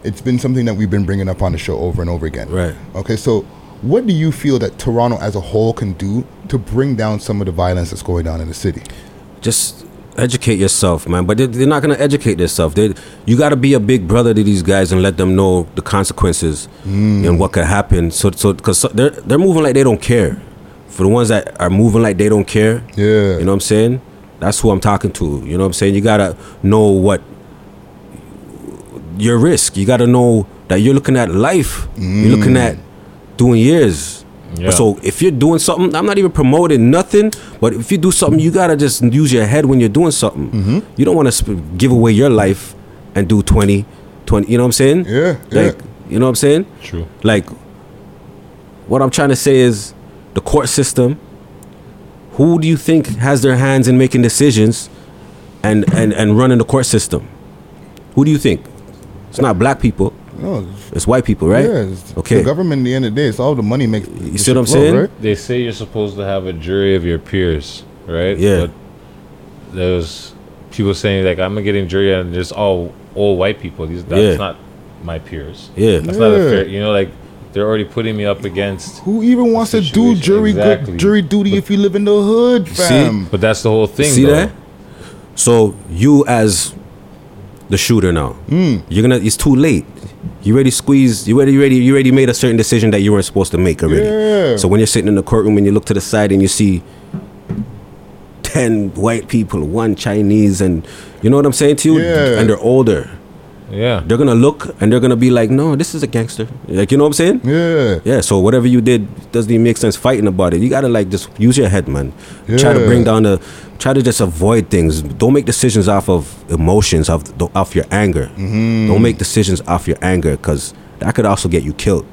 Speaker 8: It's been something that we've been bringing up on the show over and over again.
Speaker 1: Right.
Speaker 8: Okay, so what do you feel that Toronto as a whole can do to bring down some of the violence that's going on in the city?
Speaker 1: just educate yourself, man. But they, they're not gonna educate themselves. They, you got to be a big brother to these guys and let them know the consequences mm. and what could happen. So, so because they're they're moving like they don't care. For the ones that are moving like they don't care,
Speaker 8: Yeah.
Speaker 1: you know what I'm saying. That's who I'm talking to. You know what I'm saying. You gotta know what your risk. You gotta know that you're looking at life. You're looking mm. at doing years.
Speaker 10: Yeah.
Speaker 1: So if you're doing something, I'm not even promoting nothing. But if you do something, you gotta just use your head when you're doing something.
Speaker 8: Mm-hmm.
Speaker 1: You don't want to sp- give away your life and do 20, 20. You know what I'm saying?
Speaker 8: Yeah,
Speaker 1: Like,
Speaker 8: yeah.
Speaker 1: you know what I'm saying?
Speaker 10: True.
Speaker 1: Like, what I'm trying to say is, the court system. Who do you think has their hands in making decisions, and and and running the court system? Who do you think? It's not black people.
Speaker 8: No, it's-
Speaker 1: It's white people, right?
Speaker 8: Yeah, it's
Speaker 1: Okay.
Speaker 8: The government, at the end of the day, it's all the money makes.
Speaker 1: You see what I'm saying?
Speaker 10: they say you're supposed to have a jury of your peers, right?
Speaker 1: Yeah.
Speaker 10: But there's people saying like I'm getting jury and there's all all white people. These that's
Speaker 1: Yeah.
Speaker 10: not my peers.
Speaker 1: Yeah.
Speaker 10: That's not a fair. You know, like they're already putting me up against.
Speaker 8: Who even wants to do jury
Speaker 10: exactly.
Speaker 8: good, jury duty if you live in the hood, fam?
Speaker 10: But that's the whole thing.
Speaker 1: See
Speaker 10: though.
Speaker 1: that? So you as the shooter now,
Speaker 8: Hmm.
Speaker 1: you're gonna. It's too late. You already squeezed. You already, you already, you already made a certain decision that you weren't supposed to make already.
Speaker 8: Yeah.
Speaker 1: So when you're sitting in the courtroom and you look to the side and you see ten white people, one Chinese, and you know what I'm saying to you,
Speaker 8: Yeah.
Speaker 1: and they're older.
Speaker 10: Yeah.
Speaker 1: They're gonna look and they're gonna be like, no, this is a gangster. Like, you know what I'm saying?
Speaker 8: Yeah.
Speaker 1: Yeah. So whatever you did doesn't even make sense fighting about it. You gotta like just use your head, man. Yeah. Try to bring down the, try to just avoid things. Don't make decisions off of emotions, off the- off your anger.
Speaker 8: Mm-hmm.
Speaker 1: Don't make decisions off your anger, because that could also get you killed.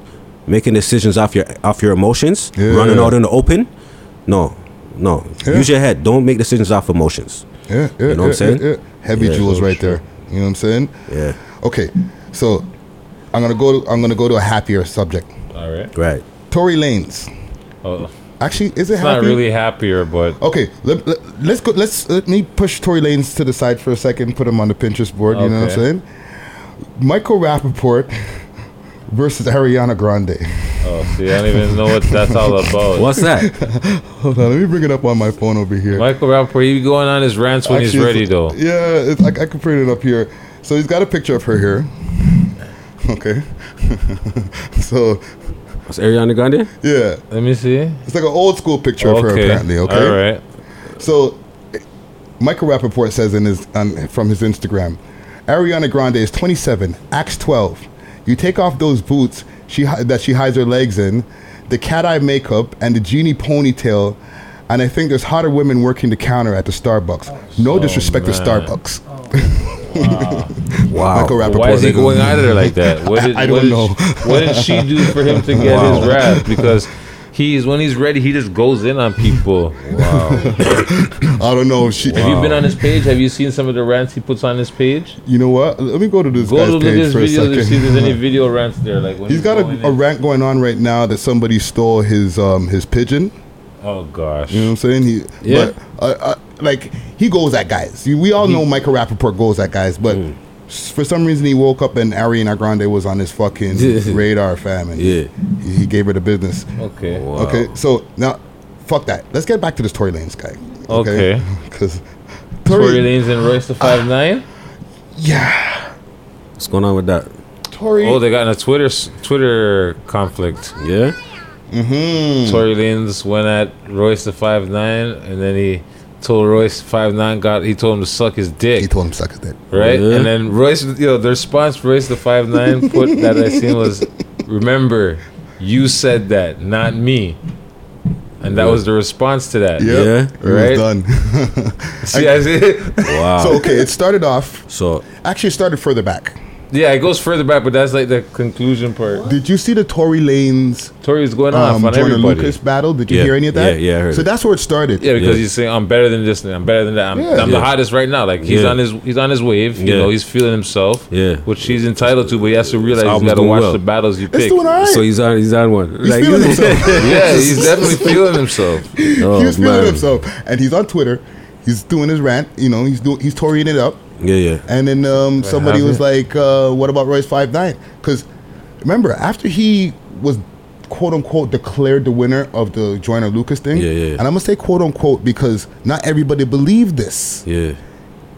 Speaker 1: Making decisions off your off your emotions,
Speaker 8: Yeah.
Speaker 1: running out in the open, no, no.
Speaker 8: Yeah.
Speaker 1: Use your head. Don't make decisions off emotions.
Speaker 8: Yeah, yeah,
Speaker 1: You know what I'm saying?
Speaker 8: yeah, yeah. Heavy
Speaker 1: Yeah.
Speaker 8: jewels right there. You know what I'm saying?
Speaker 1: Yeah.
Speaker 8: Okay, so I'm gonna go. I'm gonna go to a happier subject.
Speaker 10: All right.
Speaker 1: Right.
Speaker 8: Tory Lanez.
Speaker 10: Oh,
Speaker 8: Actually, is it
Speaker 10: it's
Speaker 8: happy?
Speaker 10: not really happier, but
Speaker 8: Okay, let, let, us go. Let's let me push Tory Lanez to the side for a second. Put him on the Pinterest board. You know what I'm saying? Michael Rapaport versus Ariana Grande.
Speaker 10: oh, see, I don't even know what that's all about.
Speaker 1: What's that?
Speaker 8: Hold on, let me bring it up on my phone over here.
Speaker 10: Michael Rapaport, he be going on his rants when he's ready,
Speaker 8: it's-
Speaker 10: though.
Speaker 8: Yeah, it's, I, I can print it up here. So he's got a picture of her here. Okay. so
Speaker 1: What's Ariana Grande?
Speaker 8: yeah,
Speaker 10: Let me see.
Speaker 8: it's like an old school picture of her apparently. Okay.
Speaker 10: All right.
Speaker 8: So, Michael Rapaport says in his on, from his Instagram, Ariana Grande is 27, Acts 12. You take off those boots she that she hides her legs in, the cat eye makeup, and the genie ponytail, and I think there's hotter women working the counter at the Starbucks. No oh, disrespect to
Speaker 10: man.
Speaker 8: Starbucks.
Speaker 1: Oh, Wow.
Speaker 8: Michael Rapaport.
Speaker 10: Why is he going out of there like that? What did,
Speaker 8: I
Speaker 10: what
Speaker 8: don't
Speaker 10: did
Speaker 8: know.
Speaker 10: She, what did she do for him to get
Speaker 1: Wow.
Speaker 10: his rap? Because he's when he's ready, he just goes in on people. Wow.
Speaker 8: I don't know if she.
Speaker 10: Have you been on his page? Have you seen some of the rants he puts on his page?
Speaker 8: You know what? Let me go to this
Speaker 10: Go
Speaker 8: guy's
Speaker 10: to look at
Speaker 8: page
Speaker 10: his
Speaker 8: for a
Speaker 10: videos and see if there's any video rants there. Like when
Speaker 8: He's got a, a rant going on right now that somebody stole his um his pigeon.
Speaker 10: Oh gosh.
Speaker 8: You know what I'm saying? He,
Speaker 1: Yeah.
Speaker 8: But, uh, uh, like he goes at guys. We all know Michael Rapaport goes at guys, but
Speaker 1: Mm.
Speaker 8: for some reason he woke up and Ariana Grande was on his fucking radar, fam, and
Speaker 1: Yeah.
Speaker 8: he, he gave her the business.
Speaker 10: Okay.
Speaker 8: Okay, so now, fuck that. Let's get back to this Tory Lanez guy.
Speaker 10: Okay.
Speaker 8: because
Speaker 10: Tory Lanez and Royce the Five Nine.
Speaker 8: yeah,
Speaker 1: What's going on with that?
Speaker 8: Tory.
Speaker 10: Oh, they got in a Twitter Twitter conflict.
Speaker 1: Yeah.
Speaker 8: mm-hmm.
Speaker 10: Tory Lanez went at Royce the Five Nine, and then he told Royce Five Nine got he told him to suck his dick.
Speaker 8: He told him to suck his dick.
Speaker 10: right?
Speaker 1: Yeah.
Speaker 10: And then Royce, you know, the response Royce the Five Nine put that I seen was, "Remember, you said that, not me." And that was the response to that.
Speaker 8: Yeah,
Speaker 1: Yeah,
Speaker 8: it was
Speaker 10: right?
Speaker 8: done.
Speaker 10: See, I see.
Speaker 1: Wow.
Speaker 8: so okay, it started off.
Speaker 1: So
Speaker 8: Actually, it started further back.
Speaker 10: Yeah, it goes further back, but that's like the conclusion part.
Speaker 8: Did you see the Tory Lanez
Speaker 10: Tory's going off
Speaker 8: um,
Speaker 10: on
Speaker 8: Joyner
Speaker 10: everybody.
Speaker 8: Lucas battle? Did you
Speaker 1: Yeah,
Speaker 8: hear any of that?
Speaker 1: yeah, yeah, I heard
Speaker 8: So
Speaker 1: it.
Speaker 8: that's where it started.
Speaker 10: Yeah, because
Speaker 1: Yeah.
Speaker 10: he's saying I'm better than this, I'm better than that. I'm,
Speaker 8: Yeah.
Speaker 10: I'm the
Speaker 1: Yeah.
Speaker 10: hottest right now. Like he's
Speaker 1: Yeah.
Speaker 10: on his he's on his wave. You
Speaker 1: Yeah.
Speaker 10: know, he's feeling himself.
Speaker 1: Yeah.
Speaker 10: which he's entitled to, but he has to realize he's
Speaker 1: album's
Speaker 10: got to
Speaker 1: doing
Speaker 10: watch
Speaker 1: well.
Speaker 10: the battles you
Speaker 8: It's
Speaker 10: pick.
Speaker 8: doing all right.
Speaker 1: so he's on he's on one.
Speaker 8: He's feeling himself.
Speaker 10: yeah, he's definitely feeling himself.
Speaker 1: Oh,
Speaker 8: he's feeling
Speaker 1: man.
Speaker 8: himself, and he's on Twitter. He's doing his rant. You know, he's doing he's Torying it up.
Speaker 1: Yeah, yeah.
Speaker 8: And then um, somebody was like, uh, "What about Royce Five Nine? Because remember, after he was quote unquote declared the winner of the Joyner Lucas thing,
Speaker 1: Yeah, yeah, yeah.
Speaker 8: and I'm gonna say quote unquote because not everybody believed this,
Speaker 1: Yeah.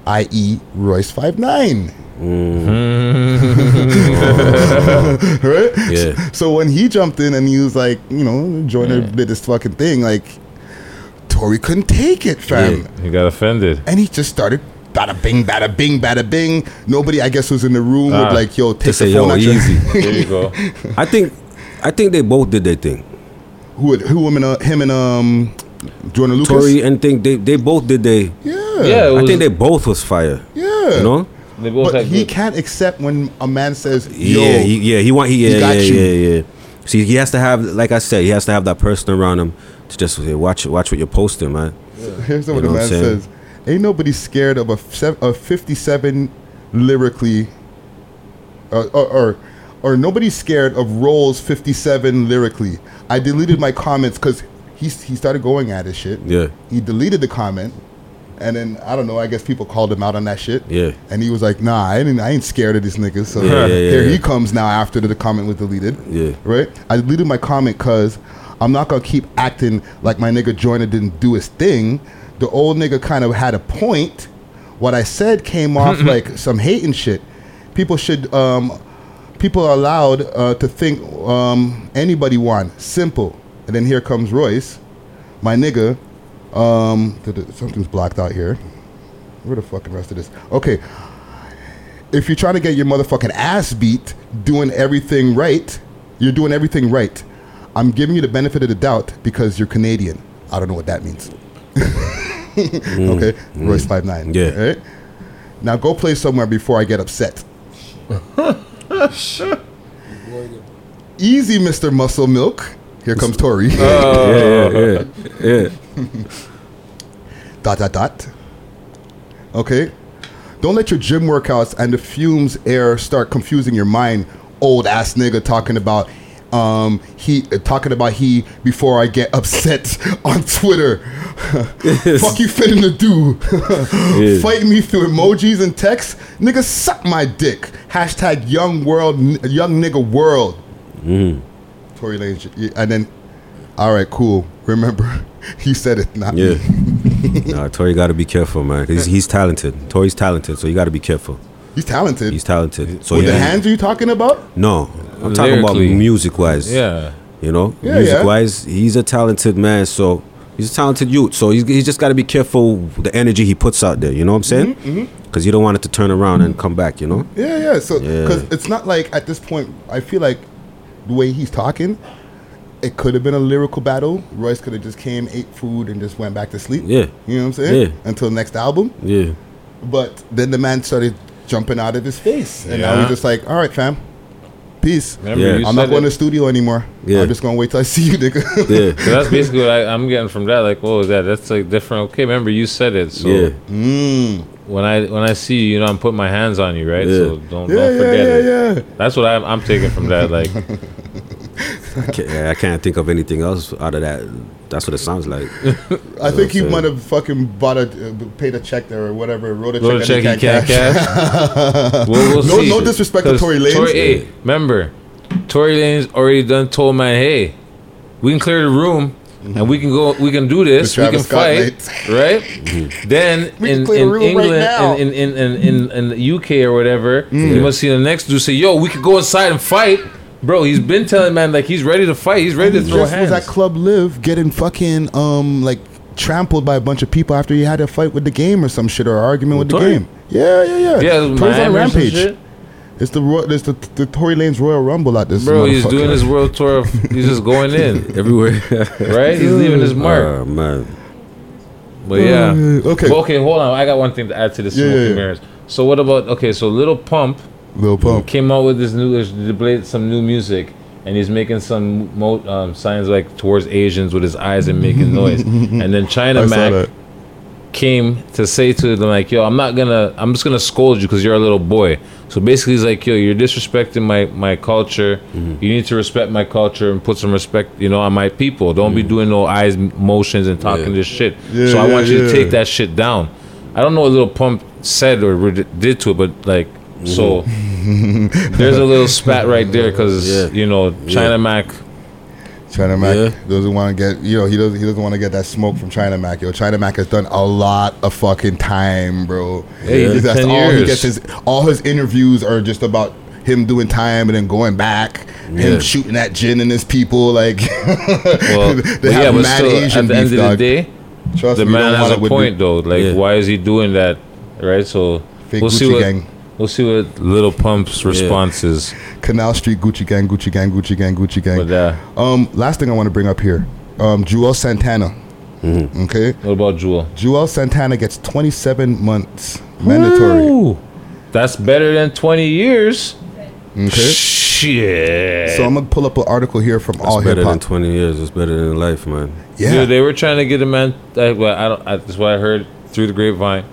Speaker 8: i.e., Royce Five Nine.
Speaker 1: Mm.
Speaker 8: right?
Speaker 1: Yeah.
Speaker 8: So when he jumped in and he was like, you know, Joyner did this fucking thing, like Tory couldn't take it, fam.
Speaker 1: Yeah.
Speaker 10: He got offended.
Speaker 8: And he just started bada bing, bada bing, bada bing. Nobody, I guess, was in the room
Speaker 10: Ah.
Speaker 8: with like, yo, take the
Speaker 1: say
Speaker 8: phone
Speaker 1: yo
Speaker 8: out your-
Speaker 1: easy.
Speaker 10: There you go.
Speaker 1: I think I think they both did their thing.
Speaker 8: who, who, him and, uh, him and um, Joyner Lucas?
Speaker 1: Tory and think they they both did they.
Speaker 8: Yeah.
Speaker 10: Yeah, it
Speaker 1: I think they both was fire.
Speaker 8: Yeah.
Speaker 1: You know.
Speaker 10: they both
Speaker 8: But
Speaker 10: had
Speaker 8: he
Speaker 10: good-
Speaker 8: can't accept when a man says, yo,
Speaker 1: Yeah, he, yeah, he want he yeah,
Speaker 8: he got
Speaker 1: yeah,
Speaker 8: you.
Speaker 1: yeah, yeah. See, he has to have, like I said, he has to have that person around him to just say, watch, watch what you're posting, man.
Speaker 8: Here's what
Speaker 1: You know what
Speaker 8: man
Speaker 1: I'm saying?
Speaker 8: says. Ain't nobody scared of a, sev- a 57 lyrically, uh, or, or, or nobody's scared of Rolls 57 lyrically. I deleted my comments because he, he started going at his shit.
Speaker 1: Yeah,
Speaker 8: He deleted the comment. And then, I don't know, I guess people called him out on that shit.
Speaker 1: yeah,
Speaker 8: And he was like, nah, I, ain't I ain't scared of these niggas. So
Speaker 1: Yeah, yeah, yeah,
Speaker 8: here he comes now after the comment was deleted
Speaker 1: yeah.
Speaker 8: right? I deleted my comment because I'm not gonna keep acting like my nigga Joyner didn't do his thing. The old nigga kind of had a point. What I said came off like some hating shit. People should um, people are allowed uh, to think um, anybody want. Simple. And then here comes Royce, my nigga. Um, th- th- something's blocked out here. Where the fucking rest of this? Okay. If you're trying to get your motherfucking ass beat doing everything right, you're doing everything right. I'm giving you the benefit of the doubt because you're Canadian. I don't know what that means. okay,
Speaker 1: mm.
Speaker 8: Royce five nine.
Speaker 1: Yeah.
Speaker 8: Right? Now go play somewhere before I get upset. Easy, Mr. Muscle Milk. Here comes Tory.
Speaker 1: yeah, yeah, yeah.
Speaker 8: dot dot dot. Okay. Don't let your gym workouts and the fumes air start confusing your mind. Old ass nigga talking about um he uh, talking about he before I get upset on Twitter. Fuck you fitting to do.
Speaker 1: Yeah.
Speaker 8: Fight me through emojis and text. Nigga suck my dick. Hashtag young world young nigga world.
Speaker 1: Mm.
Speaker 8: Tory Lanez and then all right, cool. Remember, he said it, not
Speaker 1: Yeah.
Speaker 8: me.
Speaker 1: nah, Tory got to be careful, man. He's, he's talented. Tory's talented, so you got to be careful.
Speaker 8: He's talented.
Speaker 1: He's talented. So
Speaker 8: With the hands are you talking about?
Speaker 1: No, I'm talking about
Speaker 10: Lyrically.
Speaker 1: music wise.
Speaker 10: Yeah.
Speaker 1: You know,
Speaker 8: Yeah,
Speaker 1: music
Speaker 8: yeah.
Speaker 1: wise, he's a talented man. So he's a talented youth. So he's, he's just got to be careful with the energy he puts out there. You know what I'm saying?
Speaker 8: Mhm,
Speaker 1: Because you don't want it to turn around and come back. You know?
Speaker 8: Yeah, yeah. So
Speaker 1: Yeah.
Speaker 8: because it's not like at this point, I feel like the way he's talking, it could have been a lyrical battle. Royce could have just came, ate food, and just went back to sleep.
Speaker 1: Yeah.
Speaker 8: you know what I'm saying?
Speaker 1: Yeah.
Speaker 8: Until next album.
Speaker 1: Yeah.
Speaker 8: But then the man started jumping out of his face, and now
Speaker 10: Yeah.
Speaker 8: he's just like, "All right, fam, peace.
Speaker 10: Remember
Speaker 1: Yeah.
Speaker 8: I'm not going
Speaker 10: it-
Speaker 8: to the studio anymore.
Speaker 1: Yeah.
Speaker 8: I'm just gonna wait till I see you, nigga."
Speaker 1: Yeah.
Speaker 10: So that's basically what I, I'm getting from that. Like, what was that? That's like different. Okay, remember you said it. So
Speaker 1: Yeah.
Speaker 8: Mm.
Speaker 10: when I when I see you, you know, I'm putting my hands on you, right?
Speaker 1: Yeah.
Speaker 10: So don't
Speaker 8: Yeah,
Speaker 10: don't forget
Speaker 8: yeah,
Speaker 10: it.
Speaker 8: yeah.
Speaker 10: That's what I'm I'm taking from that. Like,
Speaker 1: I can't, I can't think of anything else out of that. That's what it sounds like.
Speaker 8: I think he might have fucking bought a, uh, paid a check there or whatever, wrote a
Speaker 10: Wrote a
Speaker 8: check,
Speaker 10: check he can't
Speaker 8: cash.
Speaker 10: we'll, we'll
Speaker 8: no,
Speaker 10: see.
Speaker 8: no disrespect to Tory Lanez.
Speaker 10: Tory, hey, remember, Tory Lanez already done told man, hey, we can clear the room. And we can go. We can do this. We can
Speaker 8: Scott
Speaker 10: fight, right? Then
Speaker 8: We can
Speaker 10: in, in
Speaker 8: room right
Speaker 10: England, in, in, in, in, in the UK or whatever,
Speaker 8: Mm.
Speaker 10: you must see the next dude say, "Yo, we could go inside and fight." Bro, he's been telling man like he's ready to fight. He's ready to
Speaker 8: He
Speaker 10: throw
Speaker 8: just
Speaker 10: hands.
Speaker 8: was at Club LIV getting fucking um like trampled by a bunch of people after he had a fight with the game or some shit or argument with the game. Yeah, yeah, yeah.
Speaker 10: Yeah, it was
Speaker 8: on
Speaker 10: Miami or some
Speaker 8: Rampage. It's the Ro- it's the the Tory Lanez Royal Rumble at this.
Speaker 10: Bro, he's doing his world tour. Of, he's just going in,
Speaker 1: Everywhere.
Speaker 10: right? He's leaving his mark.
Speaker 1: Oh, man.
Speaker 10: But yeah.
Speaker 8: Uh, okay.
Speaker 10: Well, okay, hold on. I got one thing to add to this
Speaker 8: Yeah, yeah, yeah.
Speaker 10: So what about okay? So Little Pump
Speaker 8: Lil Pump.
Speaker 10: came out with this new, some new music, and he's making some mo- um, signs like towards Asians with his eyes and making noise. and then China
Speaker 8: I
Speaker 10: Mac came to say to them like, "Yo, I'm not gonna, I'm just gonna scold you because you're a little boy." So basically, he's like, "Yo, you're disrespecting my my culture. You need to respect my culture and put some respect, you know, on my people. Don't be doing no eyes motions and talking this shit.
Speaker 8: Yeah,
Speaker 10: so I
Speaker 8: yeah,
Speaker 10: want you to
Speaker 8: yeah.
Speaker 10: take that shit down. I don't know what Little Pump said or did to it, but like, Mm-hmm. so there's a little spat right there because
Speaker 1: Yeah.
Speaker 10: you know China
Speaker 1: Yeah.
Speaker 10: Mac.
Speaker 8: China Mac
Speaker 1: Yeah.
Speaker 8: doesn't want to get you know he doesn't he doesn't want to get that smoke from China Mac. Yo, China Mac has done a lot of fucking time, bro.
Speaker 10: Hey, he did
Speaker 8: that's
Speaker 10: 10
Speaker 8: all he gets. His all his interviews are just about him doing time and then going back,
Speaker 1: Yeah.
Speaker 8: him shooting at Jin and his people. Like,
Speaker 10: Well,
Speaker 8: they
Speaker 10: but
Speaker 8: have
Speaker 10: yeah,
Speaker 8: mad
Speaker 10: still,
Speaker 8: Asian
Speaker 10: at the
Speaker 8: beef,
Speaker 10: end of the day,
Speaker 8: Trust
Speaker 10: the
Speaker 8: me,
Speaker 10: man has a point
Speaker 8: the
Speaker 10: though. Like,
Speaker 1: Yeah.
Speaker 10: why is he doing that? Right. So
Speaker 8: Fake
Speaker 10: we'll see what
Speaker 8: gang.
Speaker 10: We'll see what Little Pump's response is.
Speaker 8: Canal Street Gucci Gang, Gucci Gang, Gucci Gang, Gucci Gang.
Speaker 10: But uh,
Speaker 8: Um, last thing I want to bring up here, um, Juelz Santana.
Speaker 1: Mm-hmm.
Speaker 8: Okay,
Speaker 10: what about Juelz?
Speaker 8: Juelz Santana gets 27 months mandatory.
Speaker 10: Ooh, that's better than twenty years.
Speaker 8: Okay.
Speaker 10: Shit.
Speaker 8: So I'm gonna pull up an article here from
Speaker 1: That's
Speaker 8: All Hip
Speaker 1: better than
Speaker 8: Hop.
Speaker 1: 20 years. It's better than life, man.
Speaker 8: Yeah.
Speaker 10: Dude, they were trying to get a man. Well, I don't. I, that's what I heard through the grapevine.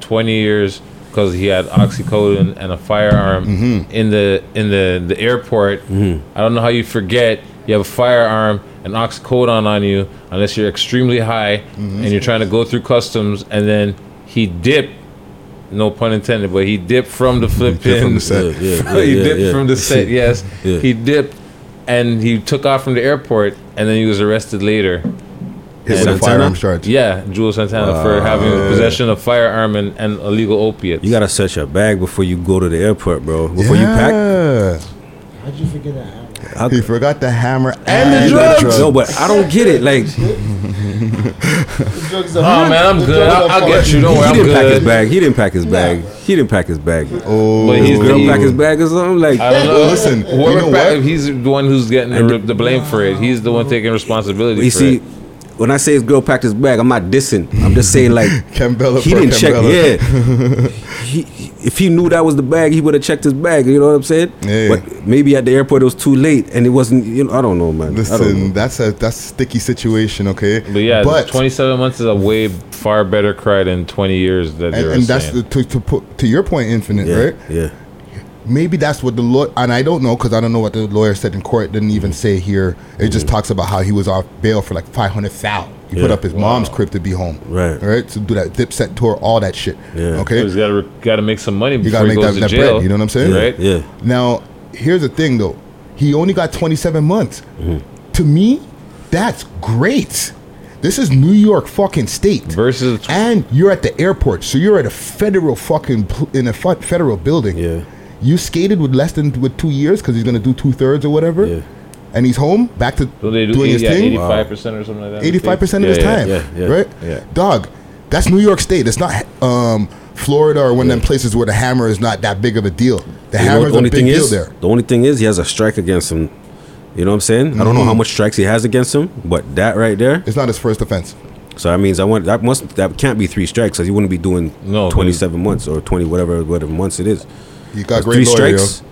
Speaker 10: Twenty years because he had oxycodone and a firearm
Speaker 8: Mm-hmm.
Speaker 10: in the in the the airport. I don't know how you forget you have a firearm and oxycodone on you unless you're extremely high
Speaker 8: Mm-hmm.
Speaker 10: and you're trying to go through customs and then he dipped. No pun intended, but he dipped from the Philippines.
Speaker 8: from the set.
Speaker 1: Yeah, yeah, yeah,
Speaker 10: he dipped from the set. Yes, he dipped, and he took off from the airport, and then he was arrested later.
Speaker 8: Hit with a
Speaker 1: Santana?
Speaker 8: firearms charge.
Speaker 10: Yeah, Juelz Santana for having possession of firearm and, and illegal opiates.
Speaker 1: You gotta set your bag before you go to the airport, bro. Before you pack.
Speaker 7: How'd you forget that hammer?
Speaker 8: He forgot the hammer and,
Speaker 1: And the drugs. No, but I don't get it. Like,
Speaker 10: Oh man, I'm good. I'll, I'll get you. Don't
Speaker 1: he,
Speaker 10: worry,
Speaker 1: he
Speaker 10: I'm
Speaker 1: didn't pack his bag. He didn't pack his bag. He didn't pack his bag.
Speaker 8: Oh,
Speaker 10: But he's
Speaker 1: girl
Speaker 10: the-
Speaker 1: pack his bag or something. Like,
Speaker 10: I don't know.
Speaker 8: Listen, you know
Speaker 10: pa-
Speaker 8: what?
Speaker 10: he's the one who's getting the, the blame for it. He's the one taking responsibility.
Speaker 1: you
Speaker 10: for
Speaker 1: see,
Speaker 10: it.
Speaker 1: When I say his girl packed his bag, I'm not dissing. I'm just saying like
Speaker 8: Kimbella
Speaker 1: he didn't check.
Speaker 8: Kimbella.
Speaker 1: Yeah, he, he- if he knew that was the bag, he would have checked his bag. You know what I'm saying?
Speaker 8: Yeah.
Speaker 1: But maybe at the airport it was too late and it wasn't. You know, I don't know, man. I don't know.
Speaker 8: Listen, that's a that's a sticky situation, okay?
Speaker 10: But yeah,
Speaker 8: but
Speaker 10: 27 months is a way far better cry than 20 years that
Speaker 8: and,
Speaker 10: you're
Speaker 8: and that's the, to to put to your point, infinite,
Speaker 1: Yeah,
Speaker 8: right?
Speaker 1: yeah.
Speaker 8: Maybe that's what the law and I don't know because I don't know what the lawyer said in court. Didn't even say here. It just talks about how he was off bail for like five hundred thou. He put up his mom's crib to be home,
Speaker 1: Right.
Speaker 8: Right to do that dipset tour, all that shit.
Speaker 1: Yeah.
Speaker 8: Okay,
Speaker 10: He's got to got to make some money
Speaker 8: you
Speaker 10: before
Speaker 8: gotta
Speaker 10: he
Speaker 8: make
Speaker 10: goes
Speaker 8: that,
Speaker 10: to
Speaker 8: that
Speaker 10: jail.
Speaker 8: bread. You know what I'm saying?
Speaker 10: Right?
Speaker 1: Yeah.
Speaker 8: Now, here's the thing though. He only got 27 months.
Speaker 1: Mm-hmm.
Speaker 8: To me, that's great. This is New York fucking state.
Speaker 10: Versus
Speaker 8: and you're at the airport, so you're at a federal fucking pl- in a federal building.
Speaker 1: Yeah.
Speaker 8: You skated with less than with two years because he's gonna do two thirds or whatever.
Speaker 1: Yeah.
Speaker 8: And he's home back to
Speaker 10: So they do
Speaker 8: doing his
Speaker 10: yeah,
Speaker 8: thing.
Speaker 10: 85% or something like that.
Speaker 8: Eighty-five percent of
Speaker 10: Yeah,
Speaker 8: his
Speaker 10: yeah,
Speaker 8: time,
Speaker 1: yeah, yeah,
Speaker 8: right?
Speaker 1: yeah.
Speaker 8: Dog, that's New York State. It's not um, Florida or one of them places where the hammer is not that big of a deal. The
Speaker 1: You know,
Speaker 8: hammer's
Speaker 1: the only
Speaker 8: a big
Speaker 1: thing
Speaker 8: deal
Speaker 1: is,
Speaker 8: there.
Speaker 1: the only thing is he has a strike against him. You know what I'm saying? I don't know how
Speaker 8: Mhm.
Speaker 1: much strikes he has against him, but that right there,
Speaker 8: It's not his first offense.
Speaker 1: So that means I want that must that can't be three strikes because he wouldn't be doing
Speaker 10: No,
Speaker 1: 27 months or 20 whatever whatever months it is.
Speaker 8: You got great
Speaker 1: three
Speaker 8: lawyer,
Speaker 1: strikes.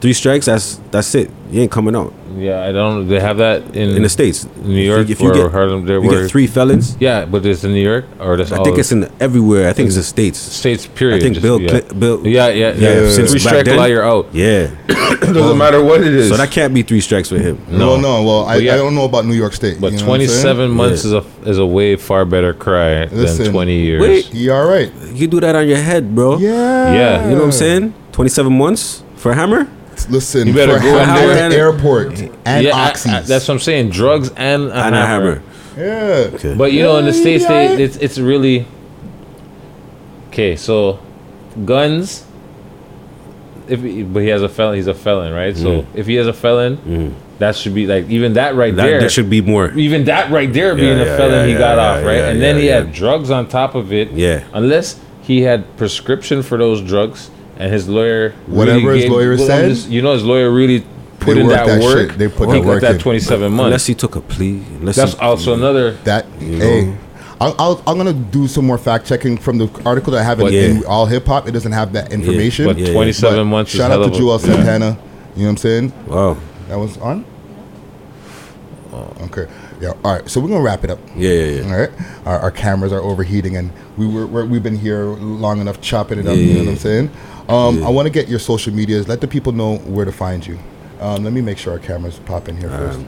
Speaker 1: Three strikes. That's that's it. You ain't coming out
Speaker 10: Yeah, I don't. They have that in
Speaker 1: in the states.
Speaker 10: New York,
Speaker 1: if you,
Speaker 10: or
Speaker 1: get,
Speaker 10: Harlem. There
Speaker 1: you
Speaker 10: were
Speaker 1: get three felons.
Speaker 10: Yeah, but it's in New York, or that's
Speaker 1: I
Speaker 10: all
Speaker 1: think it's in the, everywhere. I think it's the states.
Speaker 10: states. Period.
Speaker 1: I think
Speaker 10: Just-
Speaker 1: Bill,
Speaker 10: yeah.
Speaker 1: Cli- Bill.
Speaker 10: Yeah, yeah, yeah.
Speaker 1: since
Speaker 10: Three
Speaker 1: back
Speaker 10: strike
Speaker 1: then-
Speaker 10: law, you're out.
Speaker 1: Yeah,
Speaker 10: Doesn't matter what it is.
Speaker 1: So that can't be three strikes for him.
Speaker 8: No, no. Well, I,
Speaker 10: yeah.
Speaker 8: I don't know about New York State.
Speaker 10: But
Speaker 8: you know what I'm saying?
Speaker 10: 27 months is a is a way far better cry
Speaker 8: Listen,
Speaker 10: than 20 years.
Speaker 1: Wait.
Speaker 8: You all right?
Speaker 1: You do that on your head, bro.
Speaker 8: Yeah.
Speaker 10: Yeah.
Speaker 1: You know what I'm saying? 27 months for a hammer.
Speaker 8: Listen,
Speaker 10: You better
Speaker 8: for
Speaker 10: go in
Speaker 8: hammer
Speaker 10: there
Speaker 8: at
Speaker 10: and-
Speaker 8: the airport and
Speaker 10: yeah, I-
Speaker 8: oxys.
Speaker 10: I- that's what I'm saying. Drugs and a
Speaker 1: And a
Speaker 10: hammer.
Speaker 8: yeah.
Speaker 1: Okay.
Speaker 10: But you know, in the
Speaker 8: Yeah,
Speaker 10: states,
Speaker 8: you
Speaker 10: they, it's it's really okay. So, guns. If he, but he has a felon, he's a felon, right? So if he has a felon, that should be like even that right
Speaker 1: Mm. That,
Speaker 10: there.
Speaker 1: there should be more.
Speaker 10: even that right there being
Speaker 1: Yeah,
Speaker 10: a felon,
Speaker 1: yeah,
Speaker 10: he got
Speaker 1: yeah,
Speaker 10: off, right?
Speaker 1: yeah,
Speaker 10: and then he
Speaker 1: yeah.
Speaker 10: had drugs on top of it.
Speaker 1: Yeah.
Speaker 10: Unless he had prescription for those drugs, and his lawyer,
Speaker 8: Whatever
Speaker 10: really
Speaker 8: his
Speaker 10: gave-
Speaker 8: lawyer
Speaker 10: well, I'm
Speaker 8: said,
Speaker 10: just- you know, his lawyer really put in that,
Speaker 8: that
Speaker 10: work.
Speaker 8: shit. They put
Speaker 10: he
Speaker 8: that
Speaker 10: got
Speaker 8: work
Speaker 10: that
Speaker 8: in.
Speaker 10: 27 months.
Speaker 1: Unless he took a plea. Unless
Speaker 10: That's
Speaker 1: he,
Speaker 10: also another.
Speaker 8: That
Speaker 1: You
Speaker 8: hey,
Speaker 1: know.
Speaker 8: I'll, I'll, I'm gonna do some more fact checking from the article that I have in,
Speaker 1: yeah.
Speaker 8: in all hip hop. It doesn't have that information.
Speaker 10: But
Speaker 1: Yeah, yeah.
Speaker 10: 27
Speaker 8: But
Speaker 10: months. is
Speaker 8: Shout out
Speaker 10: hell
Speaker 8: to
Speaker 10: of a-
Speaker 8: Juelz
Speaker 10: yeah.
Speaker 8: Santana. You know what I'm saying?
Speaker 1: Wow.
Speaker 8: That was on. Okay. Yeah. All right. So we're gonna wrap it up.
Speaker 1: Yeah, yeah, yeah.
Speaker 8: All right. Our, our cameras are overheating, and we were we're, we've been here long enough chopping it up.
Speaker 1: Yeah,
Speaker 8: you know
Speaker 1: yeah,
Speaker 8: what I'm saying? Um, I want to get your social medias. Let the people know where to find you. Um, let me make sure our cameras pop in here first.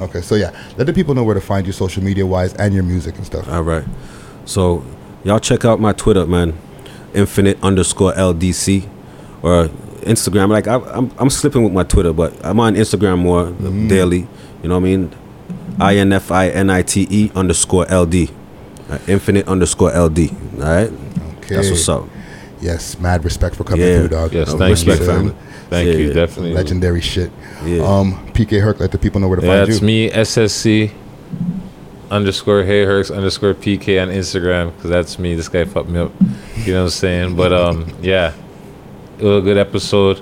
Speaker 8: Okay. So yeah, let the people know where to find you social media wise and your music and stuff.
Speaker 1: All right. So y'all check out my Twitter, man. Infinite underscore LDC or Instagram. Like I, I'm, I'm slipping with my Twitter, but I'm on Instagram more
Speaker 8: Mm-hmm.
Speaker 1: daily. You know what I mean? I N F I N I T E underscore L D. Uh, infinite underscore L D. All right.
Speaker 8: Okay.
Speaker 1: That's what's up.
Speaker 8: Yes, mad respect for coming
Speaker 1: Yeah.
Speaker 8: through, dog.
Speaker 10: Yes,
Speaker 1: Uh,
Speaker 10: thank
Speaker 1: respect,
Speaker 10: you.
Speaker 1: family.
Speaker 10: Thank
Speaker 1: Yeah,
Speaker 10: you,
Speaker 1: yeah.
Speaker 10: definitely.
Speaker 8: Legendary shit.
Speaker 1: Yeah.
Speaker 8: Um, PK Herc, let the people know where to
Speaker 10: Yeah,
Speaker 8: find
Speaker 10: that's
Speaker 8: you.
Speaker 10: me, SSC underscore Hey Herx underscore PK on Instagram because that's me. This guy fucked me up. You know what I'm saying? But um, yeah, it was a good episode.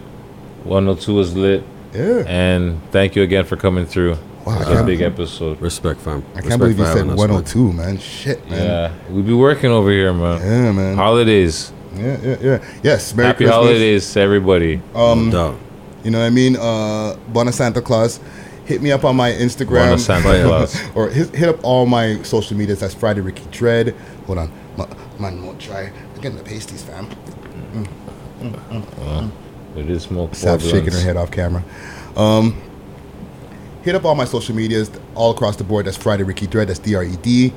Speaker 10: 102 was lit.
Speaker 8: Yeah.
Speaker 10: And thank you again for coming through.
Speaker 8: Wow,
Speaker 10: It
Speaker 8: I
Speaker 10: was a big episode.
Speaker 1: Respect, fam.
Speaker 8: I can't believe you said 102, man. Shit, man.
Speaker 10: Yeah, we be working over here, man.
Speaker 8: Yeah, man.
Speaker 10: Holidays.
Speaker 8: Yeah, yeah, yeah. Yes, Merry
Speaker 10: Happy
Speaker 8: Christmas.
Speaker 10: holidays to everybody.
Speaker 8: Um,
Speaker 1: Dog.
Speaker 8: You know what I mean? Uh, Bona Santa Claus. Hit me up on my Instagram.
Speaker 10: Bona Santa Claus.
Speaker 8: or hit, hit up all my social medias. That's Friday Ricky Dread. Hold on. Ma- Man, won't try. I'm getting the pasties, fam. Mm, mm, mm, mm.
Speaker 10: We did smoke.
Speaker 8: Sab
Speaker 10: four
Speaker 8: shaking her head off camera. Um, hit up all my social medias all across the board. That's Friday Ricky Dread. That's D R E D.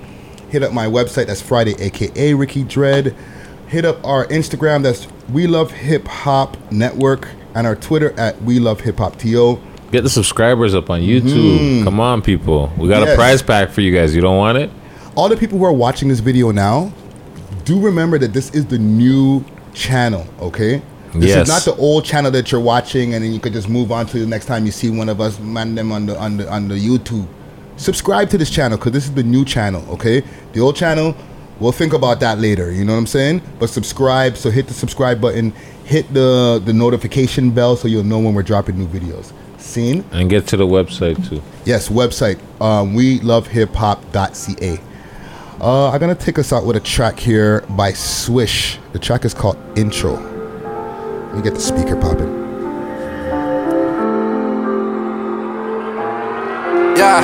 Speaker 8: Hit up my website. That's Friday, aka Ricky Dread. Hit up our Instagram. That's We Love Hip Hop Network, and our Twitter at We Love Hip Hop To.
Speaker 10: Get the subscribers up on YouTube. Mm-hmm. Come on, people. We got
Speaker 8: Yes.
Speaker 10: a prize pack for you guys. You don't want it?
Speaker 8: All the people who are watching this video now, do remember that this is the new channel. Okay, This
Speaker 10: Yes.
Speaker 8: is not the old channel that you're watching, and then you could just move on to the next time you see one of us man them on the on the on the YouTube. Subscribe to this channel because this is the new channel. Okay, the old channel, we'll think about that later. You know what I'm saying? But subscribe. So hit the subscribe button, hit the the notification bell so you'll know when we're dropping new videos. Seen?
Speaker 10: And get to the website too.
Speaker 8: Yes, website. Um, we love hip hop.ca. Uh, I'm gonna take us out with a track here by Swish. The track is called Intro. Let me get the speaker popping.
Speaker 17: Yeah.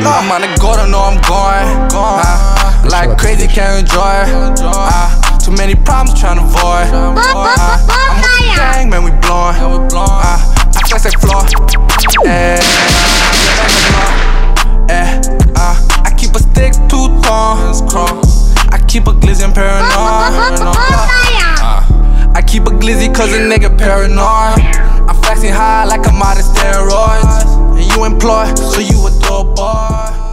Speaker 17: I'm on the go, don't know I'm going. Uh, like crazy, can't enjoy. Uh, too many problems trying to avoid. Uh, I'm with the gang, man, we blowing. Uh, I flex like floor. Eh, eh, uh, I keep a stick too tall. I keep a glizzy and paranoid. I keep a glizzy cause a nigga paranoid. I'm flexing high like I'm out steroids. And you employ, so you a dope boy.